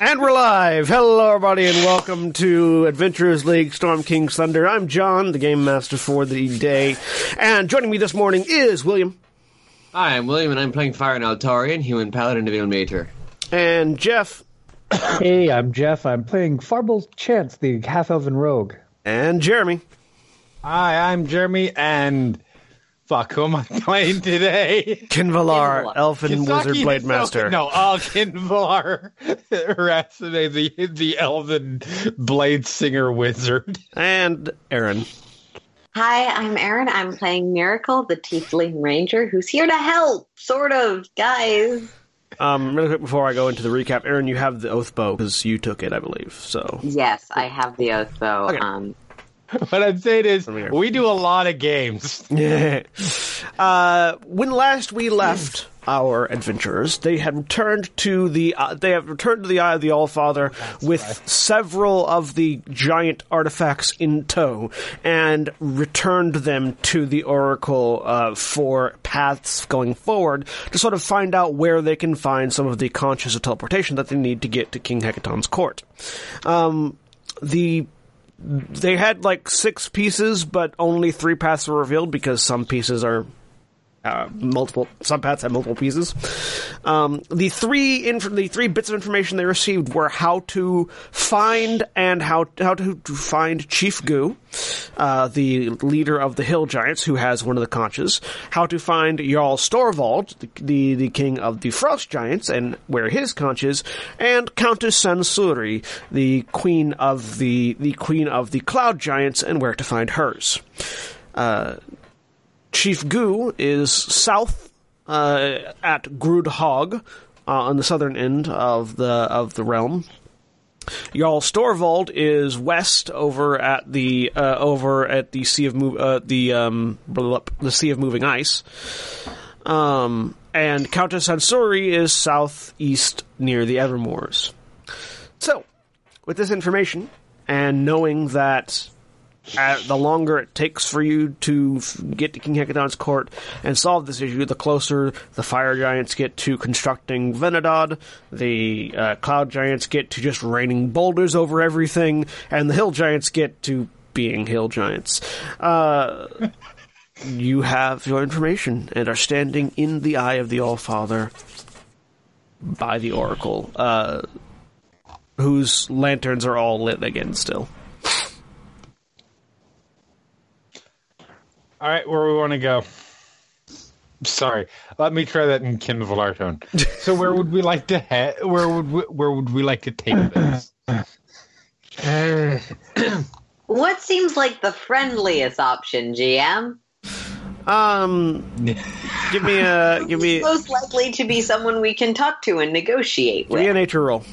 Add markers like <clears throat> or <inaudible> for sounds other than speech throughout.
And we're live. Hello, everybody, and welcome to Adventurers League Storm King's Thunder. I'm John, the game master for the day, and joining me this morning is William Hi, I'm William, and I'm playing Firen Altarian, Human Paladin of Ilmater. and Jeff <coughs> Hey, I'm Jeff. I'm playing Farbolt Chance, the half elven rogue. and Jeremy. Hi, I'm Jeremy, and fuck, who am I playing today? Qinvylar, Qinvylar. Elfin Wizard Blade no, Master. No, oh, Qinvylar, <laughs> Rhapsody, the the Elven Blade Singer Wizard. And Erin. Hi, I'm Erin. I'm playing Miracle, the Tiefling Ranger, who's here to help, sort of, guys. Um, really quick before I go into the recap, Erin, you have the oath bow because you took it, I believe. So Yes, I have the oath bow. Okay. Um, <laughs> What I'm saying is, we do a lot of games. <laughs> uh, when last we left our adventurers, they had returned to the uh, they have returned to the Eye of the Allfather with several of the giant artifacts in tow, and returned them to the Oracle uh, for paths going forward to sort of find out where they can find some of the conches of teleportation that they need to get to King Hekaton's court. Um, the they had like six pieces, but only three paths were revealed because some pieces are uh, multiple. Some paths have multiple pieces. Um, the three inf- the three bits of information they received were how to find and how how to, find Chief Guh, uh, the leader of the Hill Giants, who has one of the conches. How to find Jarl Storvald, the, the the king of the Frost Giants, and where his conch is, and Countess Sansuri, the queen of the the queen of the Cloud Giants, and where to find hers. Uh, Chief Guh is south uh, at Grudd Haug uh, on the southern end of the of the realm. Jarl Storvald is west over at the uh, over at the sea of Mo- uh, the um, the sea of moving ice. Um, and Countess Sansuri is southeast near the Evermoors. So, with this information and knowing that uh, the longer it takes for you to get to King Hekaton's court and solve this issue, the closer the fire giants get to constructing Vonindod, the uh, cloud giants get to just raining boulders over everything, and the hill giants get to being hill giants. Uh, <laughs> you have your information and are standing in the eye of the All-Father by the Oracle, uh, whose lanterns are all lit again still. All right, where we want to go? Sorry, let me try that in Qinvylar tone. <laughs> So, where would we like to head? Where would we, where would we like to take this? <clears throat> what seems like the friendliest option, GM? Um, give me a <laughs> give me Most likely to be someone we can talk to and negotiate give me a with. nature roll.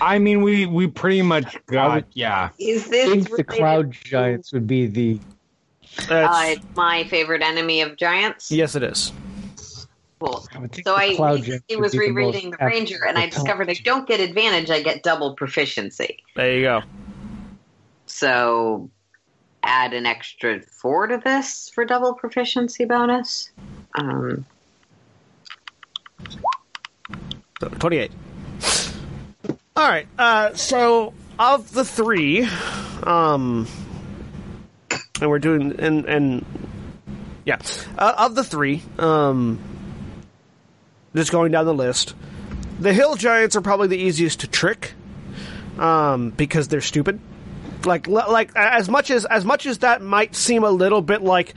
I mean, we we pretty much got yeah. Is I this think the Cloud to, Giants would be the. That's, uh, my favorite enemy of giants? yes, it is. Cool. I So I recently was be the rereading the Ranger, and I discovered I don't get advantage; I get double proficiency. There you go. So add an extra four to this for double proficiency bonus. Um, So, 28. All right. Uh, so of the three, um, and we're doing and and yeah, uh, of the three, um, just going down the list, the hill giants are probably the easiest to trick, um, because they're stupid. Like like as much as as much as that might seem a little bit like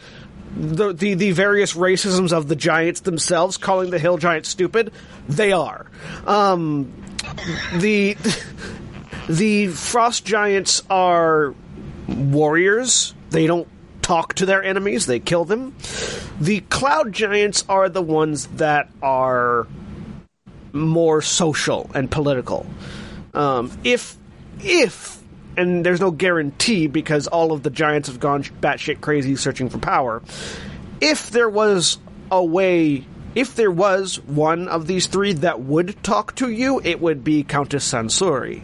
the, the the various racisms of the giants themselves, calling the hill giants stupid, they are. Um, the <laughs> the frost giants are warriors. They don't talk to their enemies; they kill them. The cloud giants are the ones that are more social and political. Um, if if and there's no guarantee because all of the giants have gone batshit crazy searching for power. If there was a way, if there was one of these three that would talk to you, it would be Countess Sansuri.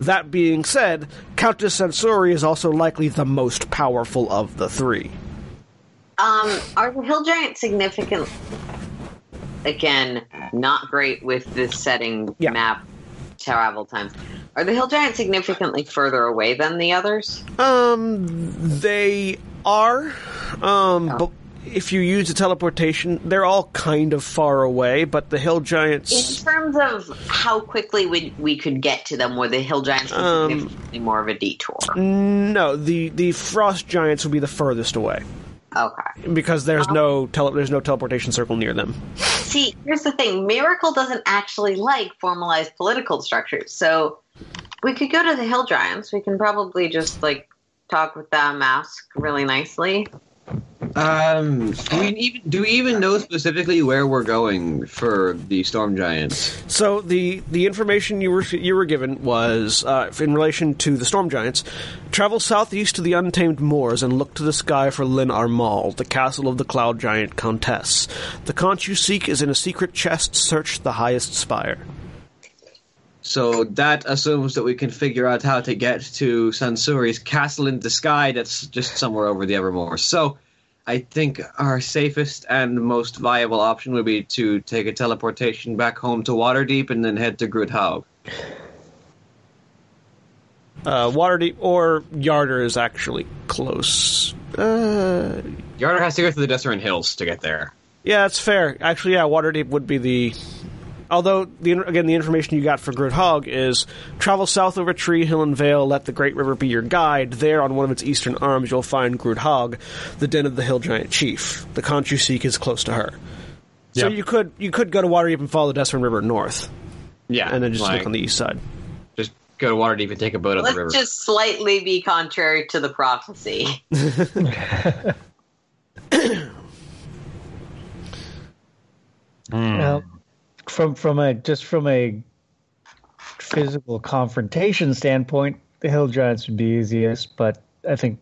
That being said, Countess Sansuri is also likely the most powerful of the three. um, are the hill giants significant? Again, not great with this setting Yeah. map travel times. Are the hill giants significantly further away than the others? Um, they are, um, but if you use a teleportation, they're all kind of far away. But the hill giants. In terms of how quickly we we could get to them, were the hill giants Um, more of a detour? no, the the frost giants will be the furthest away Okay. because there's no tele- there's no teleportation circle near them. See, here's the thing: Miracle doesn't actually like formalized political structures, so we could go to the hill giants. We can probably just like talk with them, ask really nicely. Um, do we even do we even know specifically where we're going for the storm giants? So the the information you were you were given was uh, in relation to the storm giants. Travel southeast to the untamed moors and look to the sky for Lyn Armaal, the castle of the cloud giant countess. The conch you seek is in a secret chest. Search the highest spire. So that assumes that we can figure out how to get to Sansuri's castle in the sky that's just somewhere over the Evermore. So I think our safest and most viable option would be to take a teleportation back home to Waterdeep and then head to Grudd Haug. Uh, Waterdeep or Yartar is actually close. Uh, Yartar has to go through the Dessarin Hills to get there. yeah, that's fair. Actually, yeah, Waterdeep would be the. Although the again the information you got for Grudd Haug is travel south over Tree Hill and Vale, let the Great River be your guide. There, on one of its eastern arms, you'll find Grudd Haug, the den of the Hill Giant Chief. The conch you seek is close to her. So Yep. you could you could go to Waterdeep and follow the Dessarin River north, Yeah, and then just like, look on the east side. just go to Waterdeep and take a boat up the Let's river. just slightly be contrary to the prophecy. <laughs> <laughs> Hmm. Well, from from a just from a physical confrontation standpoint, the hill giants would be easiest, but I think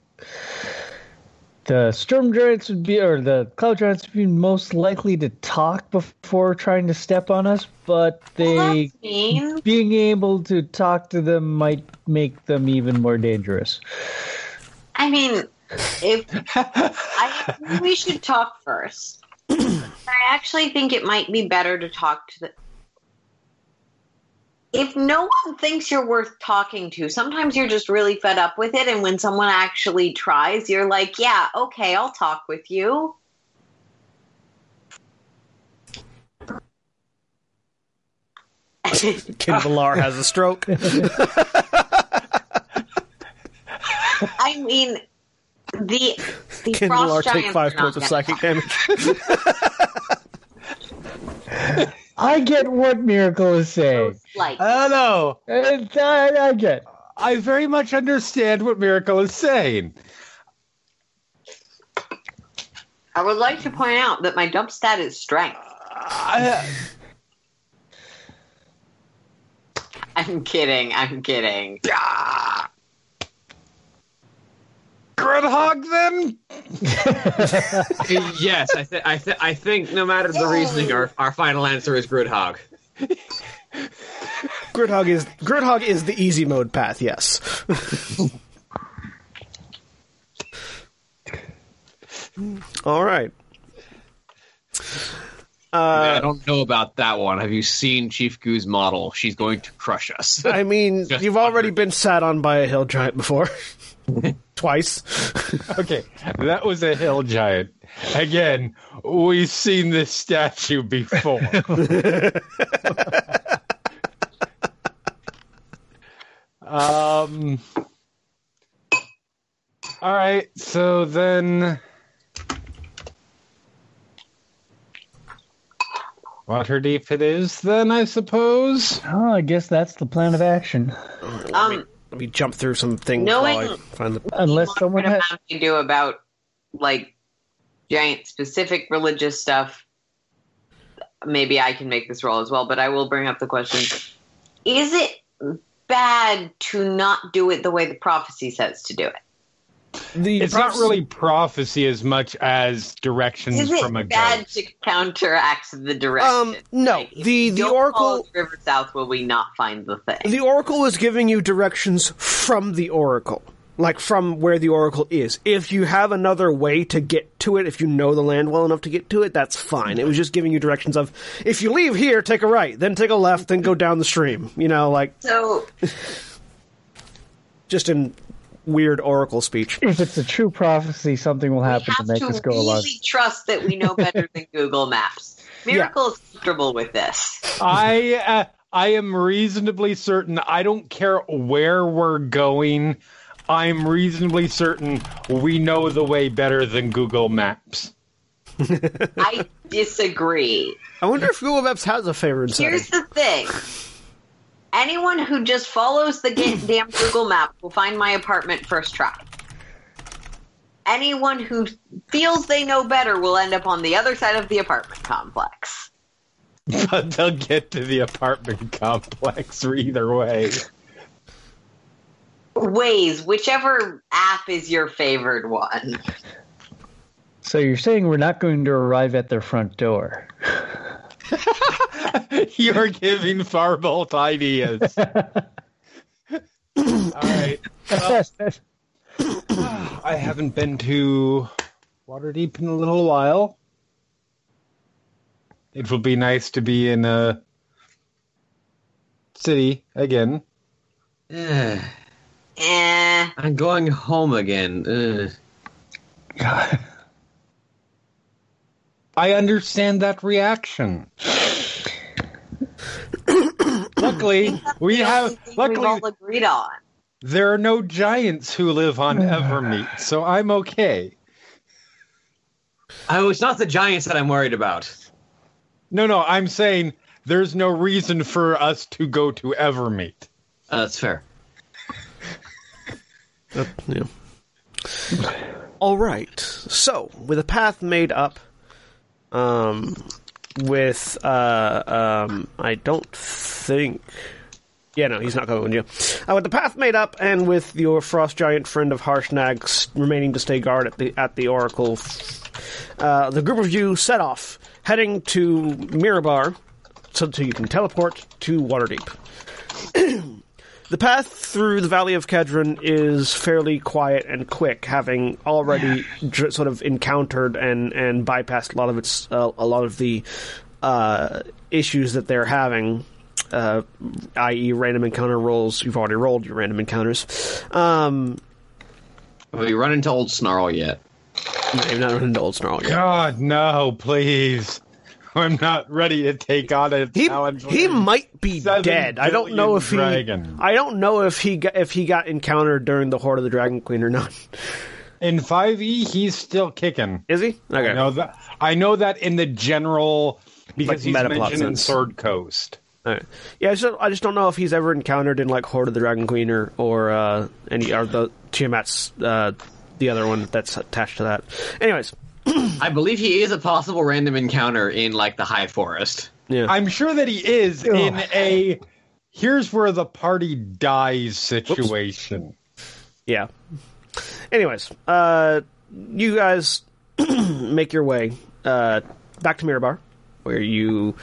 the storm giants would be, or the cloud giants would be most likely to talk before trying to step on us. But they mean. being able to talk to them might make them even more dangerous. I mean, if I think we should talk first. I actually think it might be better to talk to the. If no one thinks you're worth talking to, sometimes you're just really fed up with it, and when someone actually tries, you're like, "Yeah, okay, I'll talk with you." <laughs> Qinvylar has a stroke. <laughs> I mean, the the Valar giants take five points of psychic damage. <laughs> I get what Miracle is saying. Like, I don't know. And I, I get. I very much understand what Miracle is saying. I would like to point out that my dump stat is strength. I, <laughs> I'm kidding. I'm kidding. ah. Groundhog then? <laughs> yes, I, th- I, th- I think no matter the reasoning, our, our final answer is Grudd Haug. Grudhog is Grudd Haug is the easy mode path. Yes. <laughs> All right. Uh, I don't know about that one. Have you seen Chief Guh's model? She's going to crush us. I mean, <laughs> Just you've already wondered. been sat on by a hill giant before. <laughs> Twice. <laughs> Okay, that was a hill giant. Again, we've seen this statue before. <laughs> um. All right, so then. Waterdeep it is, then, I suppose. Oh, I guess that's the plan of action. Um, Let me jump through some things Knowing- while I find the. Unless someone kind has. of you do about like giant specific religious stuff. Maybe I can make this roll as well, but I will bring up the question: Is it bad to not do it the way the prophecy says to do it? The It's not really prophecy as much as directions Is it from a bad ghost. to counteract the direction? Um, no. Like, if The- the don't oracle- the river south. Will we not find the thing? The oracle is giving you directions from the oracle. Like from where the oracle is. If you have another way to get to it, if you know the land well enough to get to it, that's fine. It was just giving you directions of if you leave here, take a right, then take a left, then go down the stream. You know, like so <laughs> just in weird oracle speech. If it's a true prophecy, something will happen to make to us go really along. trust that we know better than <laughs> Google Maps. Miracle is comfortable with this. I uh, I am reasonably certain. I don't care where we're going. I'm reasonably certain we know the way better than Google Maps. I disagree. I wonder if Google Maps has a favorite setting. Here's the thing. Anyone who just follows the ga- <clears throat> damn Google map will find my apartment first try. Anyone who feels they know better will end up on the other side of the apartment complex. <laughs> But they'll get to the apartment complex either way. Ways, whichever app is your favored one. So you're saying we're not going to arrive at their front door? <laughs> <laughs> You're giving Farbolt ideas. <laughs> All right. I haven't been to Waterdeep in a little while. It will be nice to be in a city again. Eh, <sighs> Eh. I'm going home again. <sighs> <sighs> Ugh. <laughs> I understand that reaction. luckily, we have. only thing We've Luckily, all agreed on. there are no giants who live on Evermeet, so I'm okay. Oh, it's not the giants that I'm worried about. No, no, I'm saying there's no reason for us to go to Evermeet. Uh, that's fair. Uh, yeah. All right. So, with a path made up, um, with uh, um, I don't think. Yeah, no, he's not going you. Uh, with the path made up, and with your frost giant friend of Harshnag remaining to stay guard at the at the oracle, uh, the group of you set off, heading to Mirabar, so, so you can teleport to Waterdeep. <clears throat> The path through the Valley of Khedrun is fairly quiet and quick, having already dr- sort of encountered and, and bypassed a lot of its uh, a lot of the uh, issues that they're having, uh, i.e., random encounter rolls. You've already rolled your random encounters. Um, Have you run into old Snarl yet? you've not run into Old Snarl yet. God, no, please. I'm not ready to take on a He, challenge. he might be dead. I don't know if he. I don't know if he got, if he got encountered during the Horde of the Dragon Queen or not. In 5e, he's still kicking. Is he? Okay. I know that. I know that in the general because Like he's mentioned in. Sword Coast. Alright. Yeah, I just, I just don't know if he's ever encountered in like Horde of the Dragon Queen or or uh, any or the Tiamat's uh, the other one that's attached to that. Anyways, <clears throat> I believe he is a possible random encounter in like the High Forest. yeah, I'm sure that he is in a here's where the party dies situation. yeah. Anyways, uh, you guys <clears throat> make your way uh, back to Mirabar, where you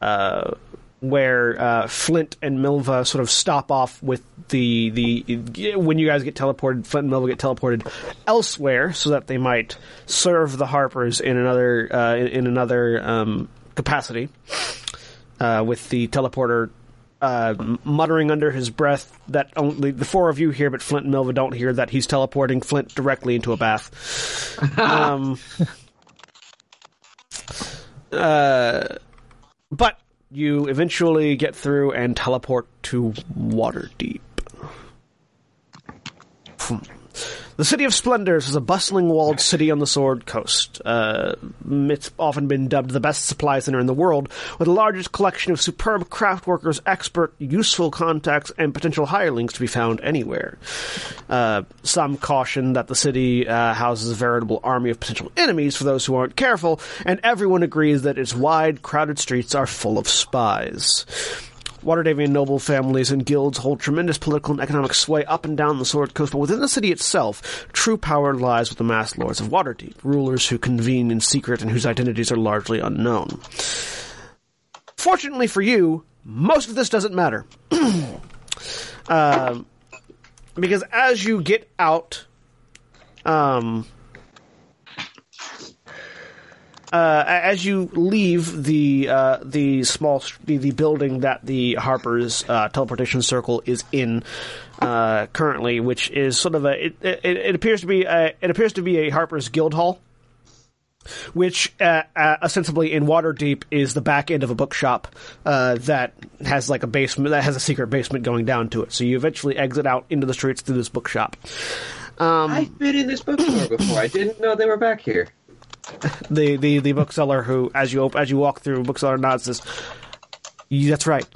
uh, where uh, Flint and Milva sort of stop off with the the when you guys get teleported. Flint and Milva get teleported elsewhere so that they might serve the Harpers in another uh, in, in another um, capacity. Uh, with the teleporter uh, muttering under his breath that only the four of you hear, but Flint and Milva don't hear that he's teleporting Flint directly into a bath. <laughs> um, uh, but you eventually get through and teleport to Waterdeep. The city of Splendors is a bustling walled city on the Sword Coast. Uh, it's often been dubbed the best supply center in the world, with the largest collection of superb craft workers, expert, useful contacts, and potential hirelings to be found anywhere. Uh, some caution that the city uh, houses a veritable army of potential enemies for those who aren't careful, and everyone agrees that its wide, crowded streets are full of spies. Waterdhavian noble families and guilds hold tremendous political and economic sway up and down the Sword Coast, but within the city itself, true power lies with the masked lords of Waterdeep, rulers who convene in secret and whose identities are largely unknown. Fortunately for you, most of this doesn't matter. <clears throat> um, because as you get out, um, uh, as you leave the uh, the small the, the building that the Harper's uh, teleportation circle is in uh, currently, which is sort of a it, it, it appears to be a, it appears to be a Harper's Guild Hall. Which uh, uh, ostensibly in Waterdeep is the back end of a bookshop that has like a basement that has a secret basement going down to it. So you eventually exit out into the streets through this bookshop. Um, I've been in this bookstore before. I didn't know they were back here. <laughs> the, the, the bookseller who, as you op- as you walk through, bookseller nods says, "That's right."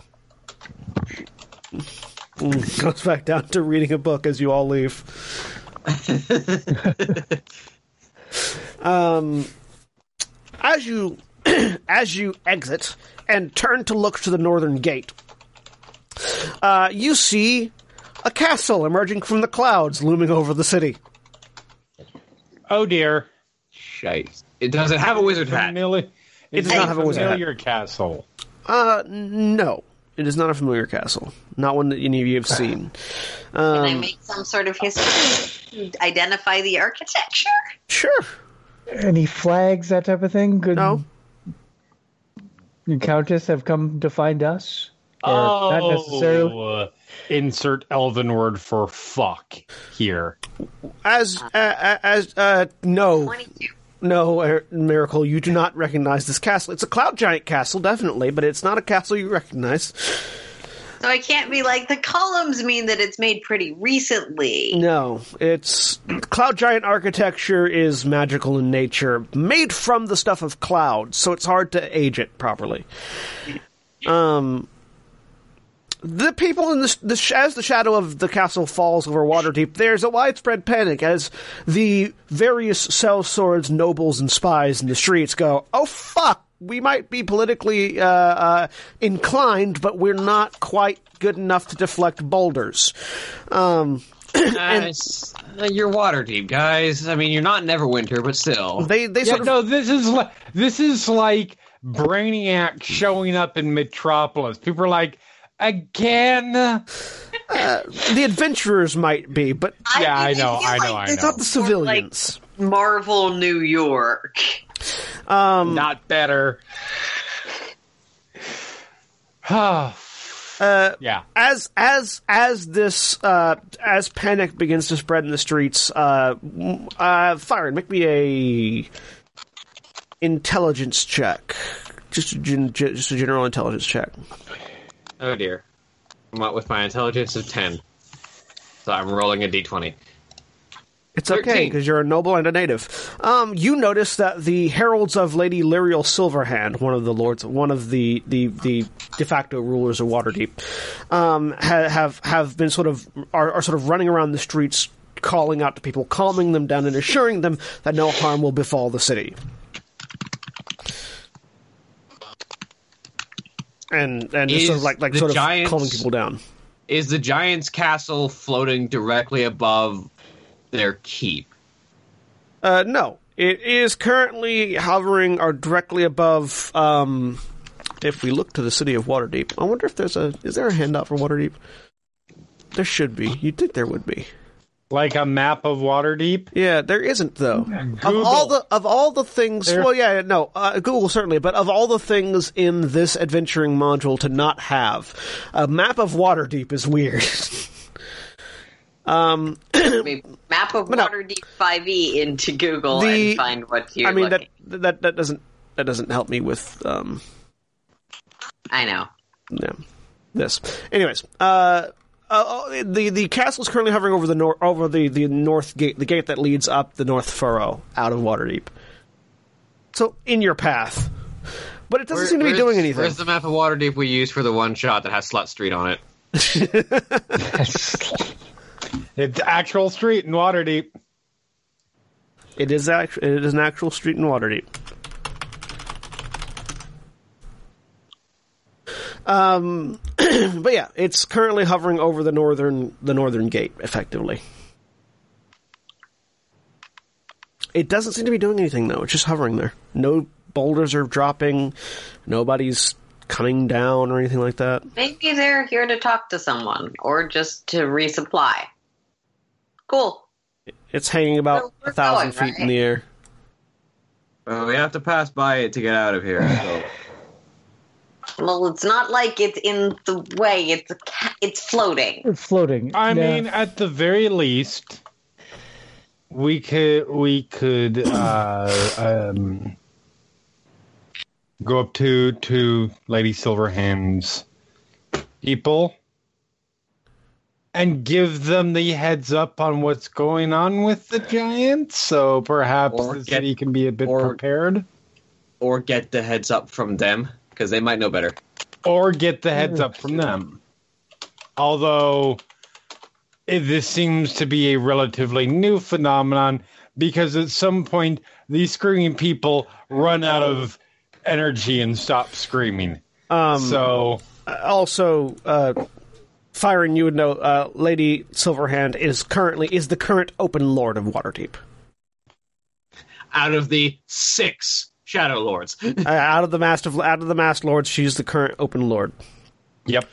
<laughs> Goes back down to reading a book as you all leave. <laughs> um, as you <clears throat> as you exit and turn to look to the northern gate, uh, you see a castle emerging from the clouds, looming over the city. Oh dear. Shite. It does it have a wizard hat. Familiar, It does not have a wizard hat. familiar castle. Uh, no. It is not a familiar castle. Not one that any of you have seen. <laughs> Can I Um, make some sort of history? to Identify the architecture? sure. Any flags, that type of thing? Good No. Countess have come to find us? Or Oh, not necessarily. insert elven word for fuck here. As uh, as uh, no 22. No miracle, you do not recognize this castle. It's a cloud giant castle, definitely, but it's not a castle you recognize. So I can't be like, the columns mean that it's made pretty recently. No, it's cloud giant architecture is magical in nature, made from the stuff of clouds, so it's hard to age it properly. Um, the people in the, the as the shadow of the castle falls over Waterdeep, there's a widespread panic as the various cell swords, nobles, and spies in the streets go, "Oh fuck." We might be politically uh, uh, inclined, but we're not quite good enough to deflect boulders. Um, <clears throat> Guys, uh, you're Waterdeep, guys. I mean, you're not Neverwinter, but still. they they Yeah, sort of no, this is like this is like Brainiac showing up in Metropolis. People are like, again. the <laughs> adventurers might be, but Yeah, I mean, know, I know, like I it's know. not the civilians. Marvel New York. Um, Not better. Ah, <sighs> uh, yeah. as as as this uh, as panic begins to spread in the streets, uh, m- uh, Firen, make me a intelligence check, just a gen- just a general intelligence check. Oh dear. I'm out with my intelligence of 10. So I'm rolling a d20. It's okay because you're a noble and a native. Um, you notice that the heralds of Lady Laeral Silverhand, one of the lords, one of the the, the de facto rulers of Waterdeep, um, ha- have have been sort of are, are sort of running around the streets, calling out to people, calming them down, and assuring them that no harm will befall the city. And and just sort of like like sort of calming people down. Is the giant's castle floating directly above their keep? Uh, no, it is currently hovering or directly above um, if we look to the city of Waterdeep, I wonder if there's a is there a handout for Waterdeep? There should be. You'd think there would be. Like a map of Waterdeep. Yeah, there isn't though. Of all the of all the things, There- well, yeah, no, uh, Google certainly, but of all the things in this adventuring module to not have, a map of Waterdeep is weird. <laughs> um, map of Waterdeep 5e into Google The- and find what you're I mean looking. that that that doesn't that doesn't help me with um I know. yeah, this. Anyways, uh, uh, the the castle is currently hovering over the nor- over the, the north gate, the gate that leads up the North Furrow out of Waterdeep. So in your path, but it doesn't Where- seem to be doing anything. Where's the map of Waterdeep we used for the one shot that has Slut Street on it? <laughs> It's actual street in Waterdeep. It is act- it is an actual street in Waterdeep. Um, <clears throat> but yeah, it's currently hovering over the northern the northern gate, effectively. It doesn't seem to be doing anything though. It's just hovering there. No boulders are dropping. Nobody's coming down or anything like that. Maybe they're here to talk to someone or just to resupply. Cool. It's hanging about Where we're a thousand going, feet in the air. Well, we have to pass by it to get out of here. So. Well, it's not like it's in the way. It's it's floating. It's floating. I Yeah. mean, at the very least, we could we could uh, um, go up to to Lady Silverhand's people and give them the heads up on what's going on with the giants. So perhaps Or the get- city can be a bit or- prepared, or get the heads up from them because they might know better. or get the heads up from them. Although it, this seems to be a relatively new phenomenon because at some point these screaming people run out of energy and stop screaming. Um, so also, uh, Firen, you would know, uh, Lady Silverhand is currently is the current open lord of Waterdeep. Out of the six Shadow Lords, <laughs> uh, out of the masked of, out of the masked lords, she's the current open lord. yep.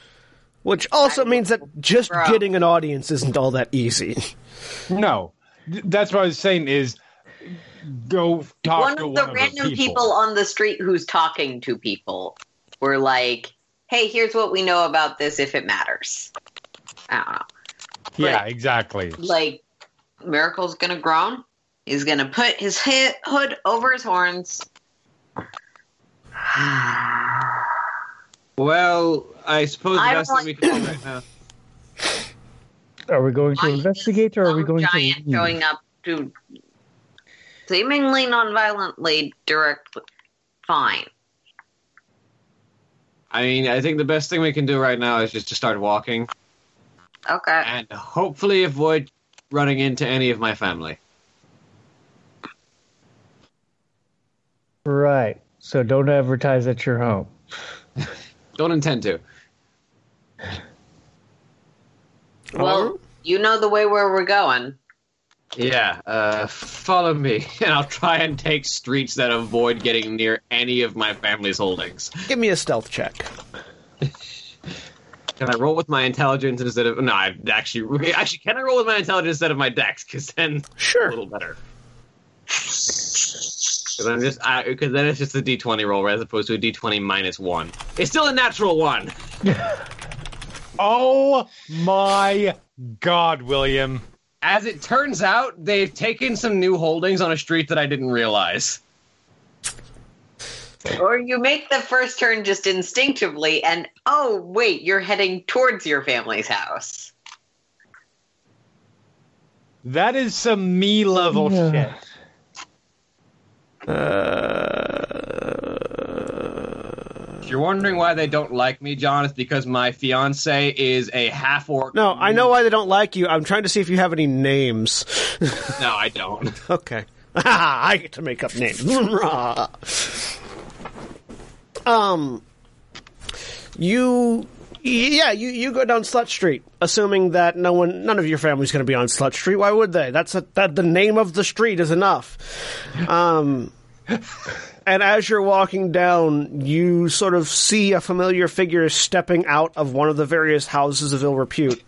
Which also means that just Bro. getting an audience isn't all that easy. No. That's what I was saying is go talk one to of the one random of the random people. on the street who's talking to people were like, "Hey, here's what we know about this. If it matters." I don't know. Yeah, Right. exactly. Like, Miracle's gonna groan. He's gonna put his hood over his horns. Well, I suppose the I best don't thing we can do right now. <coughs> Are we going to Why investigate or are we Some going giant to? showing up to seemingly non-violently direct. Fine. I mean, I think the best thing we can do right now is just to start walking Okay. and hopefully avoid running into any of my family. Right. So don't advertise at your home. Don't intend to. Well, you know the way where we're going. Yeah, uh, follow me, <laughs> and I'll try and take streets that avoid getting near any of my family's holdings. Give me a stealth check. <laughs> Can I roll with my intelligence instead of no? I actually, <laughs> actually, can I roll with my intelligence instead of my dex? Because then sure, a little better. Because I'm just because then it's just a d20 roll as opposed to a d20 minus one. It's still a natural one. <laughs> Oh my god, William. As it turns out, they've taken some new holdings on a street that I didn't realize. Or you make the first turn just instinctively, and oh, wait, you're heading towards your family's house. That is some me level Yeah. shit. If you're wondering why they don't like me, John, it's because my fiance is a half orc. No, I know why they don't like you. I'm trying to see if you have any names. No, I don't. <laughs> okay. <laughs> I get to make up names. <laughs> um, you, yeah, you, you go down Slut Street, assuming that no one, none of your family's going to be on Slut Street. Why would they? That's a, that the name of the street is enough. Um, and as you're walking down, you sort of see a familiar figure stepping out of one of the various houses of ill repute.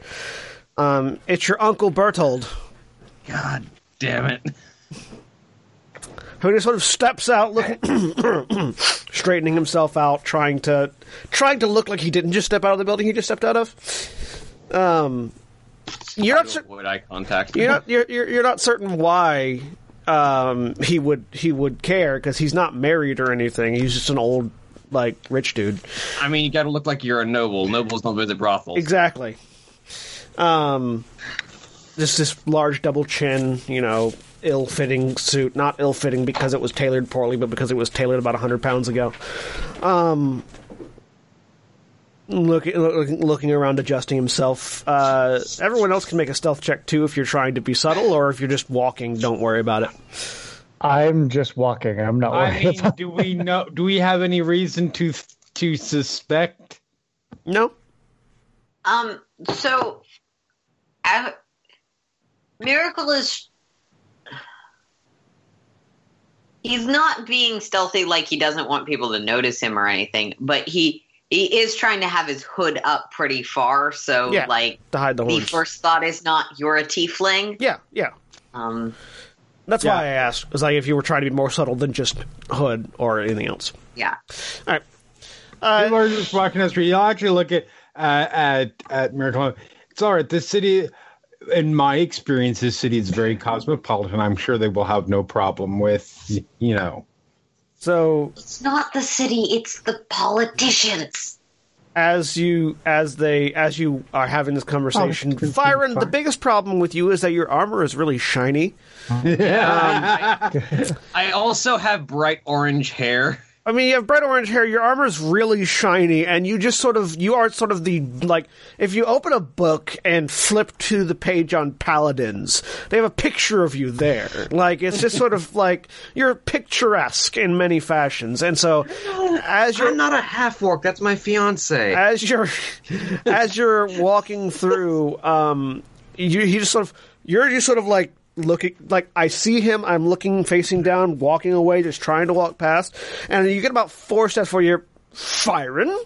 Um, it's your uncle Bertold, God damn it. Who just sort of steps out, looking, <coughs> straightening himself out, trying to trying to look like he didn't just step out of the building he just stepped out of. Um, you're not. To cer- avoid eye contact. you're not you're, you're you're not certain why um, he would he would care because he's not married or anything. He's just an old like rich dude. I mean, you gotta look like you're a noble. Nobles don't visit brothels. Exactly. Um, just this large double chin, you know, ill-fitting suit. Not ill-fitting because it was tailored poorly, but because it was tailored about hundred pounds ago. Um, looking, looking, looking around, adjusting himself. Uh, everyone else can make a stealth check too if you're trying to be subtle, or if you're just walking. Don't worry about it. I'm just walking. I'm not I mean, about do we know? Do we have any reason to to suspect? No. Um. So, I, Miracle is. He's not being stealthy like he doesn't want people to notice him or anything, but he he is trying to have his hood up pretty far, so Yeah. like To hide the the horns. first thought is not you're a tiefling. Yeah, yeah. Um. That's Yeah. why I asked. It was like if you were trying to be more subtle than just hood or anything else. Yeah. All right. Uh, People are just walking down the street. You'll actually look at uh, at at Miracle. It's all right. This city, in my experience, this city is very cosmopolitan. I'm sure they will have no problem with you know. so It's not the city; it's the politicians. as you as they as you are having this conversation, Oh, Firen, the biggest problem with you is that your armor is really shiny. <laughs> Yeah. <laughs> I also have bright orange hair. I mean, you have bright orange hair. Your armor is really shiny, and you just sort of you are sort of the like if you open a book and flip to the page on paladins, they have a picture of you there. Like it's just sort of <laughs> like you're picturesque in many fashions, and so as you're I'm not a half orc. That's my fiance. as you're as you're walking through, um, you he just sort of you're just sort of like looking like I see him. I'm looking facing down, walking away, just trying to walk past, and you get about four steps where you're firing.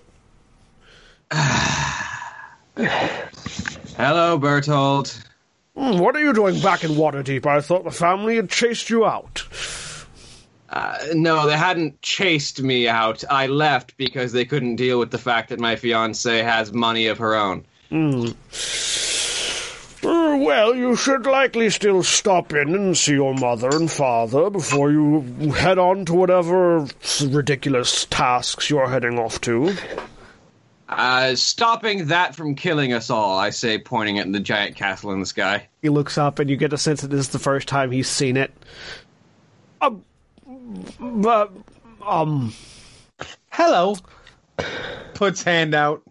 <sighs> Hello, Bertold. Hmm, what are you doing back in Waterdeep? I thought the family had chased you out. Uh, no, they hadn't chased me out. I left because they couldn't deal with the fact that my fiance has money of her own. Uh, well, you should likely still stop in and see your mother and father before you head on to whatever ridiculous tasks you're heading off to. Uh, stopping that from killing us all, I say, pointing at the giant castle in the sky. He looks up, and you get a sense that this is the first time he's seen it. Um, but, um, Hello. Puts hand out.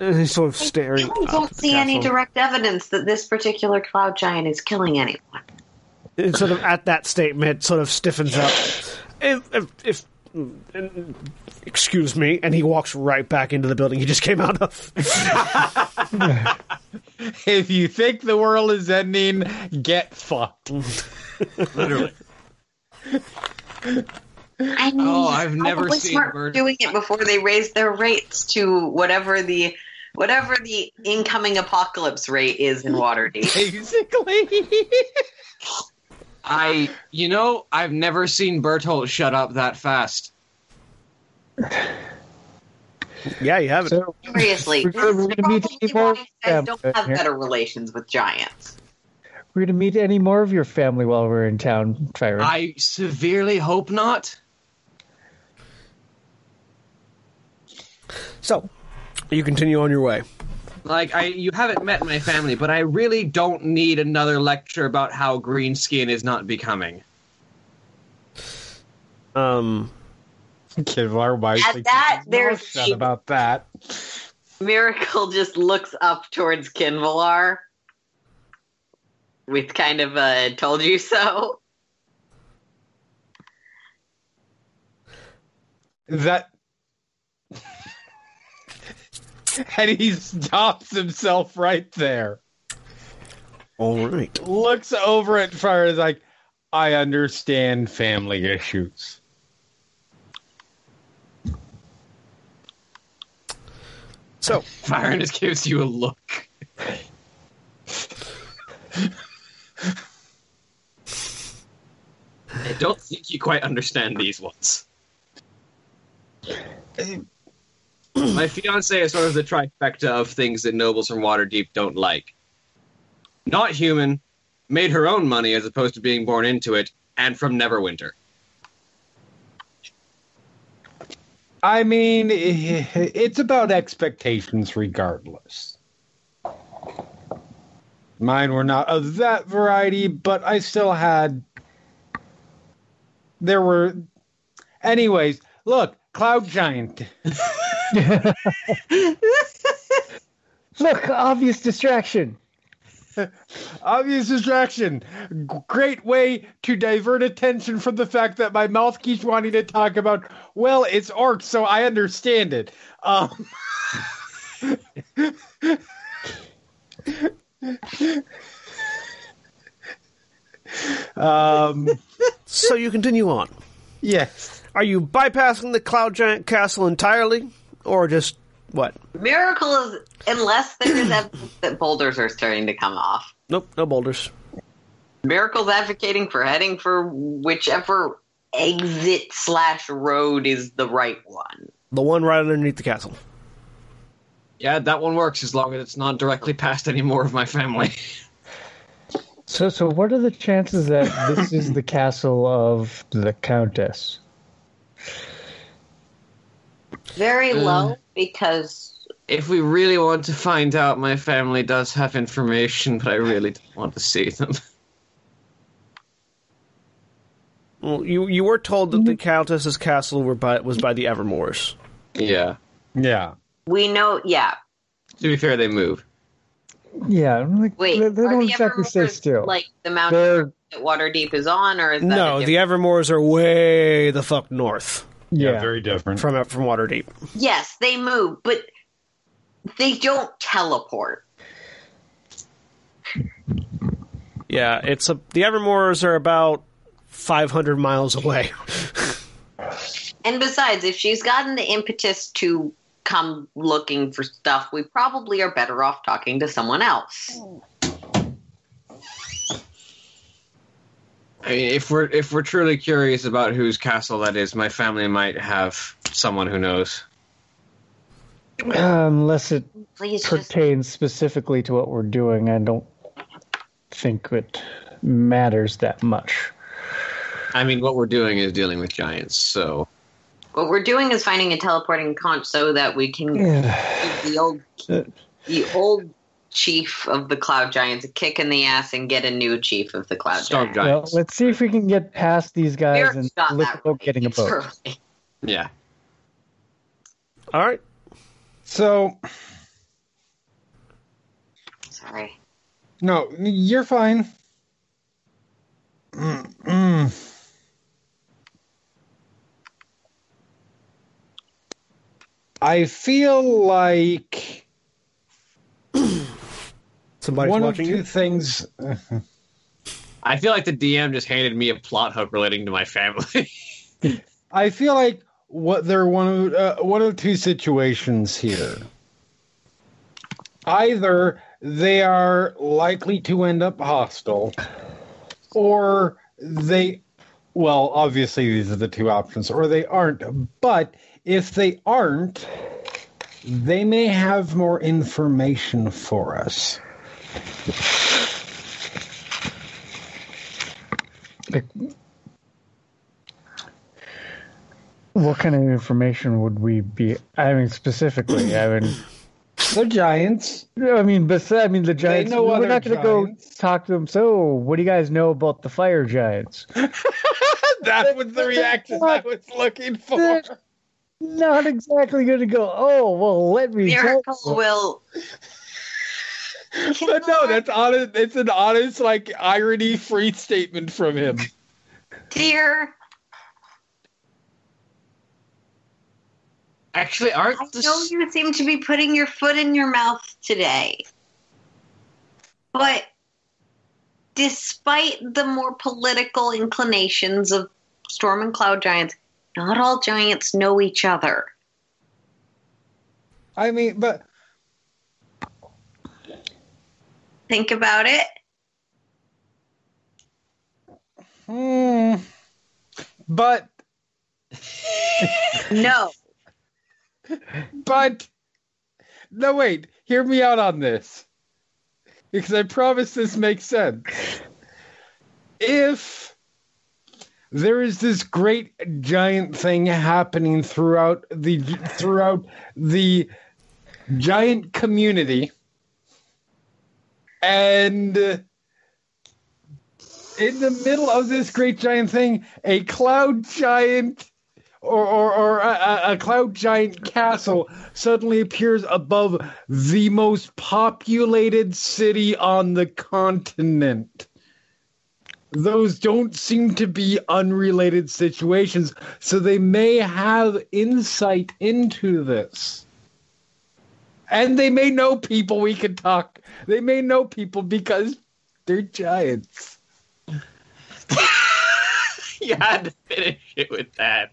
And he's sort of staring. I up don't at the see any direct evidence that this particular cloud giant is killing anyone. And sort of at that statement, sort of stiffens up. If, if, if excuse me, and he walks right back into the building he just came out of. <laughs> If you think the world is ending, get fucked. <laughs> Literally. <laughs> I oh, mean, Oh, I've never probably seen bird- doing it before they raised their rates to whatever the whatever the incoming apocalypse rate is in Waterdeep. <laughs> Basically. <laughs> I, you know, I've never seen Bertolt shut up that fast. yeah, you have it. So Seriously, We're gonna- we're gonna meet probably any more guys don't have here. better relations with giants. we're gonna meet any more of your family while we're in town, Tyron. I severely hope not. So, you continue on your way. Like, I, you haven't met my family, but I really don't need another lecture about how green skin is not becoming. Um, Kevlar wisely At that, keeps his mouth there's shut a- about that. Miracle just looks up towards Qinvylar with kind of a "told you so." That. <laughs> and he stops himself right there. all right. Looks over at Fire is like, I understand family issues. So, Firen just gives you a look. I don't think you quite understand these ones. <clears throat> My fiance is sort of the trifecta of things that nobles from Waterdeep don't like. Not human, made her own money as opposed to being born into it, and from Neverwinter. I mean, <laughs> it's about expectations regardless. Mine were not of that variety, but I still had. There were. Anyways, look, Cloud Giant. <laughs> Look, obvious distraction. <laughs> Obvious distraction. G- Great way to divert attention from the fact that my mouth keeps wanting to talk about, well, it's orcs, so I understand it. Um, <laughs> um, so you continue on. yes. Are you bypassing the Cloud Giant Castle entirely, or just what? Miracle is unless there is evidence that boulders are starting to come off. Nope, no boulders. Miracle's advocating for heading for whichever exit slash road is the right one. The one right underneath the castle. Yeah, that one works as long as it's not directly past any more of my family. So, so what are the chances that this is the castle of the Countess? Very Uh. low because if we really want to find out, my family does have information, but I really don't want to see them. Well, you you were told that the Countess's castle were by, was by the Evermoors. yeah. Yeah. we know. Yeah. To be fair, they move. Yeah, like, Wait. they, they are don't the exactly stay still. Like the mountain They're, that Waterdeep is on, or is that No, the different- Evermoors are way the fuck north yeah, very different. from uh, from Waterdeep. yes, they move, but they don't teleport. Yeah, it's a the Evermoors are about 500 miles away. And besides, if she's gotten the impetus to come looking for stuff, we probably are better off talking to someone else. Oh. I mean, if we're if we're truly curious about whose castle that is, my family might have someone who knows. unless it Please just pertains specifically to what we're doing, I don't think it matters that much. I mean, what we're doing is dealing with giants, so what we're doing is finding a teleporting conch so that we can Yeah. give the old Uh, the old chief of the cloud giants a kick in the ass and get a new chief of the cloud Storm giants. Well, let's see if we can get past these guys Eric and got look that about right. getting a It's boat. early. yeah. All right. So, Sorry. no, you're fine. Mm-mm. I feel like Somebody's one of watching two you. things. <laughs> I feel like the DM just handed me a plot hook relating to my family. <laughs> I feel like what there are one of uh, one of two situations here. Either they are likely to end up hostile, or they, well, obviously these are the two options, or they aren't. But if they aren't, they may have more information for us. Like, what kind of information would we be? I mean, specifically, I mean, The giants. I mean, but I mean, the giants. No we're not going to go talk to them. So, what do you guys know about the fire giants? <laughs> That was the reaction I was looking for. Not exactly going to go. Oh, well, let me. tell Miracle you." will. But no, that's honest. It's an honest, like irony-free statement from him. dear. Actually, aren't I the know you seem to be putting your foot in your mouth today, but despite the more political inclinations of storm and cloud giants, not all giants know each other. I mean, but Think about it. hmm, but <laughs> No. but no wait, hear me out on this. Because I promise this makes sense. If there is this great giant thing happening throughout the throughout the giant community and in the middle of this great giant thing a cloud giant or, or, or a, a cloud giant castle suddenly appears above the most populated city on the continent. Those don't seem to be unrelated situations, so they may have insight into this. And they may know people we can talk. They may know people because they're giants. you had to finish it with that.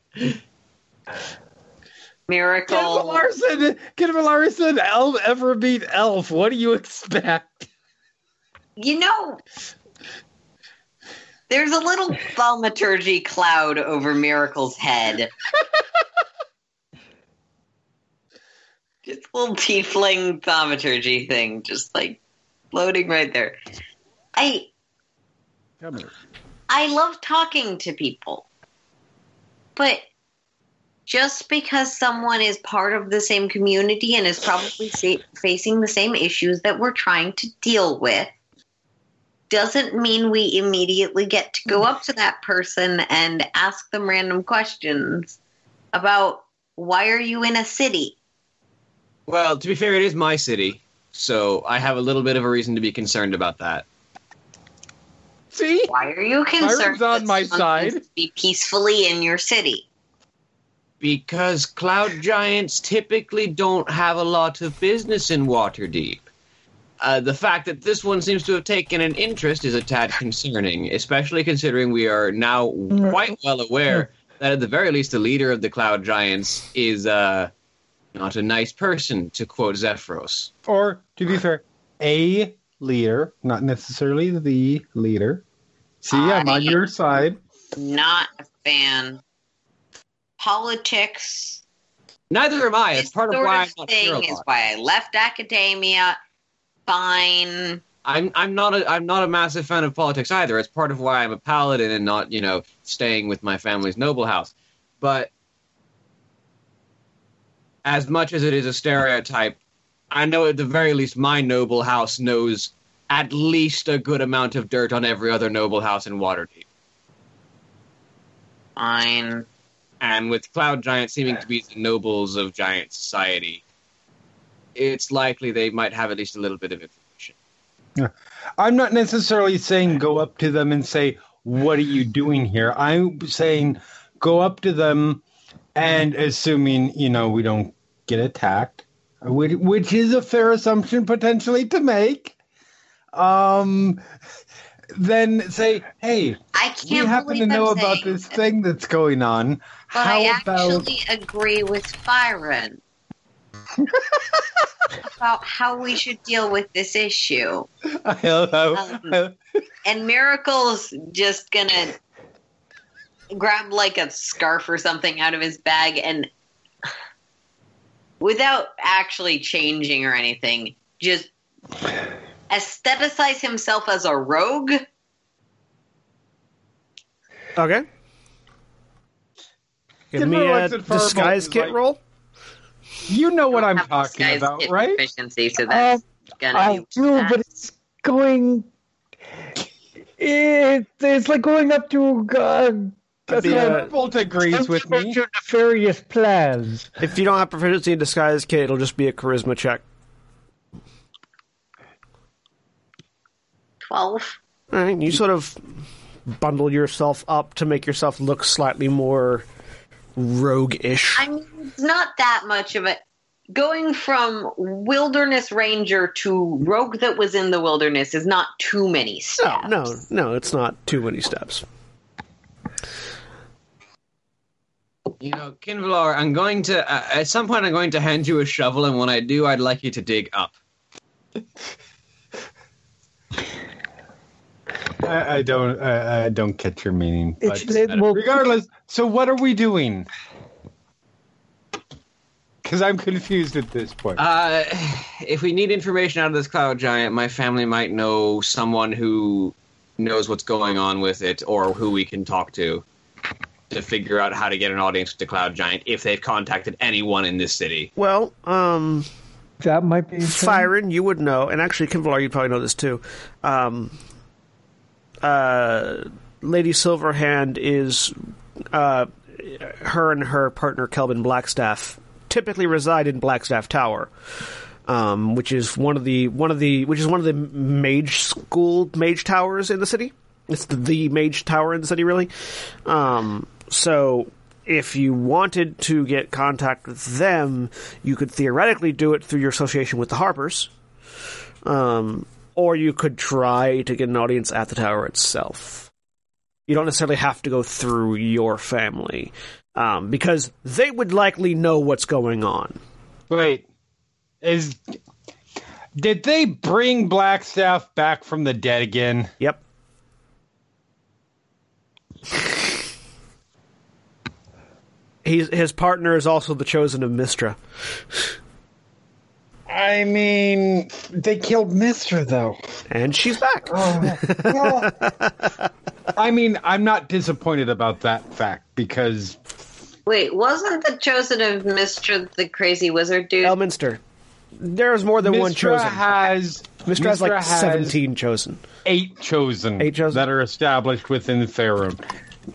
Miracle. Kid Larson, Kid Larson, Elf ever beat Elf? What do you expect? You know, there's a little thaumaturgy cloud over Miracle's head. <laughs> just a little tiefling thaumaturgy thing, just like floating right there. I Come here. I love talking to people, but just because someone is part of the same community and is probably sa- facing the same issues that we're trying to deal with doesn't mean we immediately get to go up to that person and ask them random questions about why are you in a city? Well, to be fair, it is my city, so I have a little bit of a reason to be concerned about that. See? Why are you concerned? Byron's on my side. Be peacefully in your city. Because cloud giants typically don't have a lot of business in Waterdeep. Uh, the fact that this one seems to have taken an interest is a tad concerning, especially considering we are now quite well aware that at the very least the leader of the cloud giants is uh, not a nice person, to quote Zephyros. Or, to be fair, a leader, not necessarily the leader. See, I'm on your side. Not a fan. Politics. Neither am I. It's This part of sort why I'm of not thing sure a is why I left academia. Fine. I'm I'm not a I'm not a massive fan of politics either. It's part of why I'm a paladin and not you know staying with my family's noble house. But as much as it is a stereotype, I know at the very least my noble house knows at least a good amount of dirt on every other noble house in Waterdeep. Fine. And with Cloud Giant seeming to be the nobles of giant society, it's likely they might have at least a little bit of information. I'm not necessarily saying go up to them and say, What are you doing here? I'm saying go up to them and assuming, you know, we don't get attacked, which, which is a fair assumption potentially to make. Um, then say, Hey, I we can't happen to know I'm about this thing that's going on. But How I about actually agree with Byron <laughs> about how we should deal with this issue. I love how- Um, And Miracle's just gonna grab like a scarf or something out of his bag and without actually changing or anything, just aestheticize himself as a rogue. Okay. Give Give me a what's in Fireball disguise kit like- roll. you know what I'm talking about, kit right? Proficiency, so that's gonna I do, that. but it's going. It, it's like going up to uh, That'd be, a uh, Bolt agrees with me. to nefarious plans. If you don't have proficiency in disguise kit, it'll just be a charisma check. twelve. All right, you sort of bundle yourself up to make yourself look slightly more rogue-ish. I mean, it's not that much of a. going from wilderness ranger to rogue that was in the wilderness is not too many steps. No, no, no, it's not too many steps. You know, Qinvylar, I'm going to uh, at some point I'm going to hand you a shovel, and when I do, I'd like you to dig up. I, I don't. I, I don't catch your meaning. But it, well, regardless, so what are we doing? Because I'm confused at this point. Uh, if we need information out of this cloud giant, my family might know someone who knows what's going on with it, or who we can talk to to figure out how to get an audience with the cloud giant if they've contacted anyone in this city. Well, um, that might be a. Firen, you would know, and actually, Qinvylar, you'd probably know this too. Um, uh, Lady Silverhand is uh, her and her partner Khelben Blackstaff typically reside in Blackstaff Tower, um, which is one of the one of the which is one of the mage school mage towers in the city. It's the, the mage tower in the city, really. Um, so if you wanted to get contact with them, you could theoretically do it through your association with the Harpers. Um, or you could try to get an audience at the tower itself. You don't necessarily have to go through your family, um, because they would likely know what's going on. Wait, is did they bring Blackstaff back from the dead again? Yep. He's, his partner is also the chosen of Mistra. I mean, they killed Mistra though. And she's back. Oh, I mean, I'm not disappointed about that fact because Wait, wasn't the chosen of Mr. the crazy wizard dude? Elminster. There's more than one chosen. has Mistra has like has 17 chosen. eight chosen, Eight chosen. that are established within Faerun.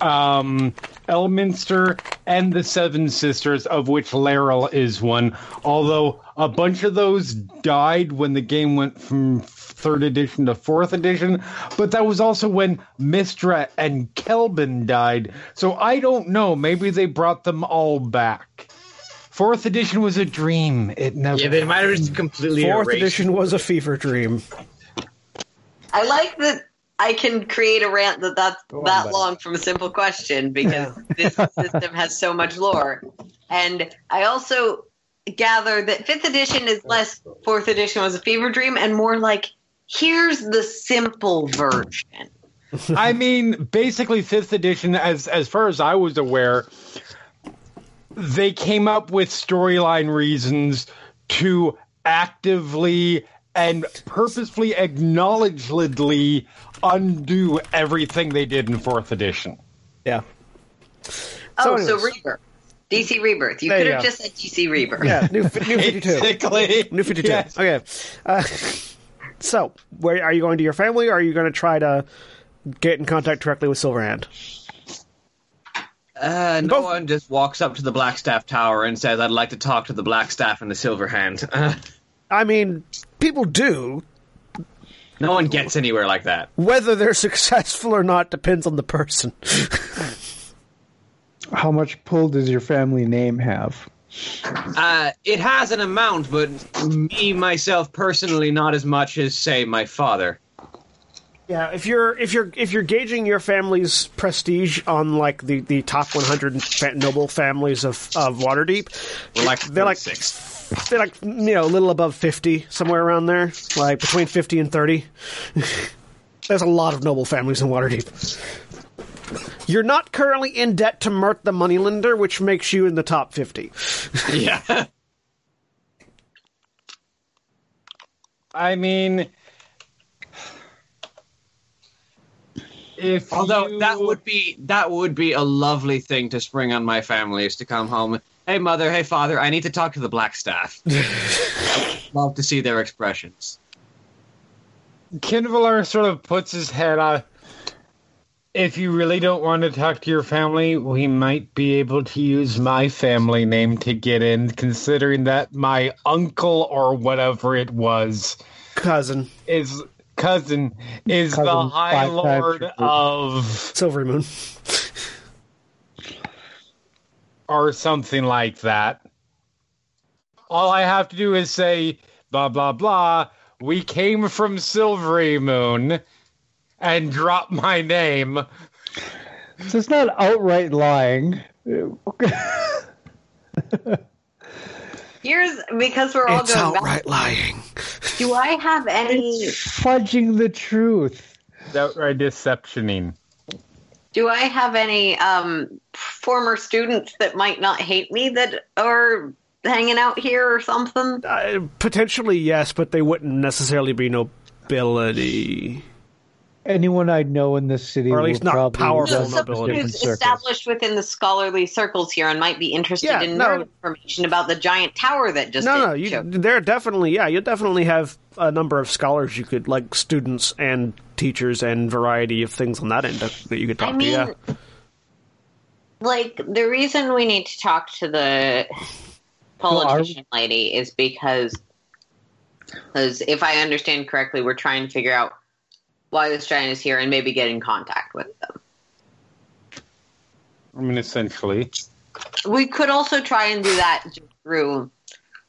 Um, Elminster and the Seven Sisters, of which Laeral is one. Although a bunch of those died when the game went from third edition to fourth edition, but that was also when Mistra and Khelben died. So I don't know. Maybe they brought them all back. Fourth edition was a dream. It never. Yeah, they might have just completely Fourth erased edition was a fever dream. I like that I can create a rant that that's on, that buddy. long from a simple question because this system has so much lore. And I also gather that fifth edition is less fourth edition was a fever dream and more like here's the simple version. I mean, basically, fifth edition, as as far as I was aware, they came up with storyline reasons to actively and purposefully, acknowledgedly undo everything they did in fourth edition. Yeah. Oh, anyways. so rebirth. DC Rebirth. You There could you have go. just said DC Rebirth. Yeah, new, new 52. Basically, New 52. yes. Okay. Uh, so, where are you going to your family, or are you going to try to get in contact directly with Silverhand? Uh, no Both- one just walks up to the Blackstaff Tower and says, "I'd like to talk to the Blackstaff and the Silver Hand." Uh, <laughs> I mean, people do. No one gets anywhere like that. Whether they're <laughs> successful or not depends on the person. <laughs> How much pull does your family name have? Uh, it has an amount, but me myself personally, not as much as say my father. Yeah, if you're if you're if you're gauging your family's prestige on like the, the top 100 noble families of of Waterdeep, We're like they're like six. They're like you know a little above 50, somewhere around there, like between 50 and 30. <laughs> There's a lot of noble families in Waterdeep. You're not currently in debt to Mirt the Moneylender, which makes you in the top 50. <laughs> Yeah. I mean, if Although you- that would be that would be a lovely thing to spring on my family is to come home. Hey mother, hey father, I need to talk to the black Blackstaff. <laughs> Love to see their expressions. Qinvylar sort of puts his head on. If you really don't want to talk to your family, we might be able to use my family name to get in, considering that my uncle or whatever it was Cousin, is cousin is the High Lord of Silverymoon. Or something like that. all I have to do is say blah blah blah. We came from Silverymoon, and drop my name. So it's not outright lying. Here's because we're all It's going back. outright lying. Do I have any? Fudging the truth. Outright deceptioning. Do I have any um, former students that might not hate me that are hanging out here or something? Uh, potentially, yes, but they wouldn't necessarily be nobility. Anyone I know in this city, Or at least not powerful run nobility. Someone different who's circles. established within the scholarly circles here and might be interested Yeah, in no. nerd information about the giant tower that just No, no, you, show. there definitely, yeah, you definitely have a number of scholars you could, like students and teachers and variety of things on that end that that you could talk I mean, to. Yeah, like the reason we need to talk to the politician lady is because because if I understand correctly, we're trying to figure out why this giant is here and maybe get in contact with them. I mean, essentially. We could also try and do that through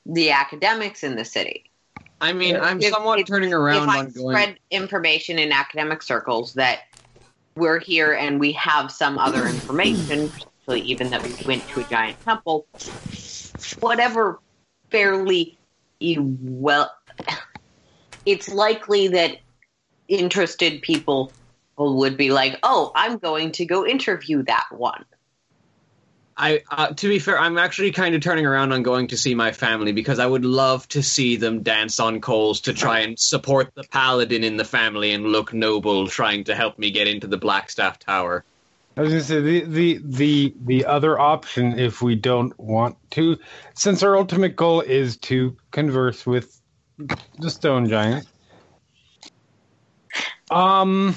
the academics in the city. I mean, I'm If- somewhat if- turning around on going. spread information in academic circles that we're here and we have some other information, particularly even that we went to a giant temple, whatever fairly well, it's likely that interested people would be like, "Oh, I'm going to go interview that one." I, uh, to be fair, I'm actually kind of turning around on going to see my family because I would love to see them dance on coals to try and support the paladin in the family and look noble, trying to help me get into the Blackstaff Tower. I was gonna say the, the the the other option if we don't want to, since our ultimate goal is to converse with the stone giant. Um,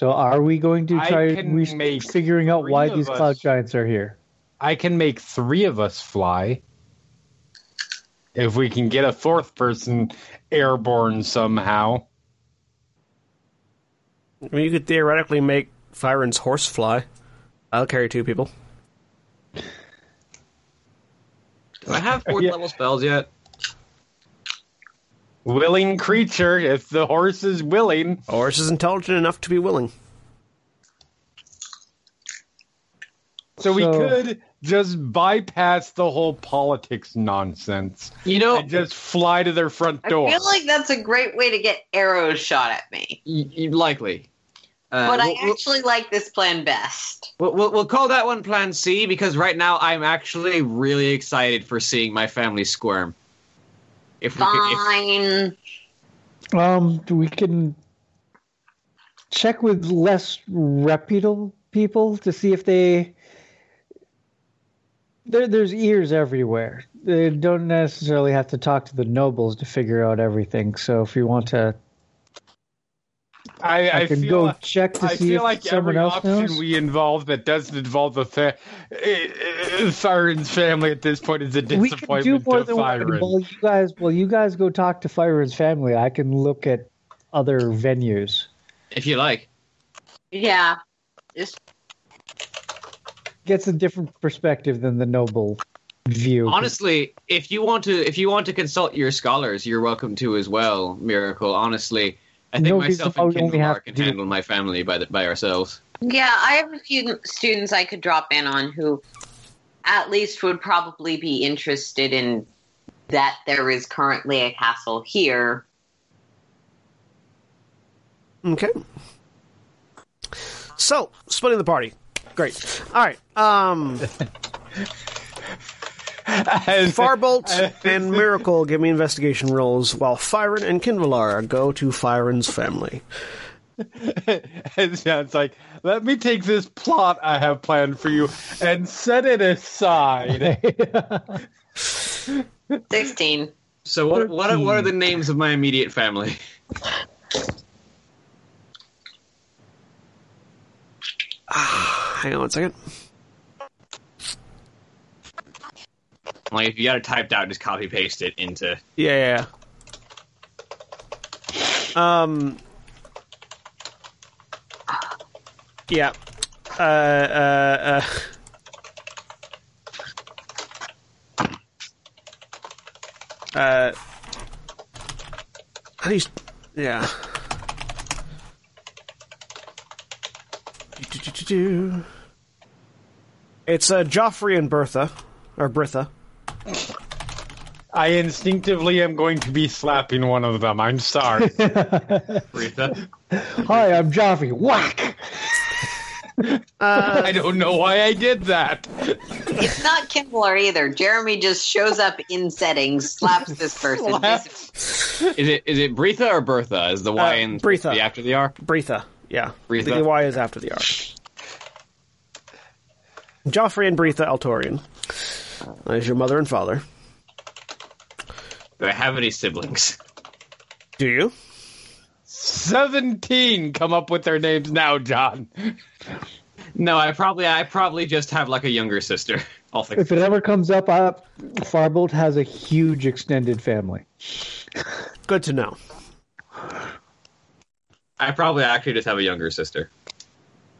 So are we going to try can re- make figuring out why these us. cloud giants are here? I can make three of us fly. If we can get a fourth person airborne somehow. I mean, you could theoretically make Firen's horse fly. I'll carry two people. Do I have fourth Yeah. level spells yet? Willing creature, if the horse is willing. A horse is intelligent enough to be willing. So we could just bypass the whole politics nonsense You know, and just fly to their front door. I feel like that's a great way to get arrows shot at me. y- y- likely. Uh, But I we'll- we'll- actually like this plan best. We'll, we'll, we'll call that one Plan C because right now I'm actually really excited for seeing my family squirm. If we could, if, Fine. Um, we can check with less reputable people to see if they. There, there's ears everywhere. They don't necessarily have to talk to the nobles to figure out everything. So if you want to, I, I, I can feel go like, check to I see feel if like someone every else option knows. we involve that doesn't involve the fa- eh, eh, Siren's family at this point is a disappointment we can do more to than one. Siren. Well, you guys, well, you guys go talk to Firen's family. I can look at other venues. if you like. Yeah. Just Gets a different perspective than the noble view. Honestly, if you want to, if you want to consult your scholars, you're welcome to as well. Miracle. Honestly, I think No, myself because and I only have Kindlemar can do- handle my family by the, by ourselves. yeah, I have a few students I could drop in on who at least would probably be interested in that there is currently a castle here. Okay. So, splitting the party. Great. All right. Um, <laughs> As- Farbolt <laughs> and Miracle give me investigation rolls, while Firen and Qinvylar go to Firen's family. <laughs> it sounds like, let me take this plot I have planned for you and set it aside. <laughs> 16. So what what are, what are the names of my immediate family? <sighs> Hang on one second. Like if you got it typed out, just copy paste it into. Yeah. Um. Yeah. Uh. Uh. uh Uh, at least, yeah. It's uh, Joffrey and Bertha, or Britha. I instinctively am going to be slapping one of them. I'm sorry. <laughs> Aretha. Hi, I'm Joffrey. Whack! I don't know why I did that. It's not Kimbler either. Jeremy just shows up in settings, slaps this person. Slap. Is it is it Bretha or Bertha? Is the Y Uh, in Bretha. the after the R? Britha, yeah. Bretha. The Y is after the R. Joffrey and Britha Altarian. That is your mother and father. Do I have any siblings? Do you? 17 come up with their names now, John. No, I probably I probably just have like a younger sister. <laughs> I'll think. If it ever comes up, uh, Farbolt has a huge extended family. Good to know. I probably actually just have a younger sister.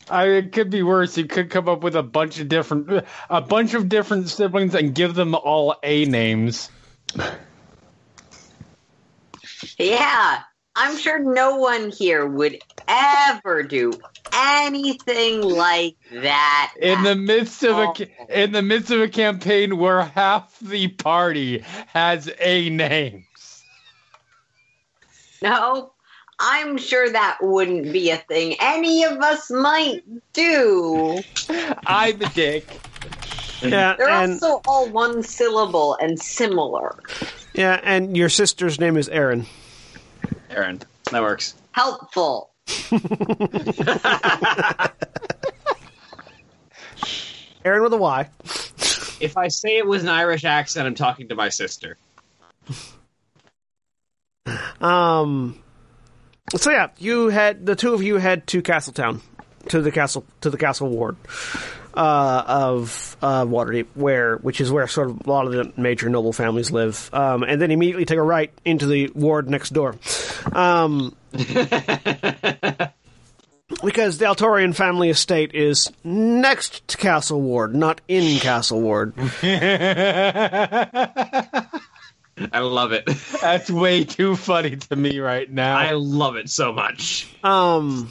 I, it could be worse. You could come up with a bunch of different, a bunch of different siblings and give them all A names. <laughs> Yeah, I'm sure no one here would ever do anything like that. In the midst of a Oh. in the midst of a campaign where half the party has A names. No, I'm sure that wouldn't be a thing any of us might do. I'm a dick. Yeah, They're and also all one syllable and similar. Yeah, and your sister's name is Erin. Aaron, that works. Helpful. <laughs> Erin with a Y. If I say it with an Irish accent, I'm talking to my sister. Um. So yeah, you had the two of you head to Castletown, to the castle, to the castle ward uh, of uh, Waterdeep, where which is where sort of a lot of the major noble families live, um, and then immediately take a right into the ward next door. Um, <laughs> because the Altarian family estate is next to Castle Ward, not in Castle Ward. <laughs> I love it. <laughs> That's way too funny to me right now. I love it so much. Um,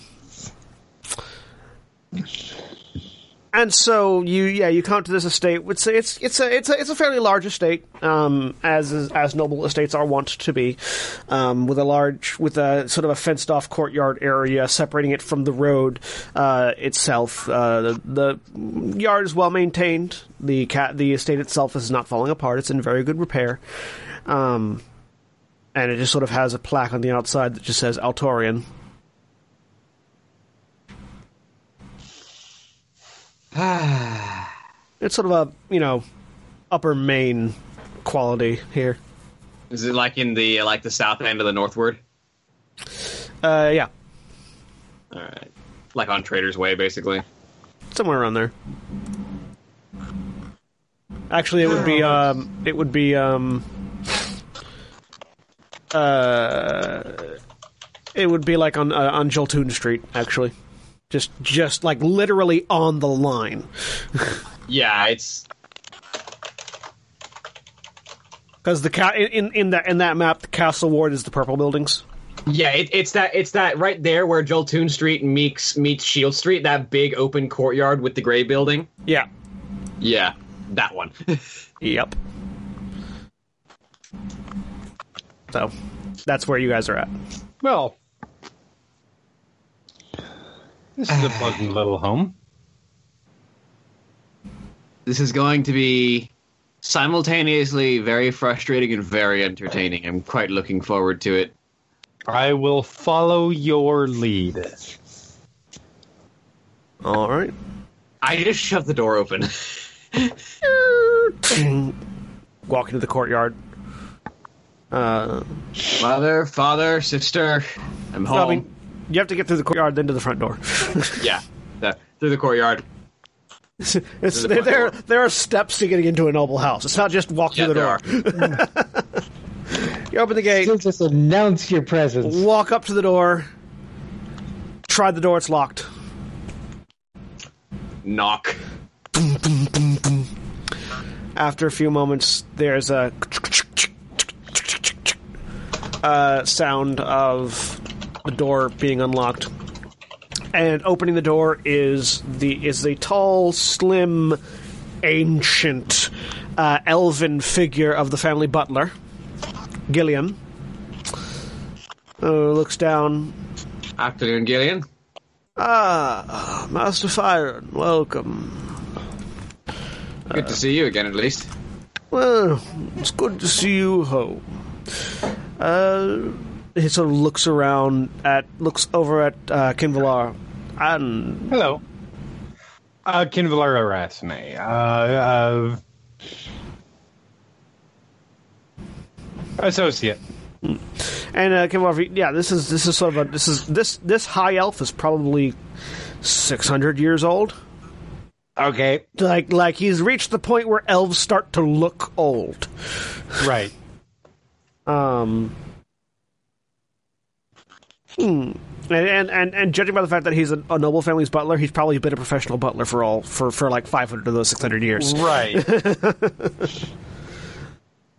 and so you, yeah, you come to this estate. It's it's it's a it's a it's a fairly large estate, um, as as noble estates are wont to be, um, with a large with a sort of a fenced off courtyard area separating it from the road uh, itself. Uh, the, the yard is well maintained. The cat the estate itself is not falling apart. It's in very good repair. Um, and it just sort of has a plaque on the outside that just says Altarian. <sighs> it's sort of a you know upper main quality here. Is it like in the like the south end of the northward? Uh, yeah, All right, like on Trader's Way, basically. somewhere around there. Actually, it would be um, it would be um, uh, it would be like on uh, on Julthoon Street. Actually, just just like literally on the line. Yeah, it's Because the ca- in in that in that map, the Castle Ward is the purple buildings. yeah, it, it's that it's that right there where Julthoon Street meets meets Shield Street, that big open courtyard with the gray building. Yeah. Yeah, that one. <laughs> Yep. So that's where you guys are at. well, this is a pleasant little home. this is going to be simultaneously very frustrating and very entertaining. I'm quite looking forward to it. I will follow your lead. All right. I just shoved the door open. <laughs> Walk into the courtyard. Uh, Mother, father, sister, I'm home. I mean, you have to get through the courtyard, then to the front door. <laughs> yeah, the, through the courtyard. it's, the there, there, door. there are steps to getting into a noble house. It's not just walk Yeah, through the door. <laughs> You open the gate, Still just announce your presence. walk up to the door, try the door, it's locked. Knock. After a few moments, there's a uh, sound of the door being unlocked, and opening the door is the is the tall, slim, ancient, uh, elven figure of the family butler, Gillian. Uh, looks down. Afternoon, Gillian. Ah, Master Firen, welcome. Good to see you again, at least. Well, it's good to see you home. Uh, he sort of looks around at, looks over at uh, Qinvylar, and Hello. Uh, Qinvylar Erasme. Uh, uh, associate. and uh, Qinvylar, yeah, this is this is sort of a this is this this high elf is probably six hundred years old. Okay. Like like he's reached the point where elves start to look old. Right. Um. Hmm. And, and and and judging by the fact that he's a, a noble family's butler, he's probably been a professional butler for all for for like five hundred of those six hundred years. Right. <laughs>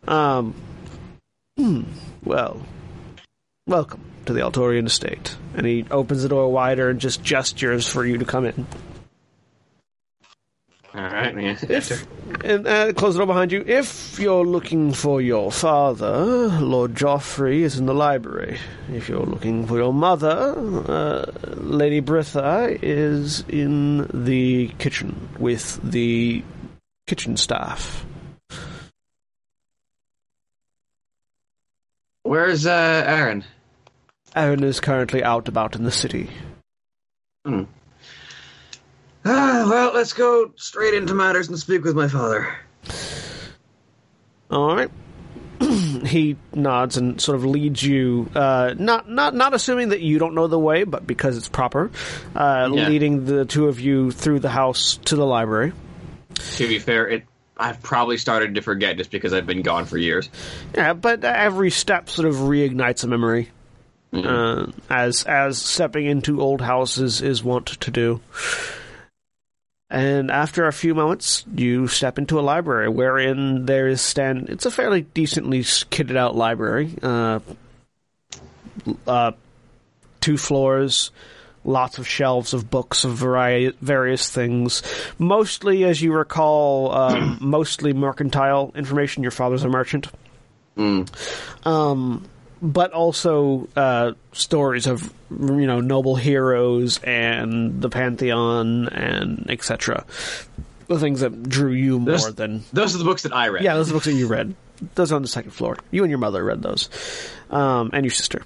Um. Hmm. Well, welcome to the Altarian estate. And he opens the door wider and just gestures for you to come in. All right, man. If and uh, close the door behind you. If you're looking for your father, Lord Joffrey is in the library. If you're looking for your mother, uh, Lady Britha is in the kitchen with the kitchen staff. Where's uh, Aaron? Aaron is currently out about in the city. Ah, well, let's go straight into matters and speak with my father. All right. <clears throat> he nods and sort of leads you, uh, not not not assuming that you don't know the way, but because it's proper, uh, Yeah. leading the two of you through the house to the library. To be fair, it I've probably started to forget just because I've been gone for years. Yeah, but every step sort of reignites a memory, uh, as as stepping into old houses is wont to do. And after a few moments, you step into a library wherein there is stand. It's a fairly decently kitted out library. Uh, uh, two floors, lots of shelves of books of vari- various things. Mostly, as you recall, um, <clears throat> mostly mercantile information. Your father's a merchant. Um, but also uh, stories of you know noble heroes and the pantheon and etc. The things that drew you more Those- than Those are the books that I read. yeah, those are the books that you read. Those are on the second floor. You and your mother read those, um, and your sister.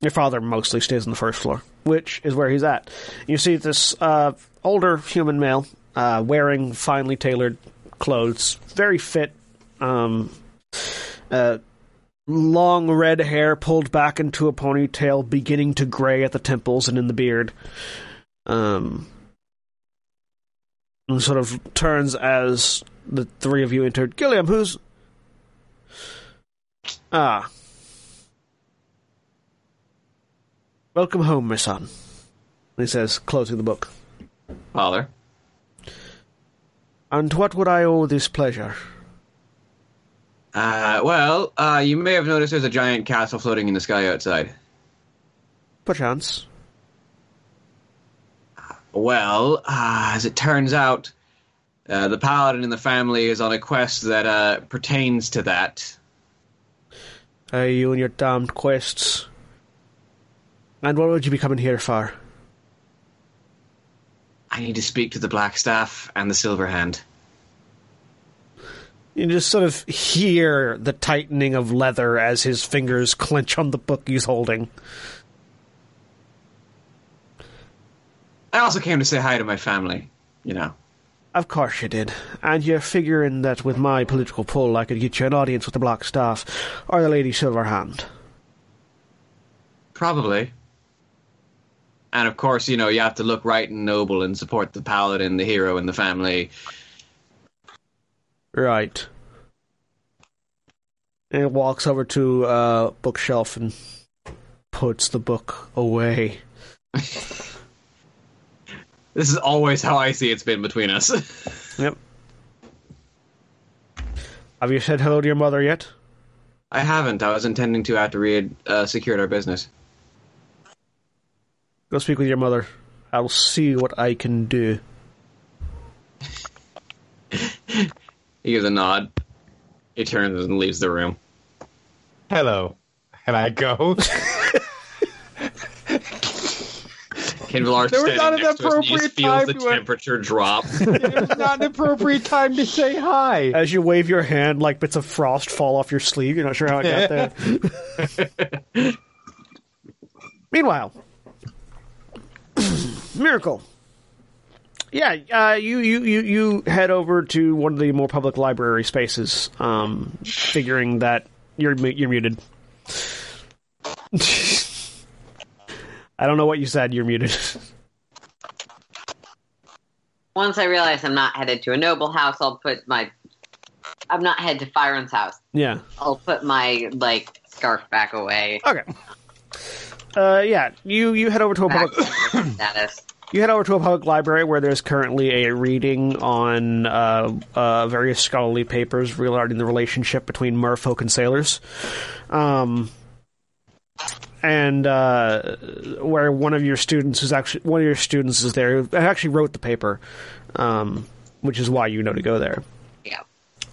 Your father mostly stays on the first floor, which is where he's at. You see this uh, older human male uh, wearing finely tailored clothes, very fit, um, uh, long red hair pulled back into a ponytail, beginning to gray at the temples and in the beard. Um, and sort of turns as the three of you entered. Gilliam, who's ah? Welcome home, my son. He says, closing the book. Father. And what would I owe this pleasure? Uh, well, uh, you may have noticed there's a giant castle floating in the sky outside. Perchance. Well, uh, as it turns out, uh, the paladin in the family is on a quest that uh, pertains to that. Uh, you and your damned quests. And what would you be coming here for? I need to speak to the Black Staff and the Silver Hand. You just sort of hear the tightening of leather as his fingers clench on the book he's holding. I also came to say hi to my family. You know. Of course you did. And you're figuring that with my political pull I could get you an audience with the Black Staff or the Lady Silverhand. Probably. And of course, you know, you have to look right and noble and support the paladin, the hero, and the family. Right. And walks over to a bookshelf and puts the book away. <laughs> This is always how I see it's been between us. <laughs> Yep. Have you said hello to your mother yet? I haven't. I was intending to after we had uh, secured our business. Go speak with your mother. I'll see what I can do. <laughs> He gives a nod. He turns and leaves the room. Hello. And I go. <laughs> Qinvylar There was standing not an next to us, and he just appropriate feels time the to it. temperature drop. <laughs> it's not an appropriate time to say hi. As you wave your hand, like bits of frost fall off your sleeve. You're not sure how it got there. <laughs> Meanwhile, <coughs> Miracle. Yeah, uh, you, you, you, you head over to one of the more public library spaces, um, figuring that you're you're muted. <laughs> I don't know what you said. You're muted. <laughs> Once I realize I'm not headed to a noble house, I'll put my. I'm not headed to Firen's house. yeah. I'll put my like scarf back away. Okay. Uh, yeah, you you head over to a public. status. You head over to a public library where there's currently a reading on uh, uh, various scholarly papers regarding the relationship between merfolk and sailors. Um, and uh, where one of your students is actually one of your students is there who actually wrote the paper, um, which is why you know to go there.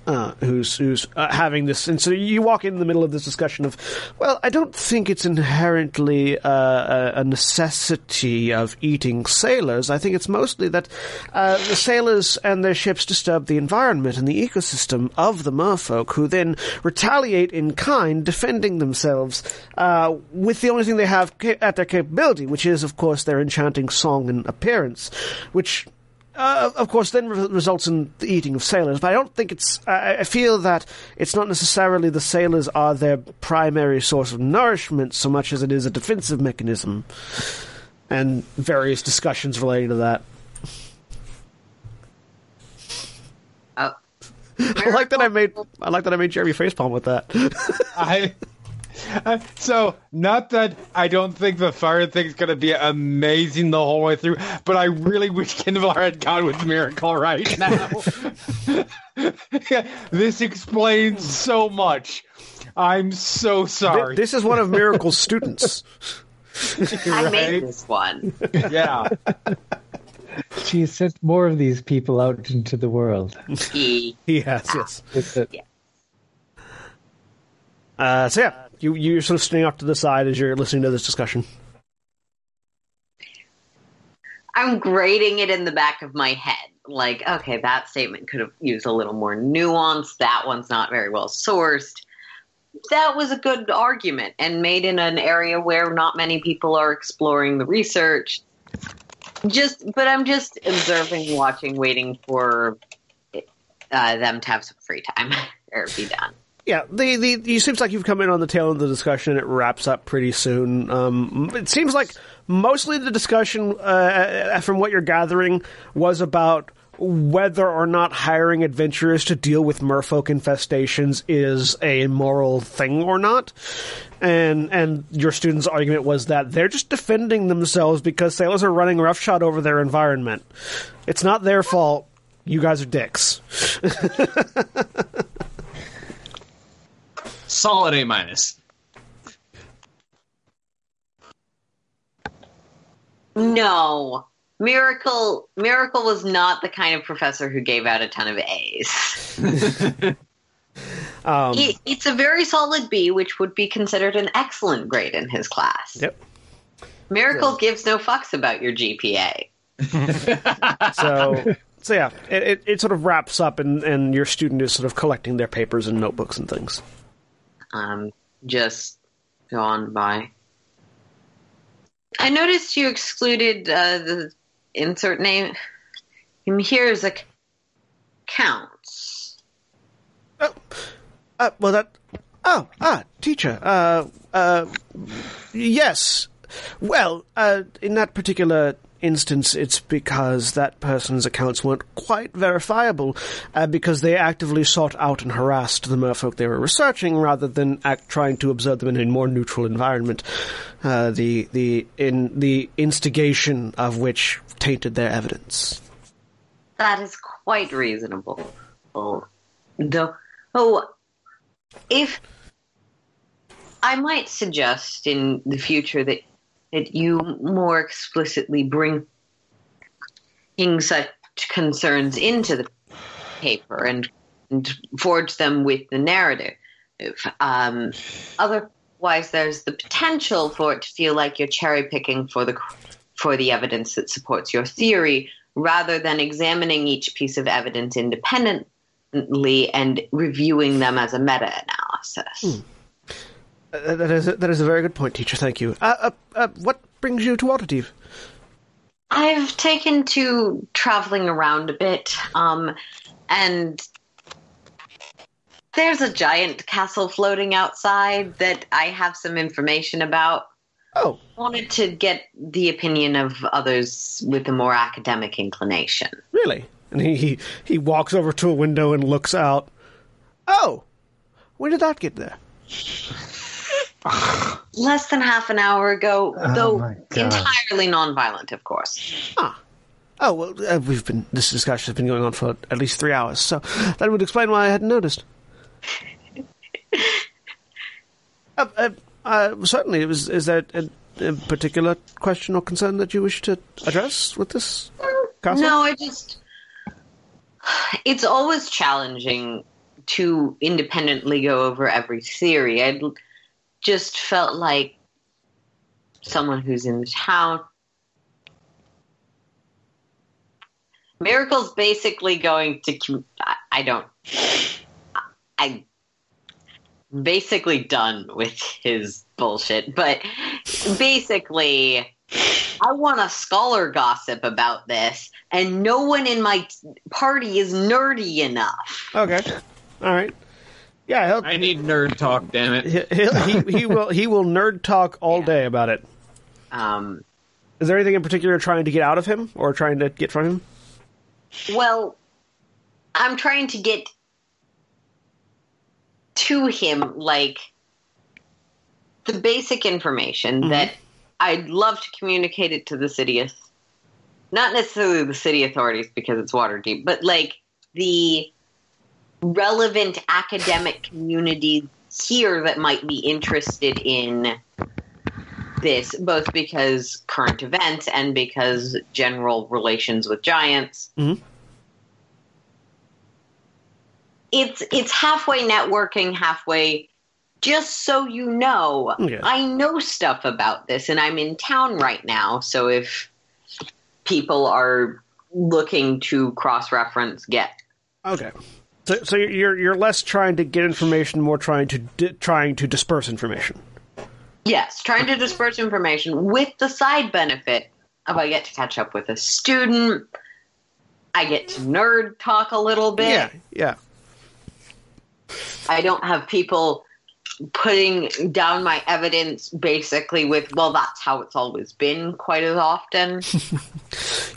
Uh, who's who's uh, having this, and so you walk in the middle of this discussion of, well, I don't think it's inherently uh, a, necessity of eating sailors. I think it's mostly that uh, the sailors and their ships disturb the environment and the ecosystem of the merfolk, who then retaliate in kind, defending themselves uh, with the only thing they have ca- at their capability, which is, of course, their enchanting song and appearance, which uh, of course, then re- results in the eating of sailors. But I don't think it's. I I feel that it's not necessarily the sailors are their primary source of nourishment so much as it is a defensive mechanism, and various discussions relating to that. Oh. <laughs> I like that I made. I like that I made Jeremy facepalm with that. I. Uh, so, not that I don't think the fire thing's gonna be amazing the whole way through, but I really wish Qinvylar had gone with Miracle right now. <laughs> this explains so much. I'm so sorry. this is one of Miracle's students. I made this one. Yeah. She sent more of these people out into the world. E. He has yes. With the- Uh, so yeah, you you're sort of standing off to the side as you're listening to this discussion. I'm grading it in the back of my head. Like, okay, that statement could have used a little more nuance. That one's not very well sourced. That was a good argument and made in an area where not many people are exploring the research. Just, but I'm just observing, watching, waiting for uh, them to have some free time <laughs> or be done. Yeah, the, the it seems like you've come in on the tail end of the discussion. It wraps up pretty soon. Um, it seems like mostly the discussion, uh, from what you're gathering, was about whether or not hiring adventurers to deal with merfolk infestations is a moral thing or not. And and your student's argument was that they're just defending themselves because sailors are running roughshod over their environment. It's not their fault. You guys are dicks. <laughs> Solid A minus. No. Miracle Miracle was not the kind of professor who gave out a ton of A's. <laughs> Um, He, it's a very solid B, which would be considered an excellent grade in his class. Yep. Miracle gives no fucks about your GPA. <laughs> so so yeah, it, it, it sort of wraps up, and, and your student is sort of collecting their papers and notebooks and things. Um, just gone by. I noticed you excluded uh, the insert name. Him here is a counts. Oh, uh, well that. Oh, ah, teacher. Uh, uh, yes. Well, uh, in that particular instance, it's because that person's accounts weren't quite verifiable, uh, because they actively sought out and harassed the merfolk they were researching, rather than act trying to observe them in a more neutral environment. Uh, the the in the instigation of which tainted their evidence. That is quite reasonable. Oh, though, oh, if I might suggest in the future that that you more explicitly bring such concerns into the paper and, and forge them with the narrative. Um, otherwise, there's the potential for it to feel like you're cherry picking for the for the evidence that supports your theory, rather than examining each piece of evidence independently and reviewing them as a meta analysis. Uh, that is a, that is a very good point, teacher. Thank you. Uh, uh, uh, what brings you to Waterdeep? I've taken to traveling around a bit, um, and there's a giant castle floating outside that I have some information about. Oh, Wanted to get the opinion of others with a more academic inclination. really? And he, he he walks over to a window and looks out. Oh, when did that get there? <laughs> <sighs> Less than half an hour ago, though my God. entirely nonviolent, of course. Oh well, uh, we've been this discussion has been going on for at least three hours, so that would explain why I hadn't noticed. <laughs> uh, uh, uh, certainly, it was. Is there a, a particular question or concern that you wish to address with this castle? No, I just. It's always challenging to independently go over every theory. I just felt like someone who's in the town. Miracle's basically going to. I- don't. I basically done with his bullshit, but basically, I want a scholar gossip about this, and no one in my party is nerdy enough. Okay. All right. Yeah, he'll, I need nerd talk, damn it. he, he'll, he <laughs> he will he will nerd talk all day about it. Um, Is there anything in particular trying to get out of him or trying to get from him? well, I'm trying to get to him like the basic information that I'd love to communicate it to the city, auth- not necessarily the city authorities because it's water deep, but like the relevant academic community here that might be interested in this, both because current events and because general relations with giants. Mhm. It's it's halfway networking, halfway. Just so you know, Yeah. I know stuff about this, and I'm in town right now. So if people are looking to cross reference, get Okay. So, so you're you're less trying to get information, more trying to di- trying to disperse information. Yes, trying to disperse information with the side benefit of I get to catch up with a student. I get to nerd talk a little bit. Yeah, yeah. I don't have people putting down my evidence basically with, well, that's how it's always been quite as often. <laughs>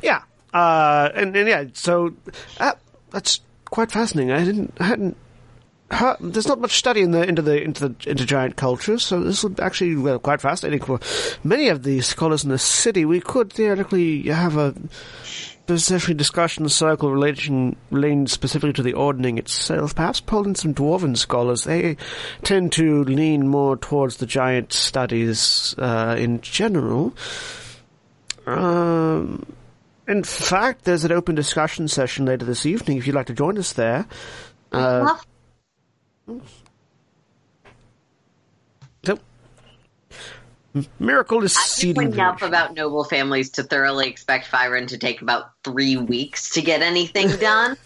Yeah, uh, and, and yeah, so uh, that's quite fascinating. I didn't, I hadn't. heard- there's not much study in the into the into the into giant cultures, so this would actually well, quite fascinating for many of the scholars in the city. We could theoretically have a potentially discussion circle relating relating specifically to the ordning itself. Perhaps pull in some dwarven scholars. They tend to lean more towards the giant studies uh, in general. Um, in fact, there's an open discussion session later this evening if you'd like to join us there. Uh, Well, so, Miracle is I seeding. enough about noble families to thoroughly expect Firen to take about three weeks to get anything <laughs> done.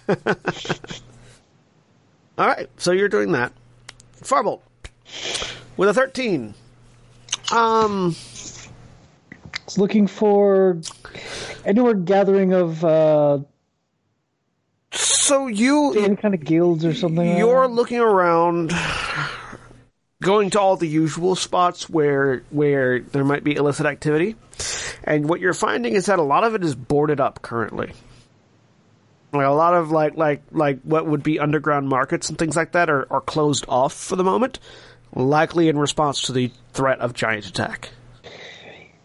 All right, so you're doing that. Farbolt with a 13. Um, It's looking for anywhere gathering of uh, so you any kind of guilds or something. you're that? looking around, going to all the usual spots where where there might be illicit activity, and what you're finding is that a lot of it is boarded up currently. Like a lot of like like like what would be underground markets and things like that are, are closed off for the moment, likely in response to the threat of giant attack.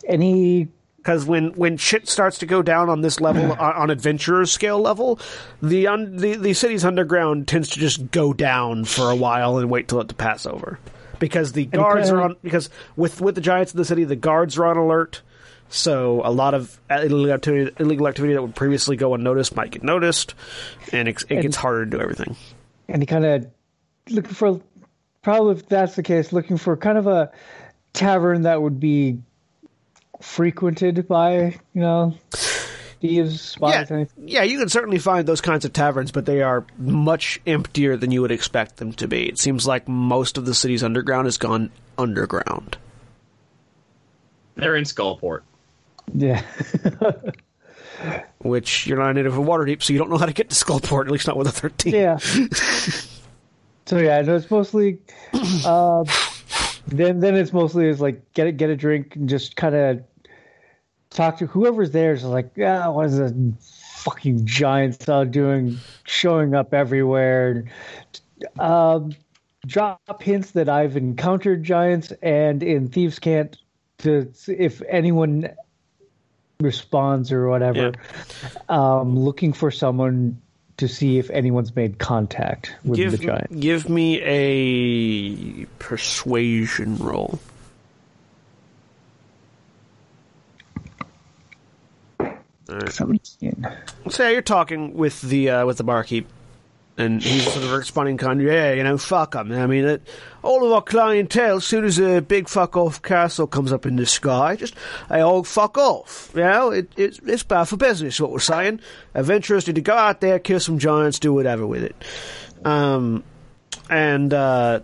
Any Because when, when shit starts to go down on this level, <clears throat> on, on adventurer scale level, the, un, the the city's underground tends to just go down for a while and wait till it to pass over, because the guards are on because with with the giants in the city, the guards are on alert. So a lot of illegal activity, illegal activity that would previously go unnoticed might get noticed, and it, it gets harder to do everything. and he kind of looking for probably if that's the case looking for kind of a tavern that would be frequented by you know thieves spies Yeah, anything. yeah, you can certainly find those kinds of taverns, but they are much emptier than you would expect them to be. It seems like most of the city's underground has gone underground. They're in Skullport. yeah <laughs> Which you're not a native of Waterdeep, so you don't know how to get to Skullport, at least not with a 13. yeah <laughs> so yeah no it's mostly <clears throat> uh, then then it's mostly is like get it get a drink and just kind of talk to whoever's there is like yeah what is the fucking giants all doing showing up everywhere um, drop hints that I've encountered giants and in Thieves' Cant to see if anyone responds or whatever. Um, looking for someone to see if anyone's made contact with Give, the giant. give me a persuasion roll. Seventeen. So yeah, you're talking with the uh, with the barkeep, and he's sort of responding kind of, yeah, you know, fuck 'em. I mean, it, all of our clientele, as soon as a big fuck off castle comes up in the sky, just they all fuck off. You know, it, it, it's bad for business. What we're saying, adventurers need to go out there, kill some giants, do whatever with it. Um, and uh,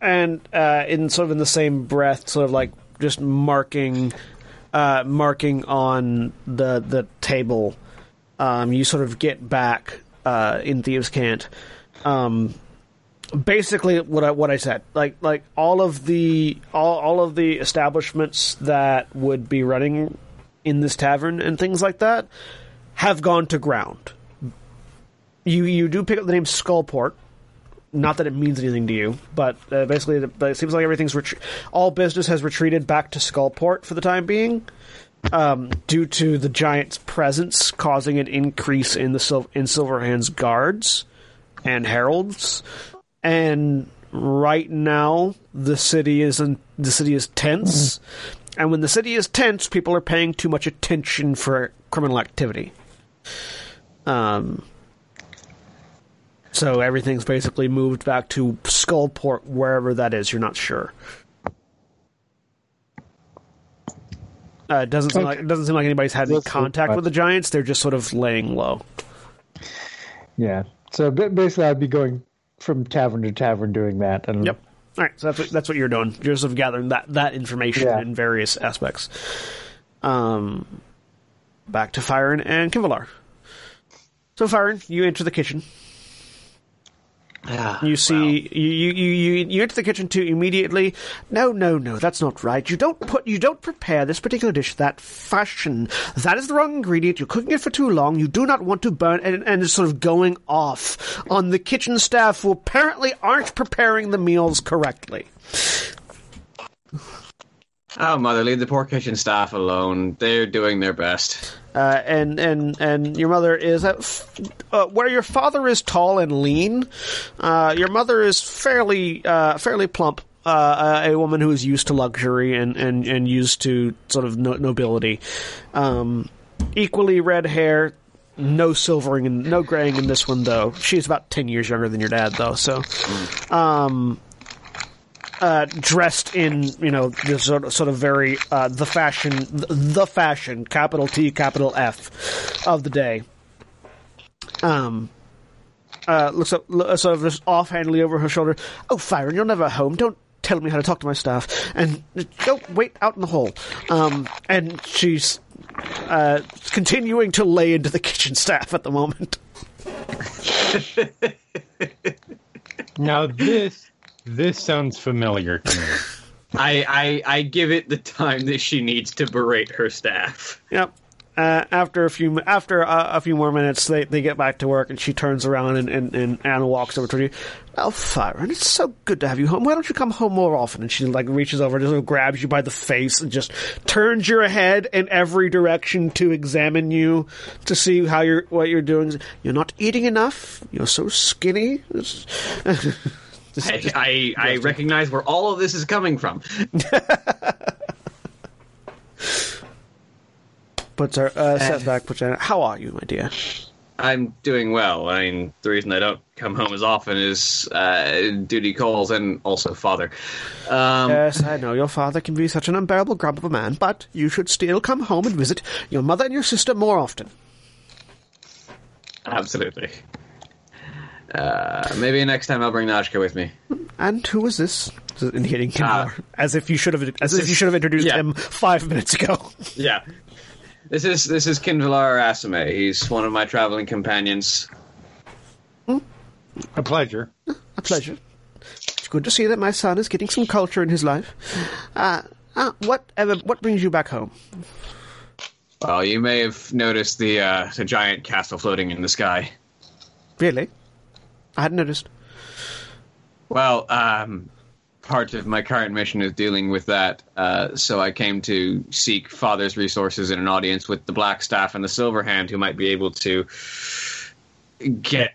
and uh, in sort of in the same breath, sort of like just marking, uh, marking on the the table. Um, you sort of get back uh, in Thieves' Cant. Um, basically, what I what I said, like like all of the all all of the establishments that would be running in this tavern and things like that have gone to ground. You you do pick up the name Skullport. Not that it means anything to you, but uh, basically, but it seems like everything's all business has retreated back to Skullport for the time being, um, due to the giant's presence causing an increase in the Sil- in Silverhand's guards and heralds, and right now the city is in, the city is tense, and when the city is tense, people are paying too much attention for criminal activity. Um, so everything's basically moved back to Skullport, wherever that is. You're not sure. Uh, it doesn't seem like it doesn't seem like anybody's had any contact with the giants. They're just sort of laying low. Yeah. So basically, I'd be going from tavern to tavern doing that. And Yep. All right, so that's what, that's what you're doing. You're sort of gathering that that information Yeah. in various aspects. Um, back to Firen and Qinvylar. So Firen, you enter the kitchen. Ah, You see, you, you, you, you, you enter the kitchen too immediately. No, no, no, that's not right. You don't put, you don't prepare this particular dish that fashion. That is the wrong ingredient. You're cooking it for too long. You do not want to burn, and, and it's sort of going off on the kitchen staff who apparently aren't preparing the meals correctly. Oh, mother, leave the poor kitchen staff alone. They're doing their best. Uh, and and and your mother is uh, f- uh, where your father is tall and lean. Uh, your mother is fairly uh, fairly plump. Uh, a woman who is used to luxury and, and, and used to sort of no- nobility. Um, equally red hair, no silvering and no graying in this one though. She's about ten years younger than your dad though. So, um, uh, dressed in you know this sort of, sort of very uh, the fashion the fashion capital T capital F of the day. Um, uh, looks up sort of just offhandedly over her shoulder. Oh, Firen, you're never home. Don't tell me how to talk to my staff, and don't wait out in the hall. Um, and she's uh, continuing to lay into the kitchen staff at the moment. <laughs> Now this this sounds familiar to me. <laughs> I, I, I give it the time that she needs to berate her staff. Yep. Uh, after a few after uh, a few more minutes, they, they get back to work, and she turns around and, and, and Anna walks over to you. Oh, Firen, it's so good to have you home. Why don't you come home more often? And she like reaches over, and just sort of grabs you by the face, and just turns your head in every direction to examine you to see how you're what you're doing. You're not eating enough. You're so skinny. <laughs> This- I, just- I, I recognize where all of this is coming from. <laughs> puts her uh, steps back. Puts. How are you, my dear? I'm doing well. I mean, the reason I don't come home as often is uh, duty calls and also father. Um, Yes, I know your father can be such an unbearable grub of a man, but you should still come home and visit your mother and your sister more often. Absolutely. Uh, maybe next time I'll bring Najka with me. And who is this? Indicating Ah. Kindler, as if you should have, as if you should have introduced Yeah. him five minutes ago. <laughs> Yeah. This is this is Qinvylar Asame. He's one of my traveling companions. A pleasure. A pleasure. It's good to see that my son is getting some culture in his life. Uh, uh, what, Evan, what brings you back home? Well, you may have noticed the uh, the giant castle floating in the sky. Really? I hadn't noticed. Well, um, part of my current mission is dealing with that, uh, so I came to seek Father's resources in an audience with the Blackstaff and the Silver Hand, who might be able to get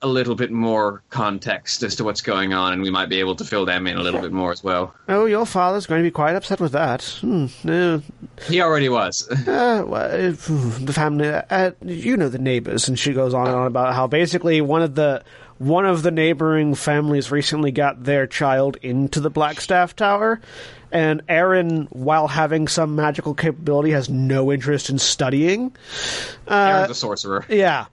a little bit more context as to what's going on, and we might be able to fill them in a little bit more as well. Oh, your father's going to be quite upset with that. Hmm, no, He already was. <laughs> Uh, well, uh, the family, uh, you know the neighbors, and she goes on and on about how basically one of the one of the neighboring families recently got their child into the Blackstaff Tower, and Aaron, while having some magical capability, has no interest in studying. Aaron's a sorcerer. Yeah,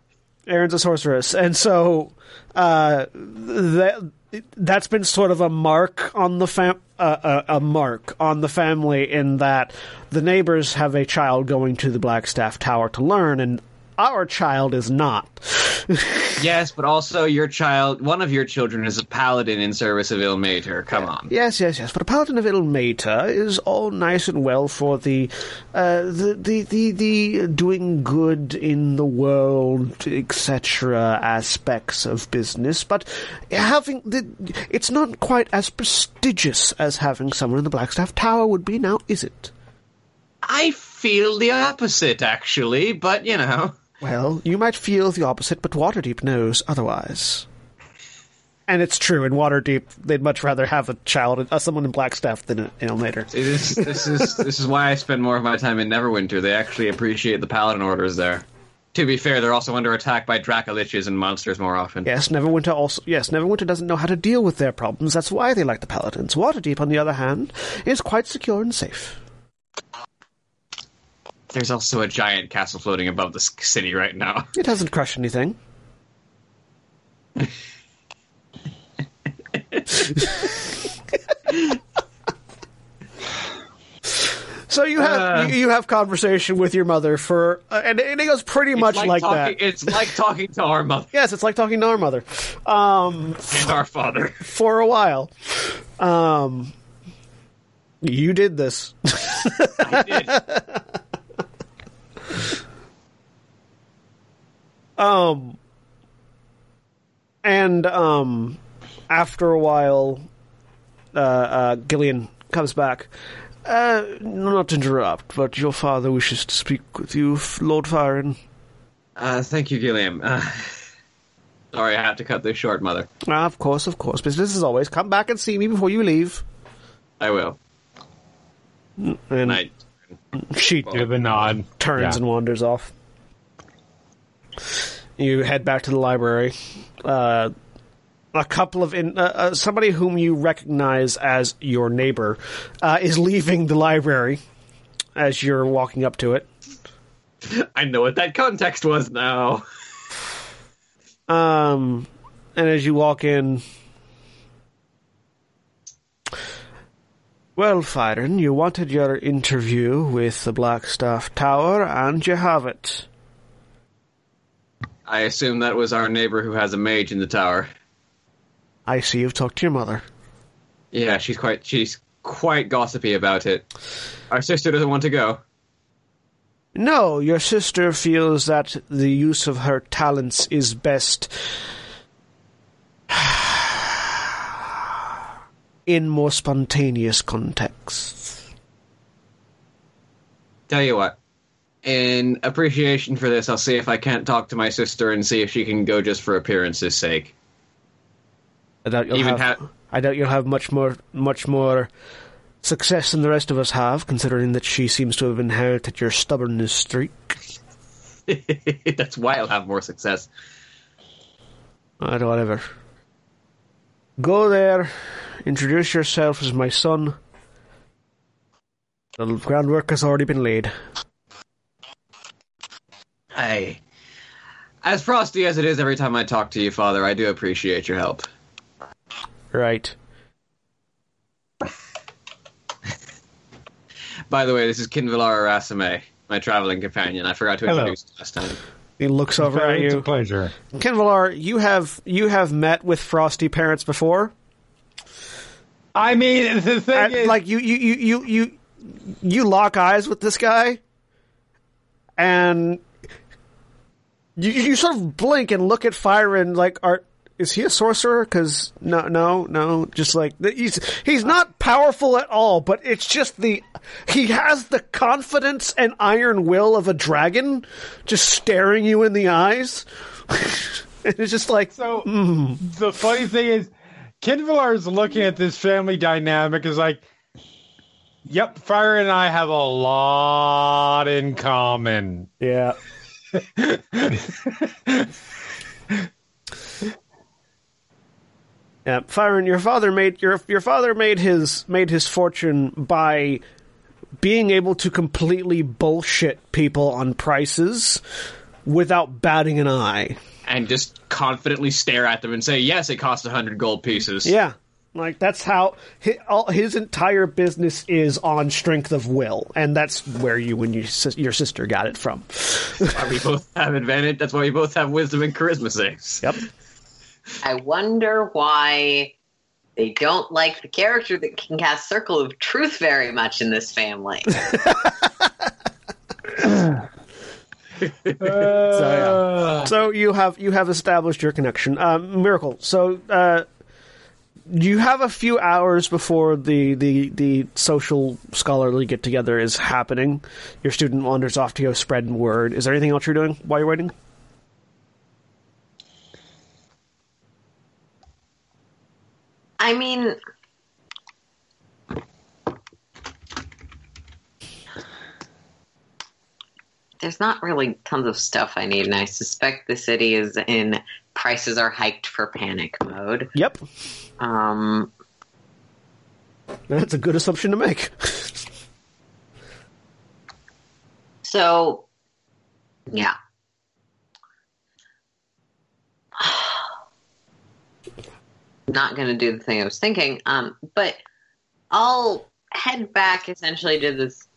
Aaron's a sorceress, and so uh, that that's been sort of a mark on the fam uh, a, a mark on the family in that the neighbors have a child going to the Blackstaff Tower to learn, and our child is not. <laughs> Yes, but also your child, one of your children is a paladin in service of Ilmater. Come on. Yes, yes, yes. But a paladin of Ilmater is all nice and well for the, uh, the, the, the, the doing good in the world, etc. aspects of business. But having the, it's not quite as prestigious as having someone in the Blackstaff Tower would be. Now, is it? I feel the opposite, actually, but you know. Well, you might feel the opposite, but Waterdeep knows otherwise. And it's true. In Waterdeep, they'd much rather have a child, uh, someone in Blackstaff than an Ilmater. See, This, this is this is why I spend more of my time in Neverwinter. They actually appreciate the paladin orders there. To be fair, they're also under attack by Dracoliches and monsters more often. Yes, Neverwinter also. Yes, Neverwinter doesn't know how to deal with their problems. That's why they like the Paladins. Waterdeep, on the other hand, is quite secure and safe. There's also a giant castle floating above the city right now. <laughs> It hasn't crushed anything. <laughs> so you have Uh. you, you have conversation with your mother for, uh, and, and it goes pretty much It's like, talking, that. It's like talking to our mother Yes, it's like talking to our mother. Um, and our father. <laughs> for a while. Um, you did this. I did. Um, and um, after a while, uh, uh, Gillian comes back. Uh, not to interrupt, but your father wishes to speak with you, Lord Firen. Uh, thank you, Gilliam. Uh, <laughs> sorry, I had to cut this short, mother. Ah, of course, of course. Business as always. Come back and see me before you leave. I will. And I, she Give a nod. turns Yeah. and wanders off. You head back to the library. Uh, a couple of in, uh, uh, somebody whom you recognize as your neighbor uh, is leaving the library as you're walking up to it. I know what that context was now. Um, and as you walk in, well, Firen, you wanted your interview with the Blackstaff Tower, and you have it. I assume that was our neighbor who has a mage in the tower. I see you've talked to your mother. Yeah, she's quite she's quite gossipy about it. Our sister doesn't want to go. No, your sister feels that the use of her talents is best <sighs> in more spontaneous contexts. Tell you what. In appreciation for this, I'll see if I can't talk to my sister and see if she can go just for appearances' sake. I doubt you'll Even have. ha- I doubt you'll have much more, much more success than the rest of us have, considering that she seems to have inherited your stubbornness streak. <laughs> That's why I'll have more success. Uh, whatever. Go there, introduce yourself as my son. The groundwork has already been laid. I, as frosty as it is every time I talk to you, Father, I do appreciate your help. Right. By the way, this is Qinvylar Arasame, my traveling companion. I forgot to Hello. introduce last time. He looks over at It's a you. pleasure. Qinvylar, you have you have met with Frosty parents before. I mean, the thing And, is, like you, you, you, you, you, you lock eyes with this guy, and you, you sort of blink and look at Fire and like, are is he a sorcerer? Because no, no, no, just like he's he's not powerful at all, but it's just the he has the confidence and iron will of a dragon, just staring you in the eyes. <laughs> it's just like So mm. the funny thing is, Qinvylar is looking at this family dynamic is like, yep, Fire and I have a lot in common. yeah. <laughs> Yeah, Firen, your father made your your father made his made his fortune by being able to completely bullshit people on prices without batting an eye. And just confidently stare at them and say, yes, it cost a hundred gold pieces. Yeah, like that's how his, all, his entire business is on strength of will, and that's where you and your, your sister got it from. Why we both have advantage. That's why we both have wisdom and charisma saves. Yep. I wonder why they don't like the character that can cast Circle of Truth very much in this family. <laughs> <laughs> Uh, So you have you have established your connection, um, Miracle. So uh, you have a few hours before the, the the social scholarly get together is happening. Your student wanders off to go spread word. Is there anything else you're doing while you're waiting? I mean, there's not really tons of stuff I need, and I suspect the city is in prices are hiked for panic mode. Yep, Um, that's a good assumption to make. so, yeah. <sighs> Not going to do the thing I was thinking, um, but I'll head back essentially to this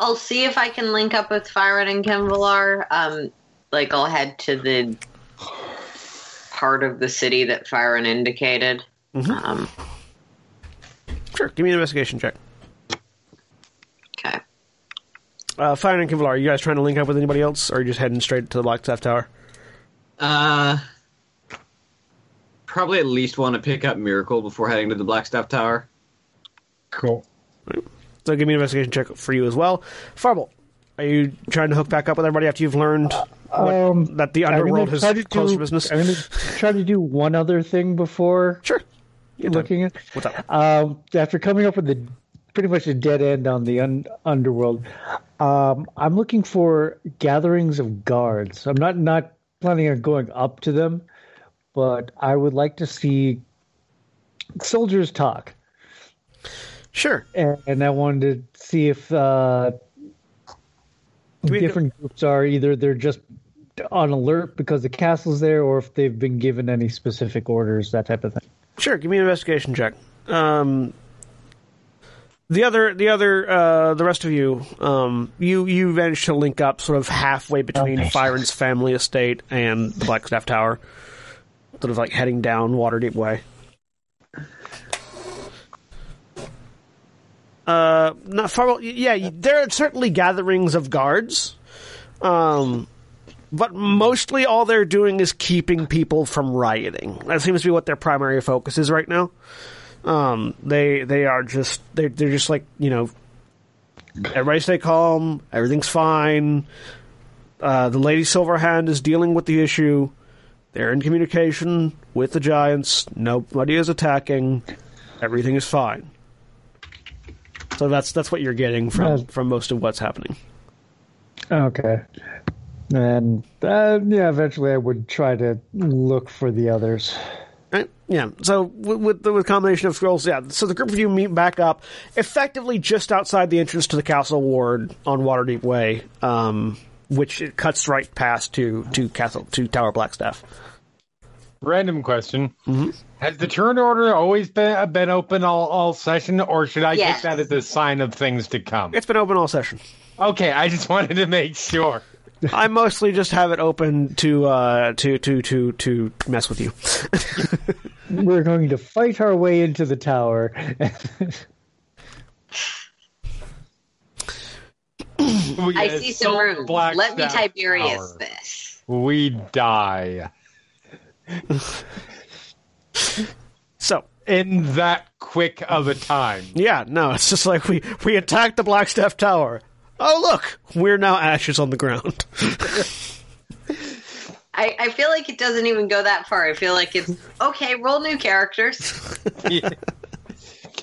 I'll see if I can link up with Firen and Qinvylar. Um, like I'll head to the part of the city that Firen indicated. Um, Sure, give me an investigation check. okay. Uh, Fire and Qinvylar, are you guys trying to link up with anybody else, or are you just heading straight to the Blackstaff Tower? Uh, probably at least want to pick up Miracle before heading to the Blackstaff Tower. cool. So give me an investigation check for you as well. Farbolt, are you trying to hook back up with everybody after you've learned what, Um, that the underworld has closed do- for business? I'm going to try to do one other thing before Sure. Time. looking at. What's up? Um, after coming up with the pretty much a dead end on the un- underworld, um, I'm looking for gatherings of guards. I'm not not planning on going up to them, but I would like to see soldiers talk, Sure. and, and I wanted to see if uh, me a- different groups are either they're just on alert because the castle's there, or if they've been given any specific orders, that type of thing. Sure, give me an investigation check. Um, the other, the other, uh, the rest of you, um, you you managed to link up sort of halfway between Okay. Firen's family estate and the Blackstaff Tower, sort of like heading down Waterdeep Way. Uh, not well, Yeah, there are certainly gatherings of guards, um, but mostly all they're doing is keeping people from rioting. That seems to be what their primary focus is right now. Um, they they are just they they're just like you know Everybody stay calm. Everything's fine. Uh, the Lady Silverhand is dealing with the issue. They're in communication with the giants. Nobody is attacking. Everything is fine. So that's that's what you're getting from Uh, from most of what's happening. Okay. And uh, yeah, eventually I would try to look for the others. Right? Yeah. So with, with the with combination of scrolls, yeah. So the group of you meet back up, effectively just outside the entrance to the castle ward on Waterdeep Way, um, which it cuts right past to to castle to Tower Blackstaff. Random question: Has the turn order always been been open all, all session, or should I Yes. take that as a sign of things to come? It's been open all session. Okay, I just <laughs> wanted to make sure. I mostly just have it open to uh, to to to to mess with you. <laughs> We're going to fight our way into the tower. <laughs> We I see some assault rooms. Let me Tiberius Tower. this. We die <laughs> So in that quick of a time. yeah, no, it's just like we we attacked the Blackstaff Tower. Oh look, we're now ashes on the ground. <laughs> I, I feel like it doesn't even go that far. I feel like it's okay. Roll new characters. <laughs>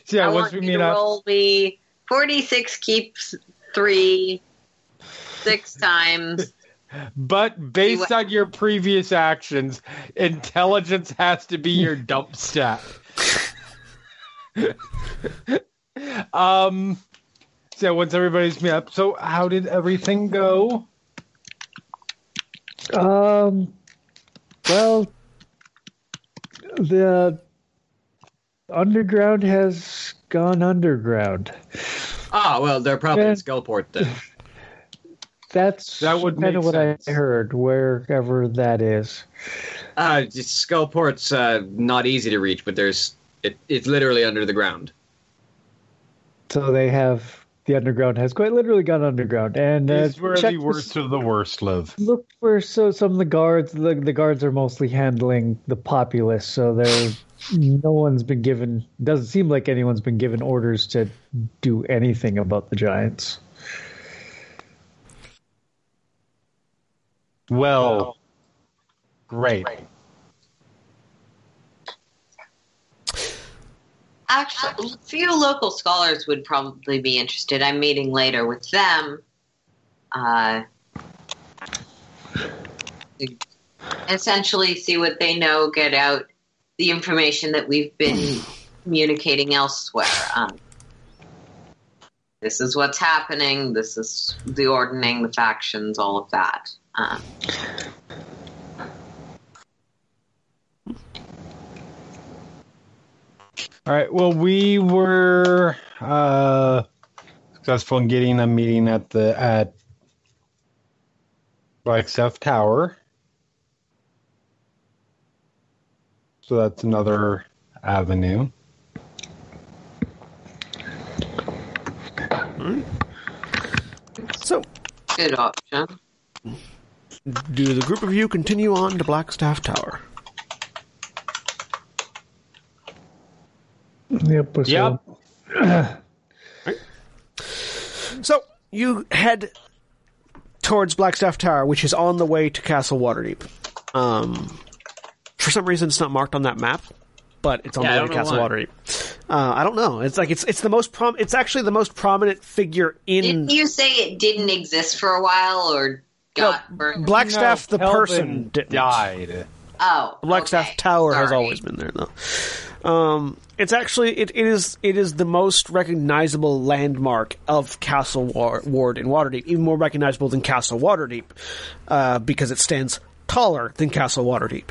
So yeah, I once want we meet to up, roll me forty-six keeps three six times. But based on your previous actions, intelligence has to be your dump stat. <laughs> um. So once everybody's met up, so how did everything go? Um, well, the underground has gone underground. Ah, well, they're probably Yeah. in Skullport then. That's That would kind of what sense. I heard, wherever that is. Uh, Skullport's uh, not easy to reach, but there's it, it's literally under the ground. So they have the underground has quite literally gone underground, and uh, Is where the worst of the worst live. Look for so some of the guards. The, the guards are mostly handling the populace, so they're no one's been given. Doesn't seem like anyone's been given orders to do anything about the giants. Well, great. Actually, a few local scholars would probably be interested. I'm meeting later with them. Uh, essentially, see what they know, get out the information that we've been communicating elsewhere. Um, this is what's happening. This is the ordning, the factions, all of that. Um, All right. Well, we were uh, successful in getting a meeting at the at Blackstaff Tower. So that's another avenue. So good option. Do the group of you continue on to Blackstaff Tower? Yep. so- Yep. <clears throat> So you head towards Blackstaff Tower, which is on the way to Castle Waterdeep. Um, for some reason, it's not marked on that map, but it's on Yeah, the way to Castle why. Waterdeep. Uh, I don't know. It's like it's it's the most prom. It's actually the most prominent figure in Didn't you say it didn't exist for a while or got burned? Blackstaff. the No, person Khelben didn't. died. Oh, Blackstaff okay. Tower has always been there, though. Um, it's actually it, it is it is the most recognizable landmark of Castle War- Ward in Waterdeep, even more recognizable than Castle Waterdeep, uh, because it stands taller than Castle Waterdeep.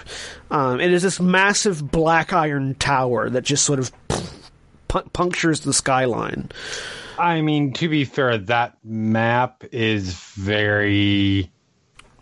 Um, it is this massive black iron tower that just sort of pu- punctures the skyline. I mean, to be fair, that map is very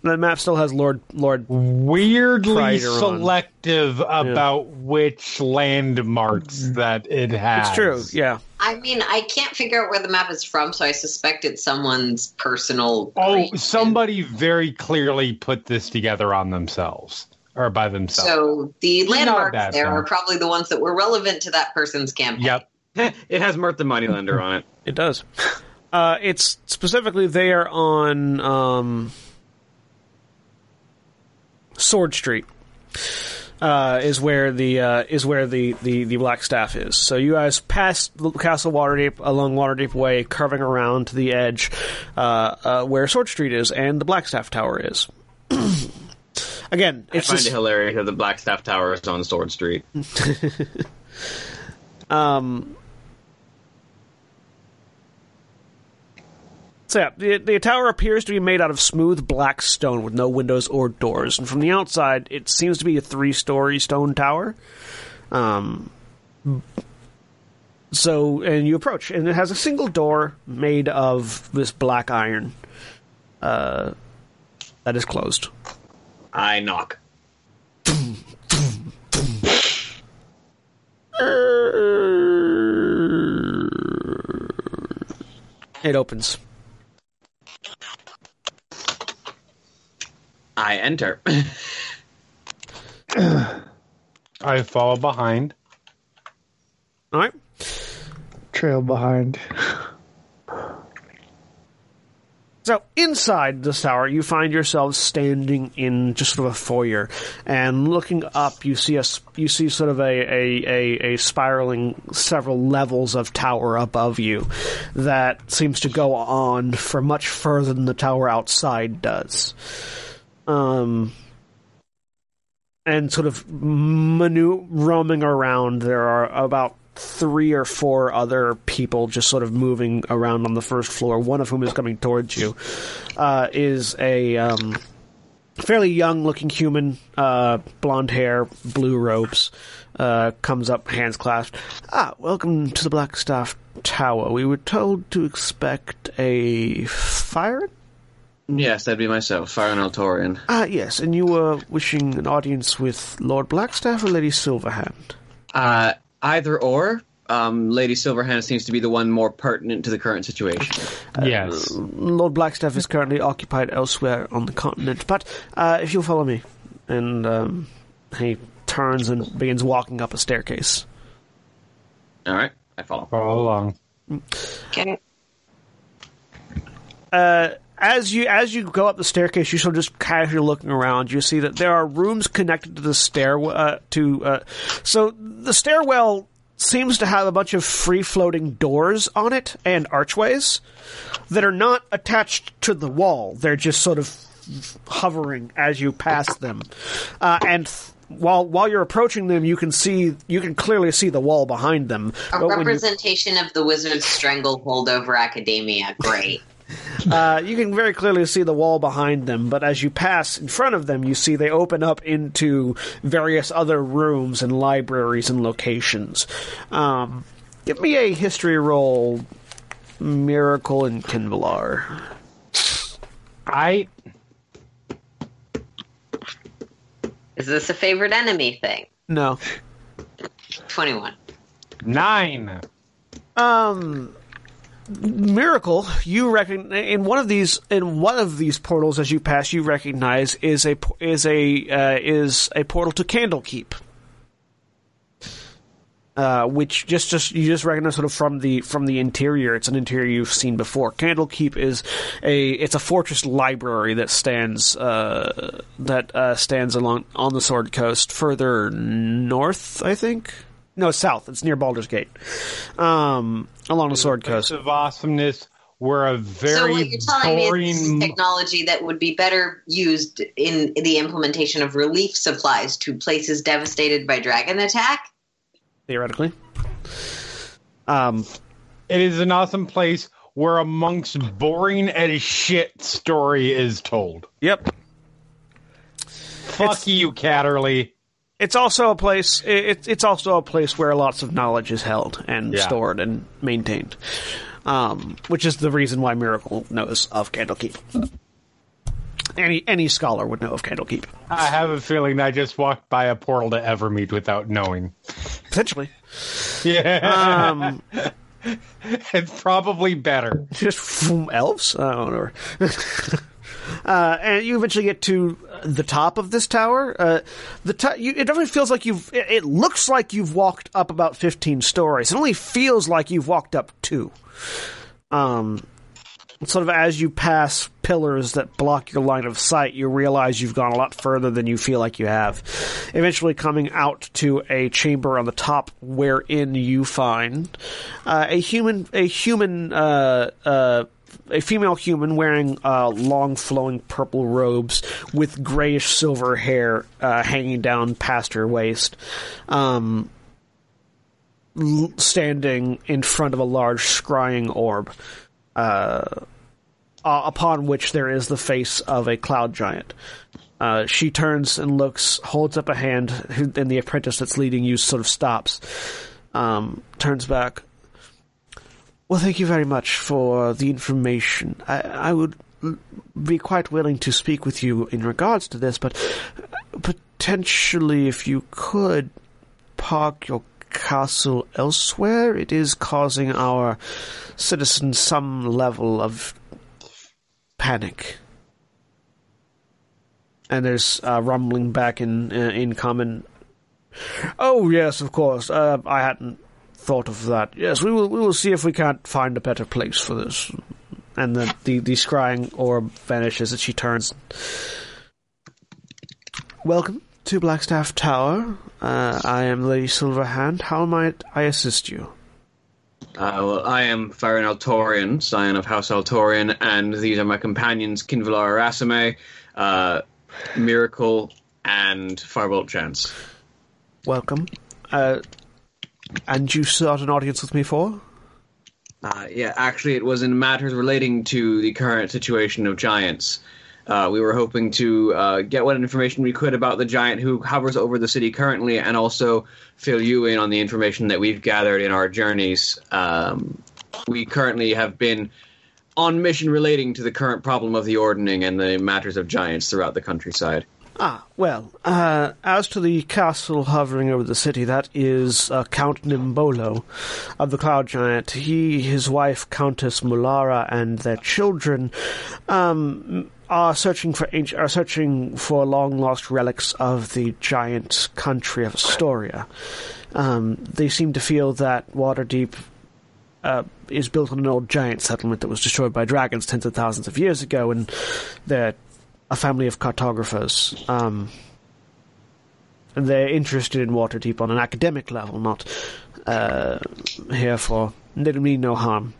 The map still has Lord Lord. weirdly Kreider on. selective about which landmarks that it has. It's true, yeah. I mean, I can't figure out where the map is from, so I suspect it's someone's personal. Oh, creation. somebody very clearly put this together on themselves or by themselves. So the landmarks there thing. are probably the ones that were relevant to that person's campaign. yep. <laughs> it has Mirt the Moneylender on it. It does. Uh, it's specifically there on um, Sword Street. Uh, is where the uh, is where the, the, the black staff is. So you guys pass Castle Waterdeep along Waterdeep Way, curving around to the edge uh, uh, where Sword Street is and the Blackstaff Tower is. <clears throat> Again, I it's find this, it hilarious that the Blackstaff Tower is on Sword Street. <laughs> Um, so yeah, the, the tower appears to be made out of smooth black stone with no windows or doors, and from the outside, it seems to be a three-story stone tower. Um, so, and you approach, and it has a single door made of this black iron uh, that is closed. I knock. It opens. I enter. <laughs> I follow behind. All right. Trail behind. So inside this tower, you find yourselves standing in just sort of a foyer, and looking up, you see a s- you see sort of a a, a, a spiraling several levels of tower above you that seems to go on for much further than the tower outside does. Um, and sort of manu- roaming around, there are about three or four other people just sort of moving around on the first floor, one of whom is coming towards you, uh, is a um, fairly young looking human, uh, blonde hair, blue robes, uh, comes up, hands clasped. Ah, welcome to the Blackstaff Tower. We were told to expect a fire. Yes, that'd be myself, Firen Altarian. Ah, yes, and you were wishing an audience with Lord Blackstaff or Lady Silverhand? Uh, either or. Um, Lady Silverhand seems to be the one more pertinent to the current situation. yes. Lord Blackstaff is currently occupied elsewhere on the continent, but uh, if you'll follow me. And um, he turns and begins walking up a staircase. All right, I follow. Follow along. Okay. Uh, as you as you go up the staircase, you sort of just casually looking around. You see that there are rooms connected to the stairwell. Uh, to uh, so the stairwell seems to have a bunch of free floating doors on it and archways that are not attached to the wall. They're just sort of hovering as you pass them, uh, and. th- while while you're approaching them, you can see you can clearly see the wall behind them. A when you- representation of the wizard's stranglehold over academia. Great. <laughs> Uh, you can very clearly see the wall behind them, but as you pass in front of them, you see they open up into various other rooms and libraries and locations. Um, give me a history roll, Miracle in Qinvylar. I Is this a favorite enemy thing? No. 21. nine. Um, Miracle, you reckon in one of these in one of these portals as you pass, you recognize is a is a uh, is a portal to Candlekeep. Uh, which just just you just recognize sort of from the from the interior. It's an interior you've seen before. Candlekeep is a it's a fortress library that stands uh, that uh, stands along on the Sword Coast, further north, I think. No, south. It's near Baldur's Gate, um, along the Sword Coast. of awesomeness were a very so what you're telling boring. is is technology that would be better used in the implementation of relief supplies to places devastated by dragon attack? Theoretically, um, it is an awesome place where a monk's boring as shit story is told. yep. Fuck It's- you, Catterley. It's also a place. It, it's also a place where lots of knowledge is held and Yeah. stored and maintained, um, which is the reason why Miracle knows of Candlekeep. Any any scholar would know of Candlekeep, I have a feeling I just walked by a portal to Evermeet without knowing. potentially. Yeah, Um, <laughs> it's probably better. just from elves. I don't know. <laughs> uh, and you eventually get to the top of this tower. Uh, the you, it definitely feels like you've. It, it looks like you've walked up about fifteen stories. It only feels like you've walked up two. Um, sort of as you pass pillars that block your line of sight, you realize you've gone a lot further than you feel like you have. Eventually, coming out to a chamber on the top, wherein you find uh, a human, a human, uh, uh, a female human wearing uh, long, flowing purple robes with grayish silver hair uh, hanging down past her waist. Um, l- standing in front of a large scrying orb uh, upon which there is the face of a cloud giant. Uh, she turns and looks, holds up a hand, and the apprentice that's leading you sort of stops, um, turns back. Well, thank you very much for the information. I, I would be quite willing to speak with you in regards to this, but potentially, if you could park your castle elsewhere, it is causing our citizens some level of panic. And there's uh, rumbling back in uh, in common. Oh yes, of course. Uh, I hadn't thought of that. Yes, we will. We will see if we can't find a better place for this. And the the, the scrying orb vanishes, and she turns. Welcome to Blackstaff Tower. Uh, I am Lady Silverhand. How might I assist you? Uh, well, I am Firen Altarian, scion of House Altarian, and these are my companions Qinvylar Arasame, uh, Miracle, and Firebolt Chance. Welcome. Uh, and you sought an audience with me for? Uh, yeah, actually, it was in matters relating to the current situation of giants. Uh, we were hoping to uh, get what information we could about the giant who hovers over the city currently, and also fill you in on the information that we've gathered in our journeys. Um, we currently have been on mission relating to the current problem of the ordning and the matters of giants throughout the countryside. Ah, well, uh, as to the castle hovering over the city, that is uh, Count Nimbolo of the Cloud Giant. He, his wife, Countess Mulara, and their children um, are searching for ancient, are searching for long lost relics of the giant country of Ostoria. Um, they seem to feel that Waterdeep uh, is built on an old giant settlement that was destroyed by dragons tens of thousands of years ago, and they're a family of cartographers. Um, and they're interested in Waterdeep on an academic level, not uh, here for. They don't mean no harm.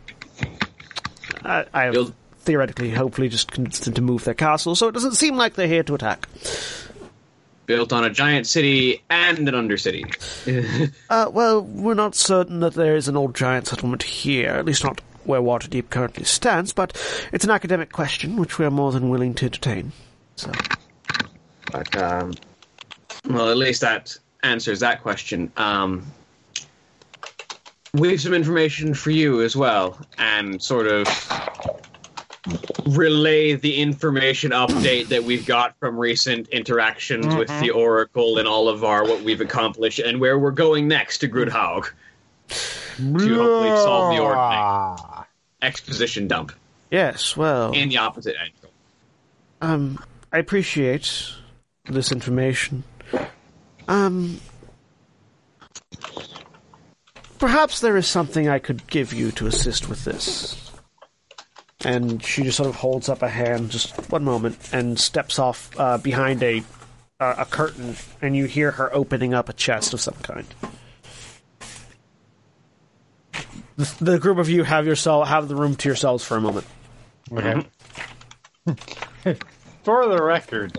I, I You'll- theoretically, hopefully, just convinced them to move their castle, so it doesn't seem like they're here to attack. Built on a giant city and an undercity. <laughs> Uh, well, we're not certain that there is an old giant settlement here, at least not where Waterdeep currently stands, but it's an academic question which we are more than willing to entertain. So, But um, well, at least that answers that question. Um, we have some information for you as well, and sort of relay the information update that we've got from recent interactions with the Oracle and all of our what we've accomplished and where we're going next to Grudd Haug to hopefully solve the ordning. Exposition dump yes, well, in the opposite angle. um, I appreciate this information. Um, perhaps there is something I could give you to assist with this. And she just sort of holds up a hand, just one moment, and steps off uh, behind a uh, a curtain, and you hear her opening up a chest of some kind. The, the group of you have yourself have the room to yourselves for a moment. Okay. <laughs> For the record,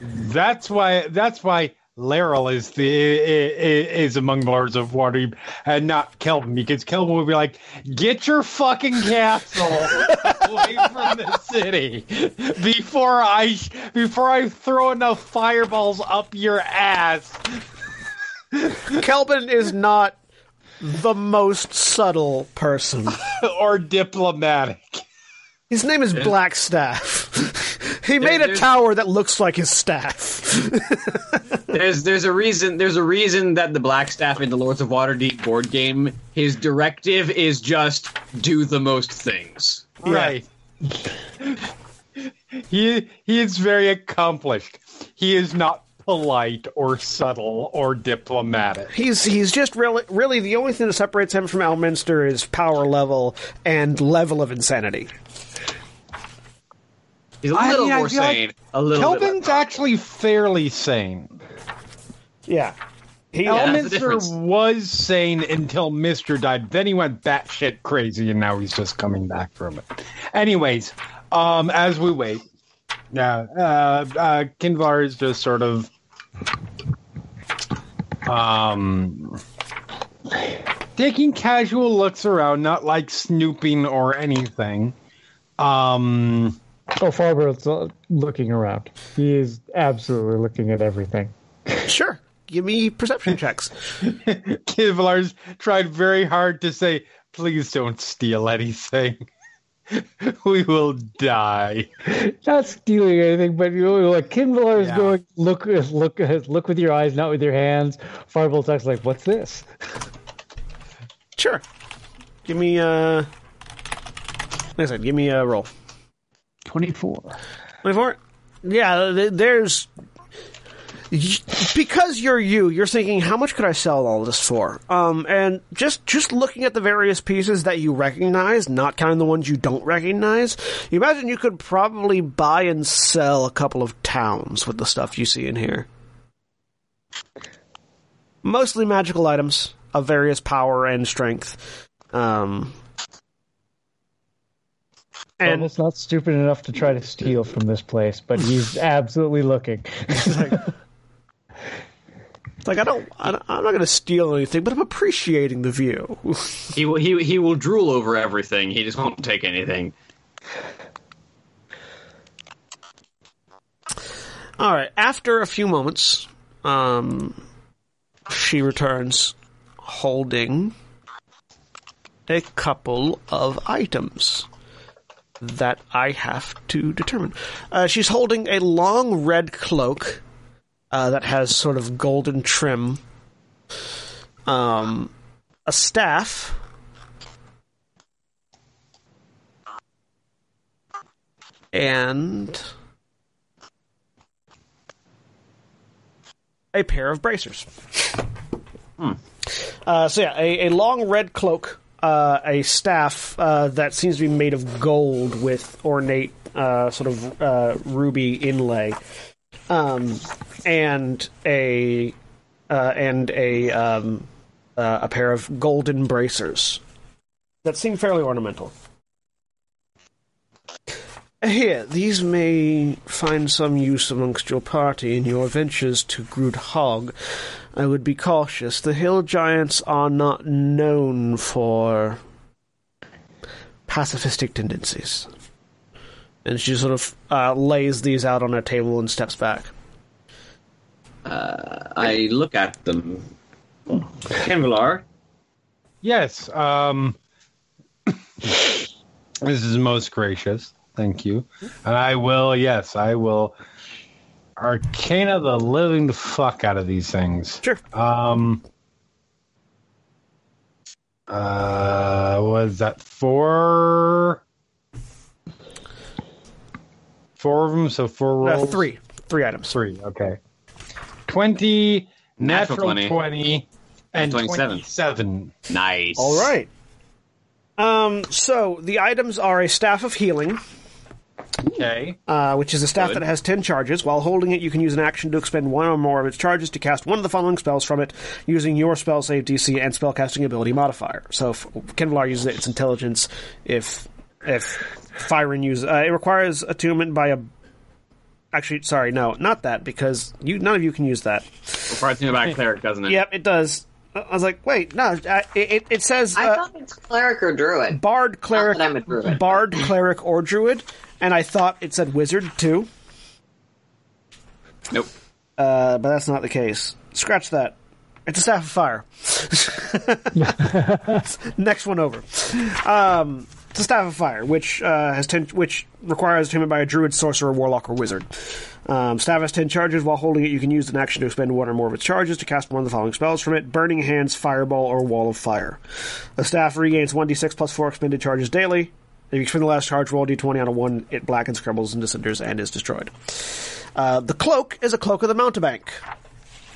that's why that's why Laeral is the is among the lords of Waterdeep and not Khelben because Khelben would be like, "Get your fucking castle <laughs> away from the city before I before I throw enough fireballs up your ass." Khelben is not the most subtle person. <laughs> or diplomatic. His name is Blackstaff. <laughs> he made a tower that looks like his staff. <laughs> There's there's a reason there's a reason that the Blackstaff in the Lords of Waterdeep board game, his directive is just do the most things. Right. he he is very accomplished. He is not polite or subtle or diplomatic. he's he's just really really the only thing that separates him from Elminster is power level and level of insanity. He's a little mean, I more feel like sane. a little bit Khelben's less actually fairly sane. Yeah. He, Yeah. Elminster difference. was sane until Mystra died. Then he went batshit crazy, and now he's just coming back from it. Anyways, um, as we wait, yeah, uh, uh, Kinvar is just sort of, um, taking casual looks around, not like snooping or anything. Um, Oh, Farber's uh, looking around. He is absolutely looking at everything. sure. Give me perception checks. <laughs> Kivlar's tried very hard to say, please don't steal anything. <laughs> we will die. Not stealing anything, but you know, like Qinvylar is Yeah. going, look, look, look with your eyes, not with your hands. Farbolt's like, what's this? Sure. Give me uh Like I said, give me a roll. 24. 24? Yeah, th- there's because you're you, you're thinking, how much could I sell all this for? Um, and just just looking at the various pieces that you recognize, not counting the ones you don't recognize, you imagine you could probably buy and sell a couple of towns with the stuff you see in here. Mostly magical items of various power and strength. Um, and Farbolt's not stupid enough to try to steal from this place, but he's absolutely looking. Like <laughs> <laughs> I don't, I don't I'm not going to steal anything, but I'm appreciating the view. <laughs> He will, he he will drool over everything. He just won't take anything. All right. After a few moments, um, she returns holding a couple of items that I have to determine. Uh, she's holding a long red cloak uh, that has sort of golden trim, um, a staff. And a pair of bracers. Uh, so yeah, a, a long red cloak, uh, a staff uh, that seems to be made of gold with ornate uh, sort of uh, ruby inlay, um, and a uh, and a um, uh, a pair of golden bracers that seem fairly ornamental. Here, these may find some use amongst your party in your ventures to Grudd Haug. I would be cautious. The hill giants are not known for pacifistic tendencies. And she sort of uh, lays these out on a table and steps back. I look at them. Qinvylar, Yes. Um, <coughs> this is most gracious. Thank you. And I will, yes, I will arcana the living fuck out of these things. Sure. Um, uh, was that four? Four of them, so four Uh, rolls. three. Three items. Three. Okay. Twenty, Natural natural, 20. twenty, and 27. twenty-seven. nice. All right. Um, so the items are a staff of healing, Okay. uh, which is a staff Good. that has 10 charges. While holding it, you can use an action to expend one or more of its charges to cast one of the following spells from it using your spell save DC and spellcasting ability modifier. So if Qinvylar uses it, it's intelligence. If if Firen uses uh, it requires attunement by a Actually, sorry, no, not that because you none of you can use that. Requires me back cleric, doesn't it? Yep, it does. I was like, wait, no, uh, it, it, it says I uh, thought it's cleric or druid. bard, cleric, that I'm a druid. bard, cleric, or druid, and I thought it said wizard too. Nope. Uh, but that's not the case. Scratch that. It's a staff of fire. <laughs> Next one over. Um, it's a staff of fire, which uh, has ten, which requires attunement by a druid, sorcerer, warlock, or wizard. Um, staff has ten charges. While holding it, you can use an action to expend one or more of its charges to cast one of the following spells from it: Burning Hands, Fireball, or Wall of Fire. The staff regains one d6 plus four expended charges daily. If you expend the last charge, roll d20 on a one. It blackens, crumbles, and dissenters, and is destroyed. Uh, the cloak is a cloak of the mountebank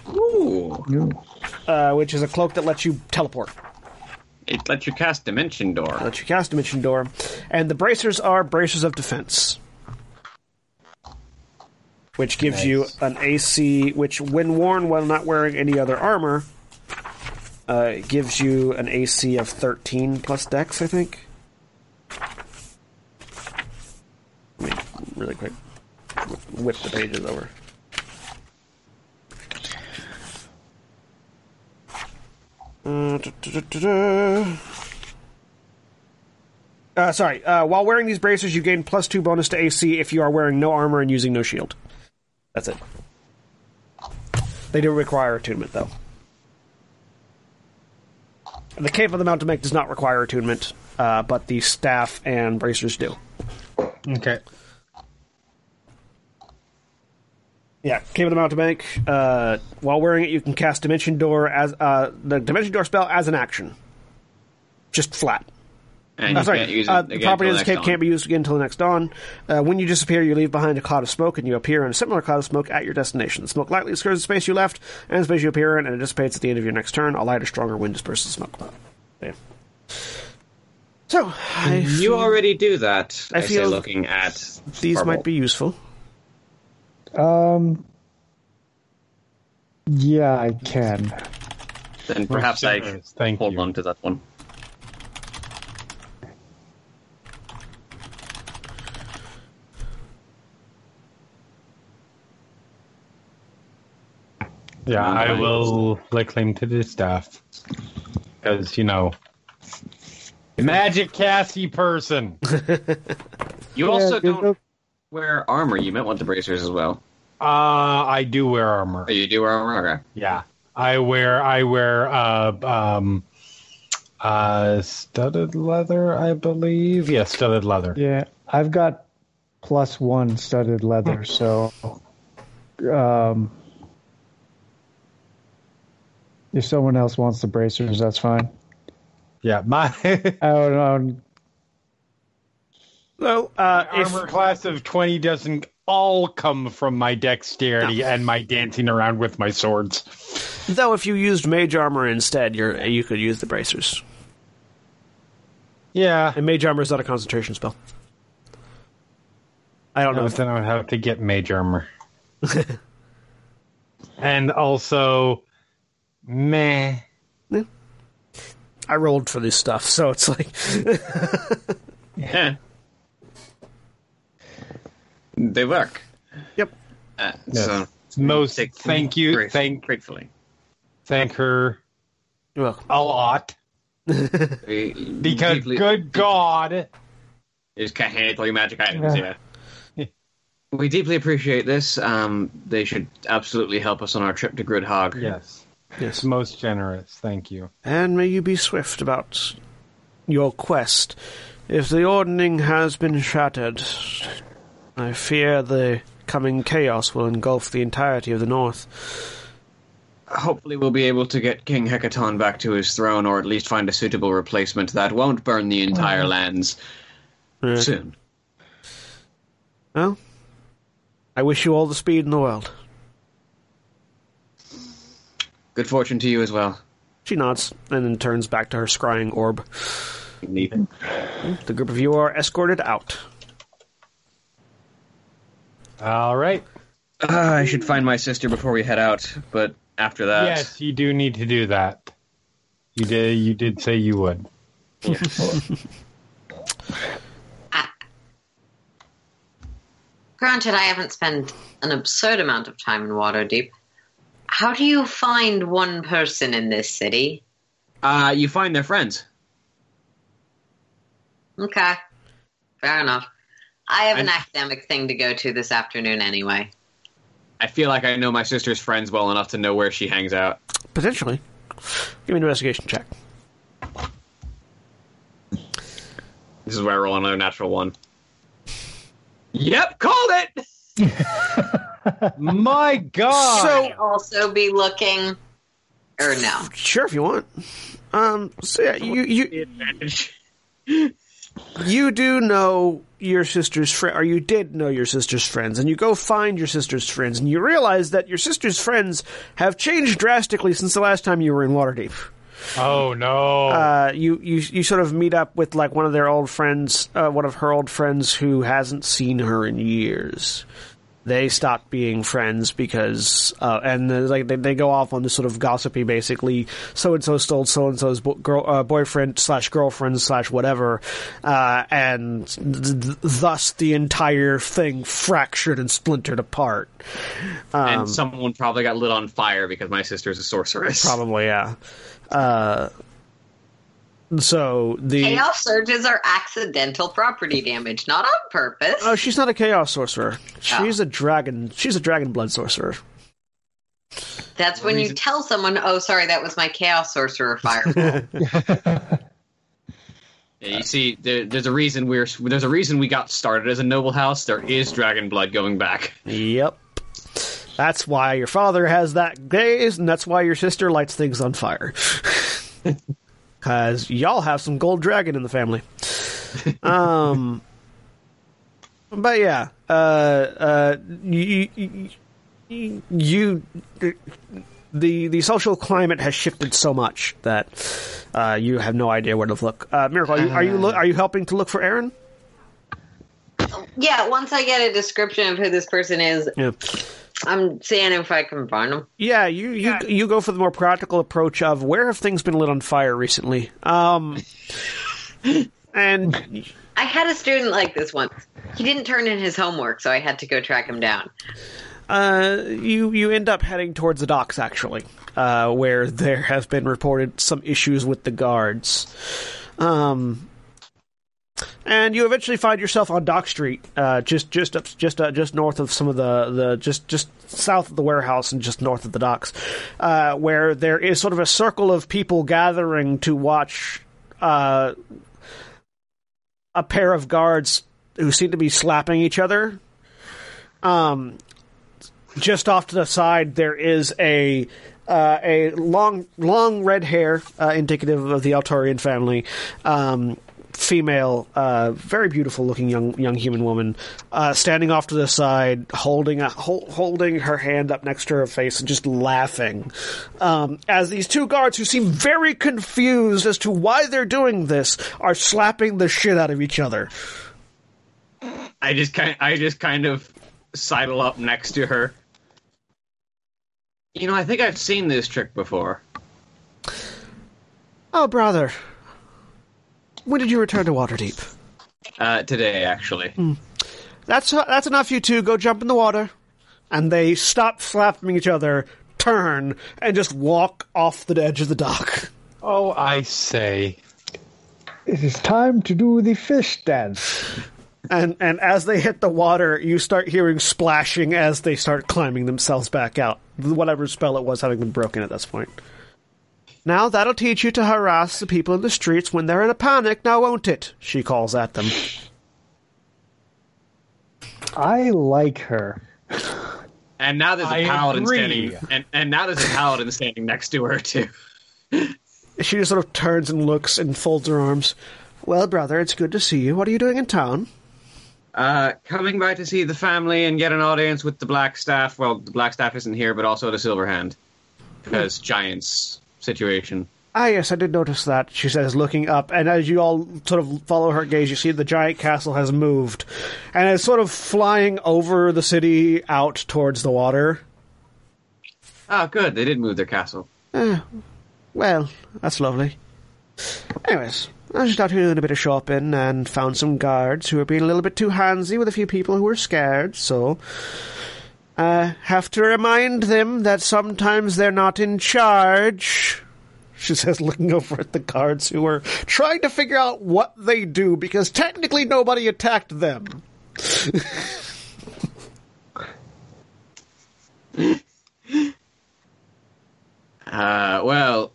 Ooh. uh, which is a cloak that lets you teleport, It lets you cast Dimension Door. lets you cast Dimension Door, and the bracers are bracers of defense. which gives you an AC, which when worn while not wearing any other armor, uh, gives you an AC of 13 plus Dex, I think. Let me really quick whip the pages over. Uh, da. Uh, sorry. Uh, while wearing these bracers, you gain plus two bonus to AC if you are wearing no armor and using no shield. That's it. They do require attunement, though. The Cape of the Mountebank does not require attunement, uh, but the staff and bracers do. Okay. Yeah, Cave of the Mountebank. Uh, while wearing it, you can cast Dimension Door as uh, the Dimension Door spell as an action, just flat. And you sorry, can't use it uh, the property of this cape dawn. can't be used again until the next dawn. Uh, when you disappear, you leave behind a cloud of smoke, and you appear in a similar cloud of smoke at your destination. The smoke lightly obscures the space you left, and the space you appear in, and it dissipates at the end of your next turn. A lighter, stronger wind disperses the smoke. Yeah. So, I You feel already do that. I I, feel looking at these Farbolt. might be useful. Um. Yeah, I can. Then perhaps I generous. Thank hold you. on to that one. Yeah, I will lay claim to this staff. Because, you know, magic Cassie person. <laughs> You also Yeah, don't look- wear armor. You might want the bracers as well. Uh, I do wear armor. Oh, you do wear armor? Okay. Yeah, I wear I wear uh um uh studded leather, I believe. Yeah, studded leather. Yeah, I've got plus one studded leather, so um, if someone else wants the bracers, that's fine. Yeah, my <laughs> I don't know. So, uh, if, armor class of twenty doesn't all come from my dexterity and my dancing around with my swords. though, if you used mage armor instead, you're, you could use the bracers. Yeah, And mage armor is not a concentration spell. I don't know no, if then I would have to get mage armor. <laughs> and also, meh. I rolled for this stuff, so it's like <laughs> Yeah. They work. Yep. Uh, Yes. So Most take- thank you, grace- thank gratefully. thank her You're welcome. a lot <laughs> We because deeply- good God. Just can't handle your magic items, yeah. We deeply appreciate this. Um, they should absolutely help us on our trip to Grudd Haug. Yes. Yes. Most generous. Thank you. And may you be swift about your quest. If the ordning has been shattered, I fear the coming chaos will engulf the entirety of the North. Hopefully, we'll be able to get King Hekaton back to his throne, or at least find a suitable replacement that won't burn the entire lands Uh, soon. well, I wish you all the speed in the world. Good fortune to you as well. She nods and then turns back to her scrying orb. Neat. The group of you are escorted out. All right. Ah, I should find my sister before we head out, but after that, yes, you do need to do that. You did. You did say you would. <laughs> Granted, I haven't spent an absurd amount of time in Waterdeep. How do you find one person in this city? uh, you find their friends. Okay, fair enough. I have an I'm- academic thing to go to this afternoon anyway. I feel like I know my sister's friends well enough to know where she hangs out. Potentially. Give me an investigation check. This is where I roll another natural one. Yep, called it. <laughs> My God. Should I also be looking, or no? Sure, if you want. Um, so yeah, you you Advantage. You do know your sister's friend, or you did know your sister's friends, and you go find your sister's friends, and you realize that your sister's friends have changed drastically since the last time you were in Waterdeep. oh no. Uh, you, you you sort of meet up with like one of their old friends, uh, one of her old friends who hasn't seen her in years. They stopped being friends because, uh, and uh, like they, they go off on this sort of gossipy, basically, so and so stole so and so's girl, uh, boyfriend slash girlfriend slash whatever, uh, and th- th- thus the entire thing fractured and splintered apart. Um, and someone probably got lit on fire because my sister's a sorceress. Probably, yeah. So the Chaos surges are accidental property damage, not on purpose. oh, she's not a chaos sorcerer. Oh. She's a dragon. She's a dragon blood sorcerer. That's when you tell someone, "Oh, sorry, that was my chaos sorcerer fireball." <laughs> Yeah, you see, there, there's a reason we're there's a reason we got started as a noble house. There is dragon blood going back. Yep. That's why your father has that gaze, and that's why your sister lights things on fire. <laughs> Because y'all have some gold dragon in the family. <laughs> Um, but yeah, uh, uh, you, you, you, the the social climate has shifted so much that uh, you have no idea where to look. Uh, Miracle, are you are you, lo- are you helping to look for Erin? yeah, once I get a description of who this person is, Yeah. I'm seeing if I can find them. Yeah, you you you go for the more practical approach of where have things been lit on fire recently? Um, <laughs> and I had a student like this once. He didn't turn in his homework, so I had to go track him down. uh, you you end up heading towards the docks actually, uh, where there have been reported some issues with the guards. Um, and you eventually find yourself on Dock Street, uh, just just up, just uh, just north of some of the, the just just south of the warehouse and just north of the docks, uh, where there is sort of a circle of people gathering to watch uh, a pair of guards who seem to be slapping each other. Um, just off to the side, there is a uh, a long long red hair, uh, indicative of the Altarian family. Um, female, uh, very beautiful looking young young human woman, uh, standing off to the side, holding a, hol- holding her hand up next to her face and just laughing. Um, as these two guards, who seem very confused as to why they're doing this, are slapping the shit out of each other. I just kind I just kind of sidle up next to her. You know, I think I've seen this trick before. Oh, brother, when did you return to Waterdeep? Uh, today, actually. That's that's enough. You two go jump in the water, and they stop slapping each other, turn, and just walk off the edge of the dock. Oh, I say. It is time to do the fish dance. And and as they hit the water, you start hearing splashing as they start climbing themselves back out. Whatever spell it was having been broken at this point. Now that'll teach you to harass the people in the streets when they're in a panic, now won't it? She calls at them. I like her. And now there's a I paladin agree. standing, and, and now there's a paladin standing next to her too. She just sort of turns and looks and folds her arms. Well, brother, it's good to see you. What are you doing in town? Uh, coming by to see the family and get an audience with the Black Staff. Well, the Black Staff isn't here, but also the Silver Hand, because giants situation. Ah, yes, I did notice that, she says, looking up. And as you all sort of follow her gaze, you see the giant castle has moved. And it's sort of flying over the city out towards the water. Oh, good. They did move their castle. Well, that's lovely. Anyways, I was just out here doing a bit of shopping and found some guards who were being a little bit too handsy with a few people who were scared, so. Uh, have to remind them that sometimes they're not in charge. She says, looking over at the guards who are trying to figure out what they do because technically nobody attacked them. <laughs> Uh, well,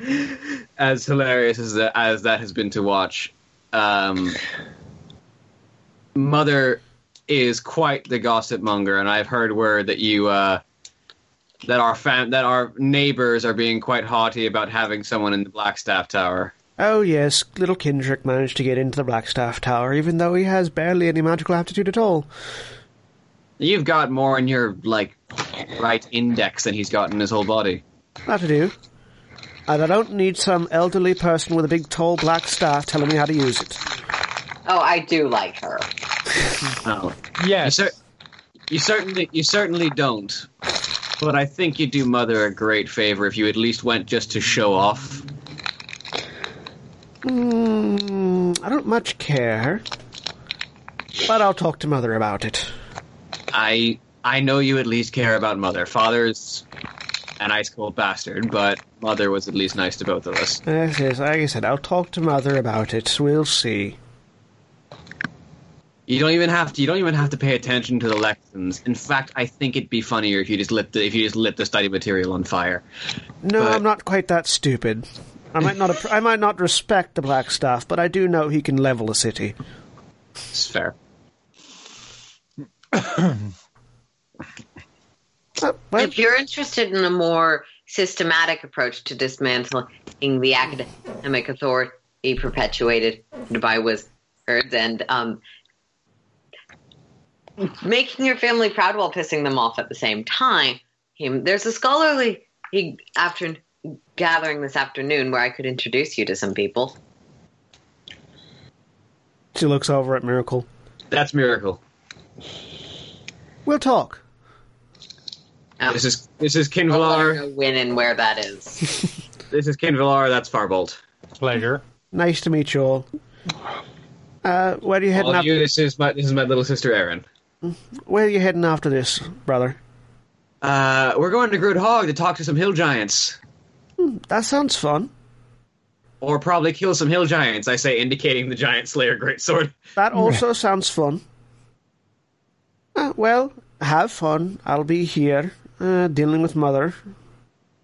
<sighs> as hilarious as that, as that has been to watch, um, Mother is quite the gossip monger, and I've heard word that you uh, that our fam- that our neighbors are being quite haughty about having someone in the Blackstaff Tower. Oh, yes, little Kendrick managed to get into the Blackstaff Tower, even though he has barely any magical aptitude at all. You've got more in your like right index than he's got in his whole body. That to do. And I don't need some elderly person with a big tall black staff telling me how to use it. Oh, I do like her. <laughs> Oh. You, Yes. cer- you certainly you certainly don't. But I think you'd do mother a great favor if you at least went just to show off. Mm, I don't much care, but I'll talk to mother about it. I I know you at least care about mother. Father's an ice cold bastard, but mother was at least nice to both of us. Yes, yes, like I said, I'll talk to mother about it. We'll see. You don't even have to. You don't even have to pay attention to the lessons. In fact, I think it'd be funnier if you just lit the if you just lit the study material on fire. No, But- I'm not quite that stupid. I might not. I might not respect the black staff, but I do know he can level a city. It's fair. <coughs> Uh, If you're interested in a more systematic approach to dismantling the academic authority perpetuated by wizards and um, making your family proud while pissing them off at the same time, him, there's a scholarly after gathering this afternoon where I could introduce you to some people. she looks over at Miracle. That's miracle. We'll talk. Um, This is this is I'll Qinvylar. when and where that is. <laughs> This is Qinvylar. That's Farbolt. Pleasure. Nice to meet you all. Uh, where are you heading All of after? you, this is my this is my little sister Erin. Where are you heading after this, brother? Uh, we're going to Grudd Haug to talk to some hill giants, That sounds fun. or probably kill some hill giants. I say, indicating the giant slayer greatsword. That <laughs> also sounds fun. Uh, well, have fun. I'll be here uh, dealing with mother.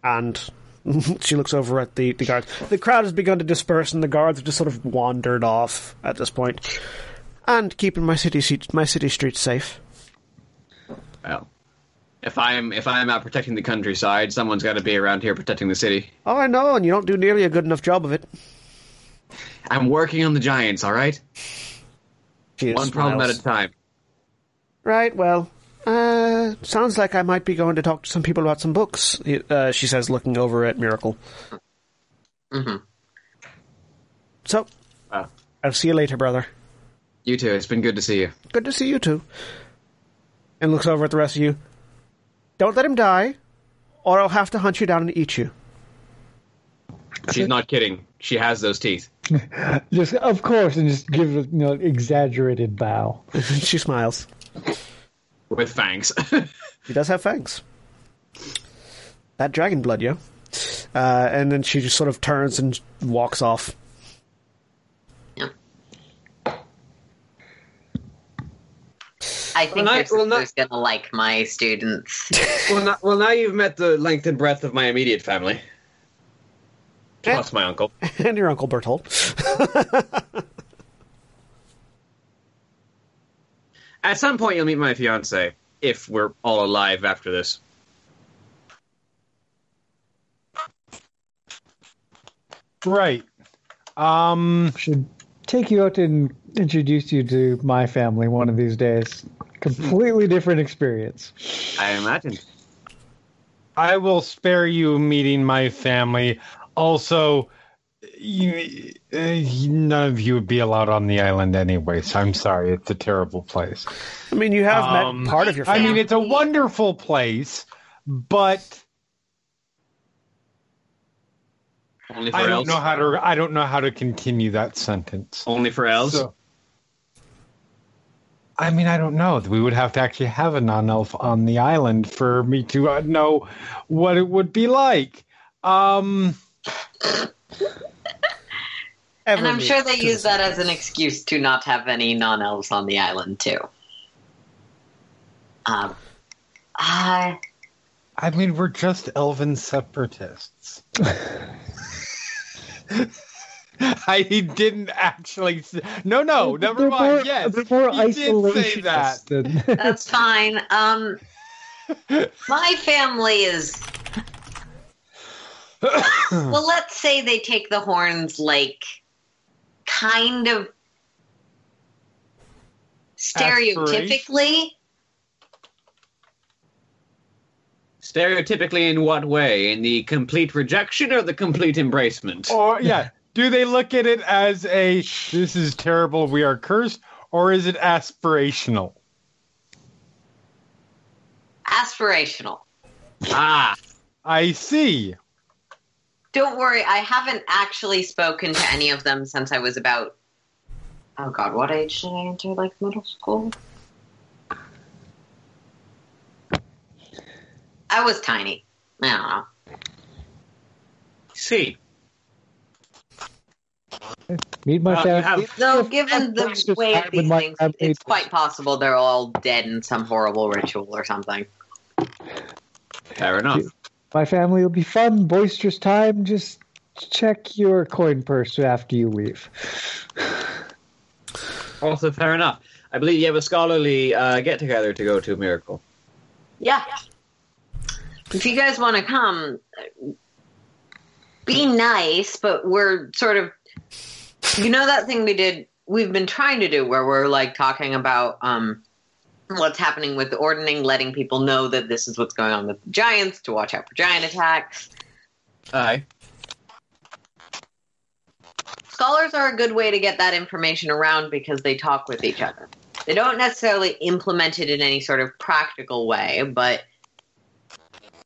And <laughs> she looks over at the, the guards. The crowd has begun to disperse, and the guards have just sort of wandered off at this point. And keeping my city seat, my city streets safe. Well, if I'm if I'm out protecting the countryside, someone's got to be around here protecting the city. Oh, I know, and you don't do nearly a good enough job of it. I'm working on the giants. All right, one problem at a time. Right, well, uh, sounds like I might be going to talk to some people about some books, uh, she says, looking over at Miracle. Mm-hmm. So, Wow. I'll see you later, brother. You too. It's been good to see you. Good to see you too. And looks over at the rest of you. Don't let him die, or I'll have to hunt you down and eat you. She's not kidding. She has those teeth. <laughs> Just of course, and just give a you know exaggerated bow. <laughs> she smiles. with fangs. <laughs> He does have fangs. That dragon blood, yo. Uh, and then she just sort of turns and walks off. I think Well, your well, not- sister's gonna like my students. <laughs> well, now, well, now you've met the length and breadth of my immediate family. Plus my uncle. <laughs> and your Uncle Berthold. <laughs> At some point, you'll meet my fiance if we're all alive after this. Right. Um. Should take you out and introduce you to my family one of these days. Completely <laughs> different experience. I imagine. I will spare you meeting my family. Also, you, uh, none of you would be allowed on the island anyway. So I'm sorry. It's a terrible place. I mean, you have Um, met part of your I mean, it's a wonderful place, but Only for I don't elves. know how to. I don't know how to continue that sentence. Only for elves. So, I mean, I don't know. We would have to actually have a non-elf on the island for me to uh, know what it would be like. Um, <laughs> and I'm sure they use that as an excuse to not have any non elves on the island, too. Um, I. I mean, we're just elven separatists. <laughs> <laughs> I didn't actually. Say, no, no, never They're mind. more- yes, they're more he did say that. than- <laughs> <laughs> That's fine. Um, my family is. <coughs> well, let's say they take the horns like kind of stereotypically. Stereotypically, in what way? In the complete rejection or the complete embracement? Or yeah, do they look at it as a "this is terrible, we are cursed," or is it aspirational? aspirational. Ah, I see. Don't worry, I haven't actually spoken to any of them since I was about. Oh God, what age did I enter? Like middle school? I was tiny. I don't know. see. Meet my Well, you family. have- Though, given the way of these my things, family. it's quite possible they're all dead in some horrible ritual or something. Fair enough. My family will be fun, boisterous time. Just check your coin purse after you leave. Also, fair enough. I believe you have a scholarly uh, get together to go to, Miracle. Yeah. If you guys want to come, be nice, but we're sort of. You know that thing we did, we've been trying to do where we're like talking about um, what's happening with the ordning, letting people know that this is what's going on with the giants to watch out for giant attacks. Aye. Scholars are a good way to get that information around because they talk with each other. They don't necessarily implement it in any sort of practical way, but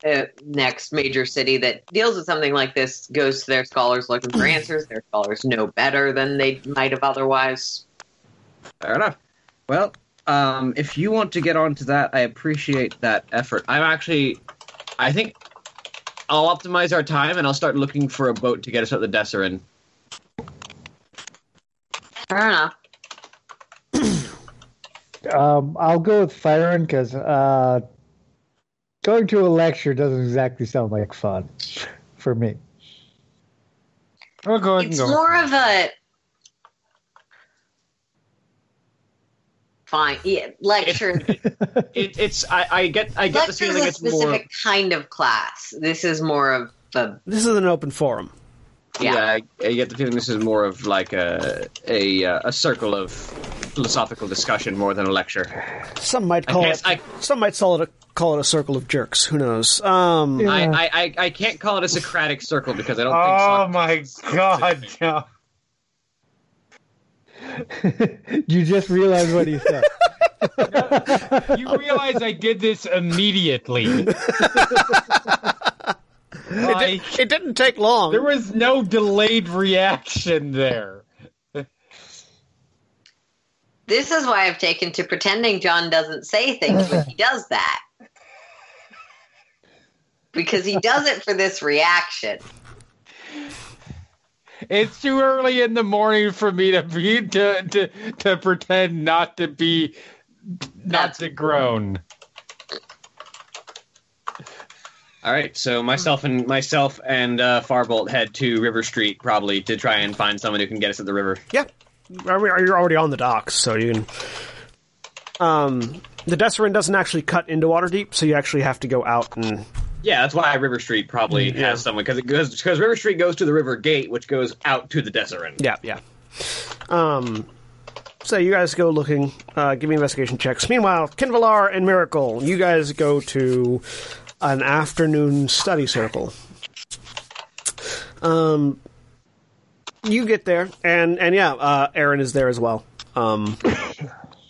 the next major city that deals with something like this goes to their scholars looking for <clears throat> answers. Their scholars know better than they might have otherwise. Fair enough. Well, um, if you want to get onto that, I appreciate that effort. I'm actually, I think I'll optimize our time and I'll start looking for a boat to get us out the Dessarin. Fair enough. <clears throat> Um, I'll go with Firen because uh, going to a lecture doesn't exactly sound like fun for me. I'll go ahead and It's go. more of a fine yeah, lecture. <laughs> It, it's I, I get I get the feeling a it's more. specific kind of class. This is more of a This is an open forum. Yeah. Yeah, I, I get the feeling this is more of like a a uh, a circle of philosophical discussion more than a lecture. Some might call can't- it. I- Some might call it a call it a circle of jerks. Who knows? Um, Yeah. I, I, I, I can't call it a Socratic circle because I don't think so. Oh think. my god, John. <laughs> you just realized what he said. <laughs> You realize I did this immediately. <laughs> it, Like, di- it didn't take long. there was no delayed reaction there. This is why I've taken to pretending John doesn't say things when he does that. Because he does it for this reaction. It's too early in the morning for me to be to to, to pretend not to be not That's- to groan. All right, so myself and myself and uh, Farbolt head to River Street probably to try and find someone who can get us at the river. yeah, you're already on the docks, so you can. Um, the Dessarin doesn't actually cut into Waterdeep, so you actually have to go out and Yeah, that's why River Street probably Yeah. has someone because it goes because River Street goes to the River Gate, which goes out to the Dessarin. Yeah, yeah. Um, so you guys go looking. Uh, give me investigation checks. Meanwhile, Qinvylar and Miracle, you guys go to an afternoon study circle. Um, you get there, and and yeah, uh, Erin is there as well. Um,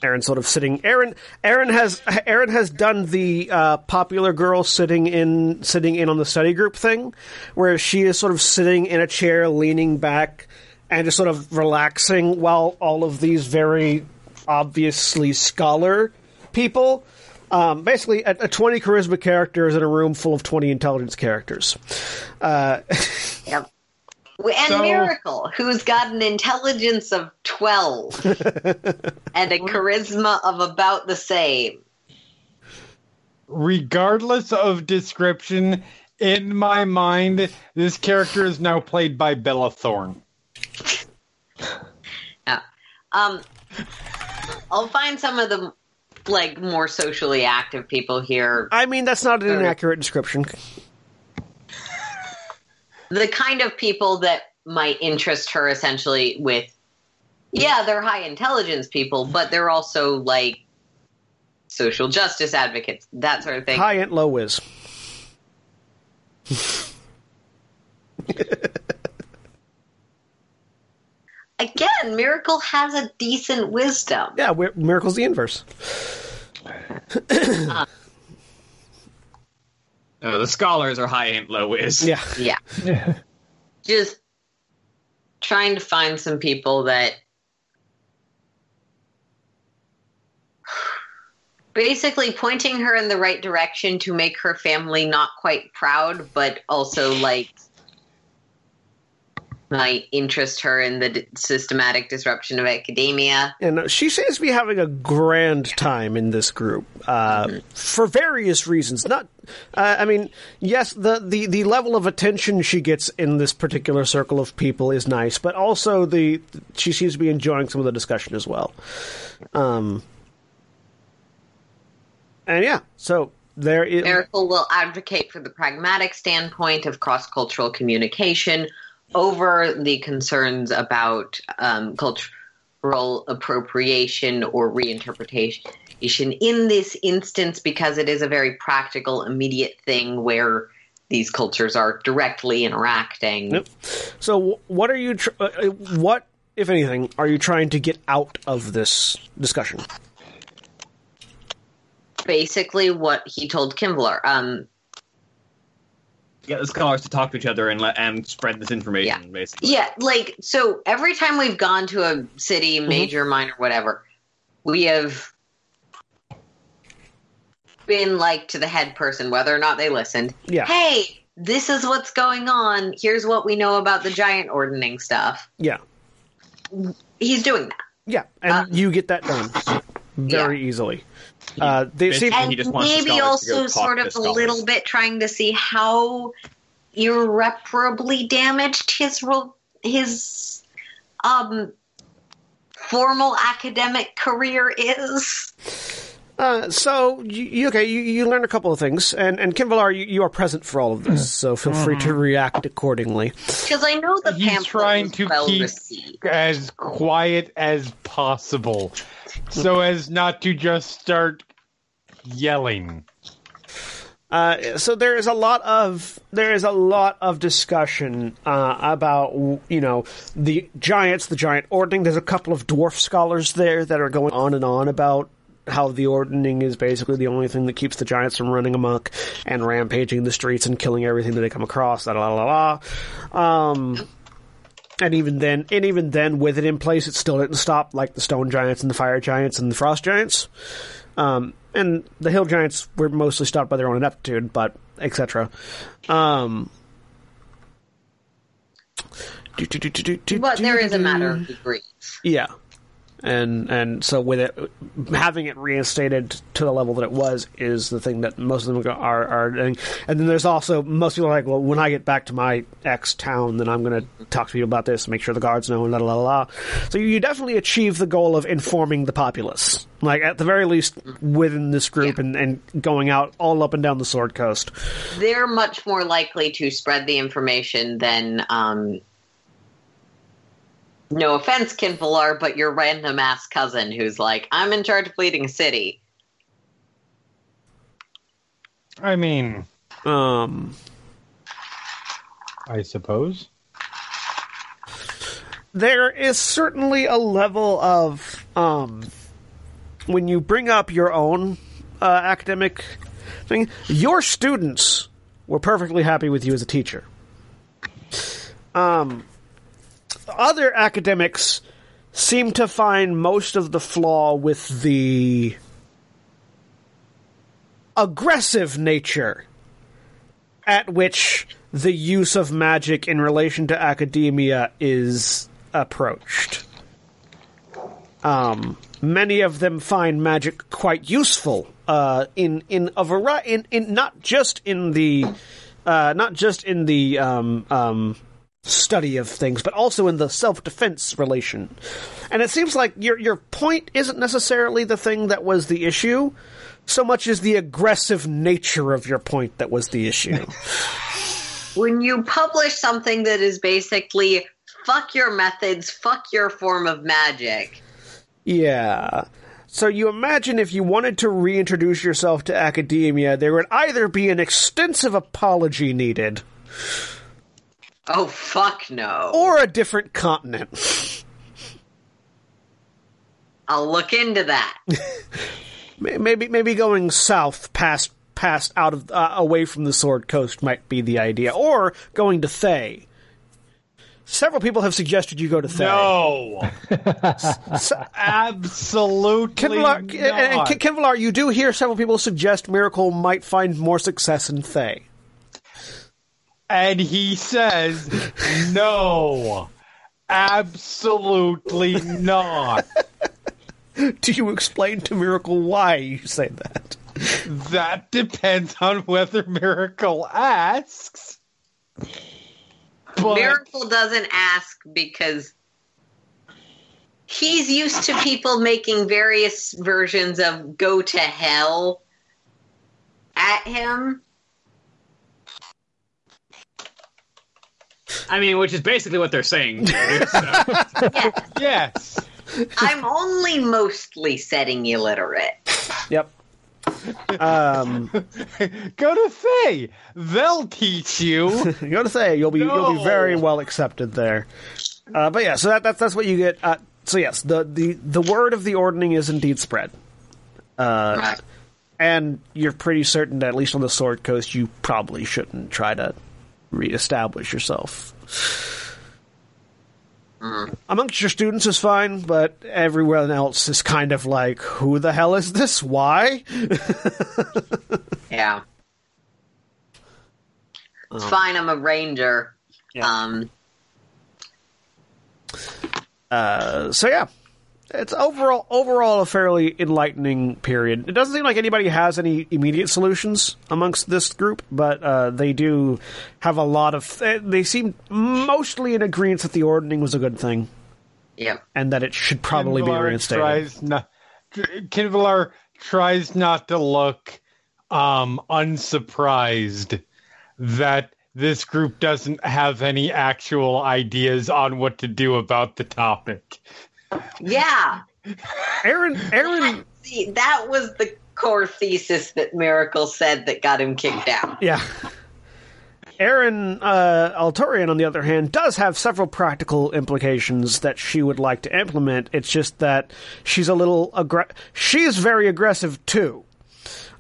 Erin sort of sitting. Erin Erin has Erin has done the uh, popular girl sitting in sitting in on the study group thing, where she is sort of sitting in a chair, leaning back, and just sort of relaxing while all of these very obviously scholar people. Um, basically, a, a 20 charisma characters in a room full of 20 intelligence characters. Uh, <laughs> Yep. And So- Miracle, who's got an intelligence of 12 <laughs> and a charisma of about the same. Regardless of description, in my mind, this character is now played by Bella Thorne. <laughs> Yeah. Um, I'll find some of the like more socially active people here. I mean, that's not an inaccurate description. The kind of people that might interest her essentially with yeah, they're high intelligence people, but they're also like social justice advocates, that sort of thing. High and low whiz. <laughs> Again, Miracle has a decent wisdom. Yeah, wi- Miracle's the inverse. Uh, <coughs> the scholars are high and low whiz. Yeah. Yeah. <laughs> Just trying to find some people that basically pointing her in the right direction to make her family not quite proud, but also like might interest her in the d- systematic disruption of academia. And she seems to be having a grand time in this group uh, for various reasons. Not, uh, I mean, yes, the, the, the level of attention she gets in this particular circle of people is nice, but also the she seems to be enjoying some of the discussion as well. Um, and yeah, so there is. Miracle will advocate for the pragmatic standpoint of cross cultural communication over the concerns about um, cultural appropriation or reinterpretation in this instance because it is a very practical, immediate thing where these cultures are directly interacting. Yep. So, what are you? Tr- uh, uh, what, if anything, are you trying to get out of this discussion? Basically, what he told Qinvylar. Um, Get the scholars to talk to each other and let and spread this information. Yeah. Basically, Yeah, like so every time we've gone to a city, major, minor, whatever, we have been like to the head person, whether or not they listened. Yeah. Hey, this is what's going on. Here's what we know about the giant ordning stuff. Yeah, He's doing that. yeah, and Uh, you get that done very easily. Uh, they seem, And he just maybe scholars also talk sort of a little bit trying to see how irreparably damaged his his um formal academic career is. Uh, so you, you okay? You, you learn a couple of things, and and Qinvylar, you, you are present for all of this, so feel free to react accordingly. Because I know the He's pamphlet trying was to well keep- received. as quiet as possible, so as not to just start yelling. Uh, so there is a lot of there is a lot of discussion uh, about you know the giants, the giant ordning. There's a couple of dwarf scholars there that are going on and on about how the ordning is basically the only thing that keeps the giants from running amok and rampaging the streets and killing everything that they come across. La la la la. Um, and even then, and even then, with it in place, it still didn't stop like the stone giants and the fire giants and the frost giants. Um, and the hill giants were mostly stopped by their own ineptitude, but etc. Um, But there is a matter of degrees. yeah, and and so with it having it reinstated to the level that it was is the thing that most of them are are doing. And then there's also most people are like, well, when I get back to my ex town, then I'm going to talk to people about this, make sure the guards know, and la la la. la. So you definitely achieve the goal of informing the populace, like at the very least within this group, Yeah. and and going out all up and down the Sword Coast. They're much more likely to spread the information than, um, no offense, Qinvylar, but your random ass cousin who's like, I'm in charge of leading city. I mean, Um, I suppose. there is certainly a level of um, when you bring up your own uh, academic thing. Your students were perfectly happy with you as a teacher. Um, other academics seem to find most of the flaw with the aggressive nature at which the use of magic in relation to academia is approached. Um, many of them find magic quite useful uh, in in a variety in, in not just in the uh, not just in the um, um, study of things, but also in the self defense relation. And it seems like your your point isn't necessarily the thing that was the issue, so much as the aggressive nature of your point that was the issue. <laughs> When you publish something that is basically fuck your methods, fuck your form of magic, Yeah. So you imagine if you wanted to reintroduce yourself to academia, there would either be an extensive apology needed oh fuck no. or a different continent. I'll look into that. <laughs> Maybe maybe going south past past out of uh, away from the Sword Coast might be the idea, or going to Thay. Several people have suggested you go to Thay. No, <laughs> S- absolutely Qinvylar, and, and Qinvylar, you do hear several people suggest Miracle might find more success in Thay. And he says no, absolutely not. <laughs> Do you explain to Miracle why you say that? That depends on whether Miracle asks. But Miracle doesn't ask because he's used to people making various versions of go to hell at him. I mean, which is basically what they're saying. dude, so- <laughs> Yes, yes, I'm only mostly setting illiterate. Yep. Um, <laughs> go to Thay. They'll teach you. you <laughs> go to Thay, you'll be you'll be very well accepted there. Uh, but yeah, so that, that's that's what you get. Uh, so yes, the, the the word of the ordning is indeed spread. Uh, Right. and you're pretty certain that at least on the Sword Coast, you probably shouldn't try to reestablish yourself. Amongst your students is fine, but everyone else is kind of like, "Who the hell is this? Why?" <laughs> Yeah. It's fine, I'm a ranger. Yeah. Um, Uh, so yeah, it's overall overall a fairly enlightening period. It doesn't seem like anybody has any immediate solutions amongst this group, but uh, they do have a lot of. eh, They seem mostly in agreement that the ordning was a good thing yeah. and that it should probably be reinstated. Tries not, Qinvylar tries not to look um, unsurprised that this group doesn't have any actual ideas on what to do about the topic. Yeah. Erin, Erin, See, that was the core thesis that Miracle said that got him kicked out. yeah. Erin uh, Altarian, on the other hand, does have several practical implications that she would like to implement. It's just that she's a little aggr- she's very aggressive too.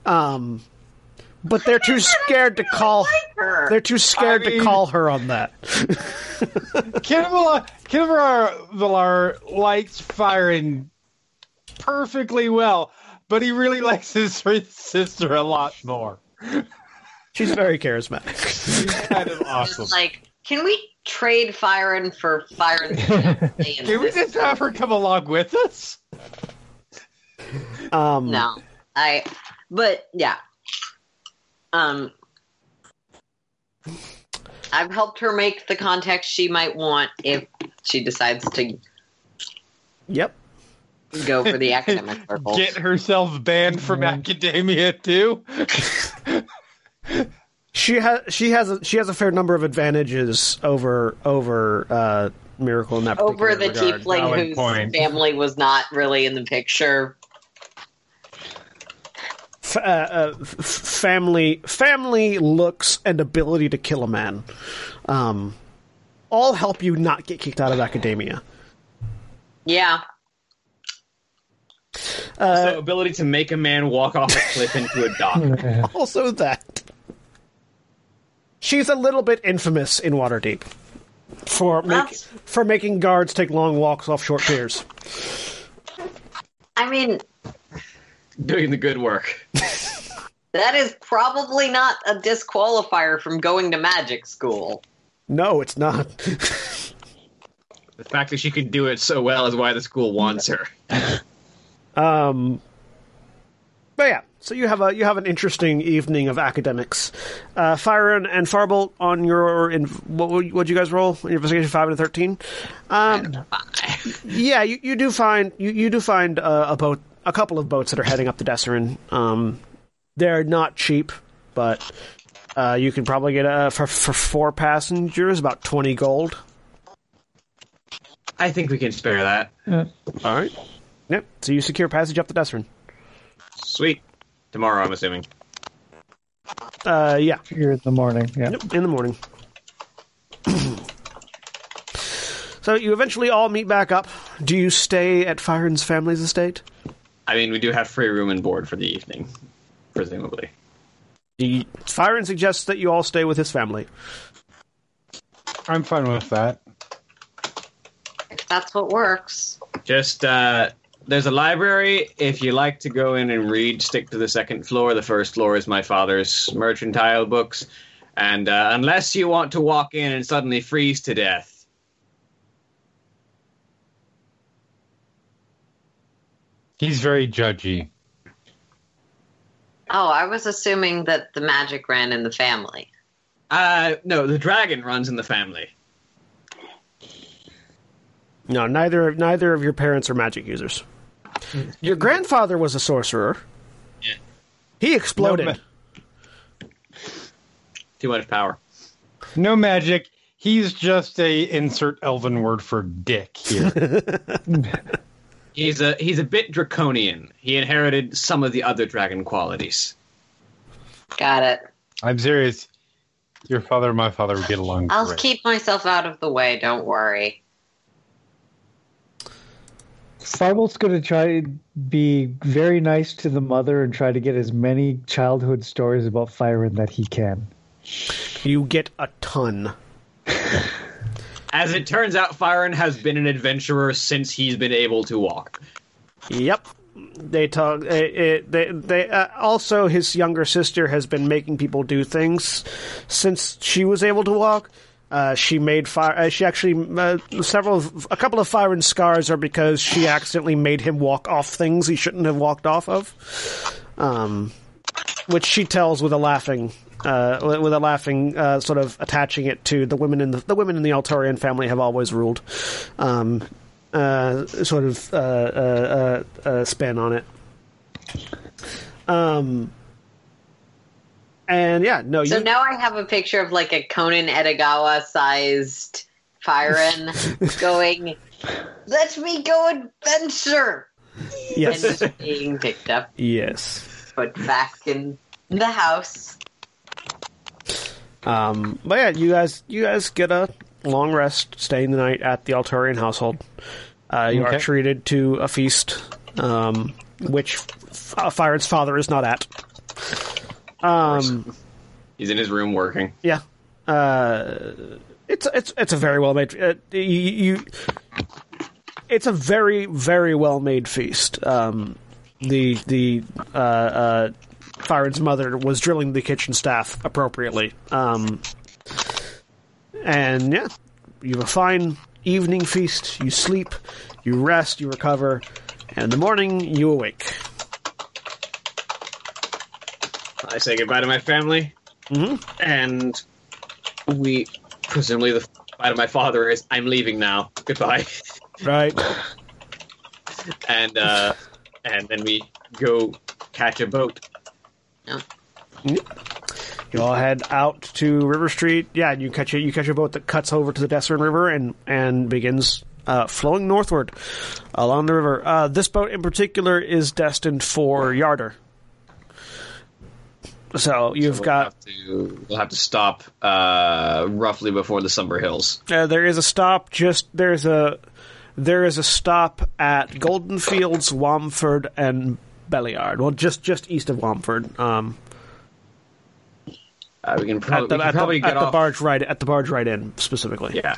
Um, but they're too scared to call. Like her. They're too scared I mean- to call her on that. <laughs> Qinvylar, Qinvylar likes Firen perfectly well, but he really likes his <laughs> sister a lot more. She's very charismatic. <laughs> She's kind of awesome. Like, can we trade Firen for Firen? Can we just have her come along with us? Um, No, I. But yeah, um, I've helped her make the context she might want if she decides to Yep. go for the academic <laughs> circles. Get herself banned from academia too. She has she has a, she has a fair number of advantages over over uh, Miracle in that particular Over the regard. tiefling whose point. family was not really in the picture. F- uh, uh, f- family family looks and ability to kill a man, um, all help you not get kicked out of academia. Yeah, so ability to make a man walk off a cliff into a dock. <laughs> Also, that she's a little bit infamous in Waterdeep for make, That's- for making guards take long walks off short piers. I mean Doing the good work. <laughs> that is probably not a disqualifier from going to magic school. No, it's not. <laughs> The fact that she can do it so well is why the school wants her. <laughs> Um, but yeah, so you have a you have an interesting evening of academics. Uh, Firen and Farbolt on your in what would would you guys roll? in Investigation five and thirteen. Um, yeah, you, you do find you, you do find uh, a boat, a couple of boats that are heading up the Dessarin. Um, they're not cheap, but uh, you can probably get a for for four passengers about twenty gold. I think we can spare that. All right. Yep. So you secure passage up the Dessarin. Sweet. Tomorrow, I'm assuming. Uh, yeah. Here in the morning. Yeah. Yep, in the morning. <clears throat> so you eventually all meet back up. Do you stay at Firen's family's estate? I mean, we do have free room and board for the evening, presumably. He, Firen suggests that you all stay with his family. I'm fine with that. If that's what works. Just uh, there's a library. If you like to go in and read, stick to the second floor. The first floor is my father's mercantile books. And uh, unless you want to walk in and suddenly freeze to death, He's very judgy. Oh, I was assuming that the magic ran in the family. uh, no, the dragon runs in the family. No, neither neither of your parents are magic users. Your grandfather was a sorcerer. Yeah. He exploded. No Too much power. No magic. He's just a insert elven word for dick here. <laughs> He's a he's a bit draconian. He inherited some of the other dragon qualities. Got it. I'm serious. Your father and my father would get along I'll great. keep myself out of the way. Don't worry. Farbolt's going to try to be very nice to the mother and try to get as many childhood stories about Firen that he can. You get a ton. <laughs> As it turns out, Firen has been an adventurer since he's been able to walk. Yep. They talk. It, it, they they uh, also his younger sister has been making people do things since she was able to walk. Uh, she made fire. Uh, she actually uh, several, of, a couple of Firen's scars are because she accidentally made him walk off things he shouldn't have walked off of. Um, which she tells with a laughing, uh, with a laughing uh, sort of attaching it to the women in the the women in the Altarian family have always ruled. Um, uh, sort of uh, uh, uh, uh, spin on it. Um, and yeah, no, So you, now I have a picture of like a Conan Edogawa sized Firen <laughs> going, Let me go adventure! And yes, just being picked up, yes. put back in the house. Um, but yeah, you guys, you guys get a long rest, staying the night at the Altarian household. Uh, you are treated to a feast, um, which F- uh, Firen's father is not at. Um, He's in his room working. Yeah. Uh, it's it's it's a very well made. Uh, you, you, it's a very very well made feast. Um, the the uh, Firen's mother was drilling the kitchen staff appropriately. Um, and yeah, you have a fine evening feast. You sleep, you rest, you recover, and in the morning you awake. I say goodbye to my family, Mhm. and we presumably the goodbye to my father is I'm leaving now. Goodbye, <laughs> Right. and uh, and then we go catch a boat. You all head out to River Street. Yeah, and you catch a you catch a boat that cuts over to the Dessarin River and and begins uh, flowing northward along the river. Uh, this boat in particular is destined for Yartar. So you've we'll got have to, we'll have to stop uh, roughly before the Sumber Hills. uh, there is a stop just there's a there is a stop at Golden Fields, Womford, and Beliard. Well, just just east of Womford. Um, Uh, we can at probably, the, we can at, probably the, get at the barge right at the Bargewright Inn specifically. Yeah.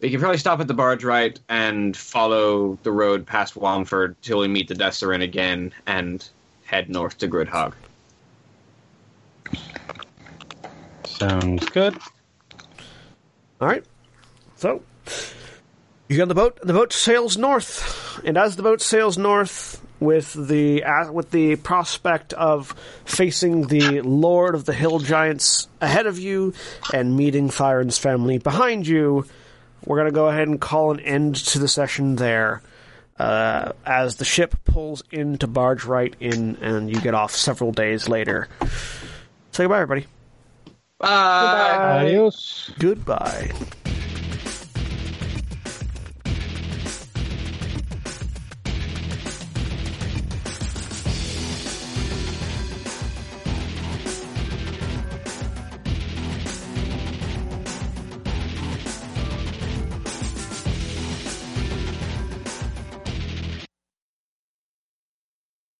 We can probably stop at the Bargewright and follow the road past Womford till we meet the Dessarin again and head north to Grudd Haug. Sounds good. All right. So you get on the boat, and the boat sails north. And as the boat sails north, with the uh, with the prospect of facing the Lord of the Hill Giants ahead of you and meeting Firen's family behind you, we're going to go ahead and call an end to the session there. Uh, as the ship pulls into Bargewright Inn, and you get off several days later. Say goodbye, everybody. Bye. Adios. Goodbye.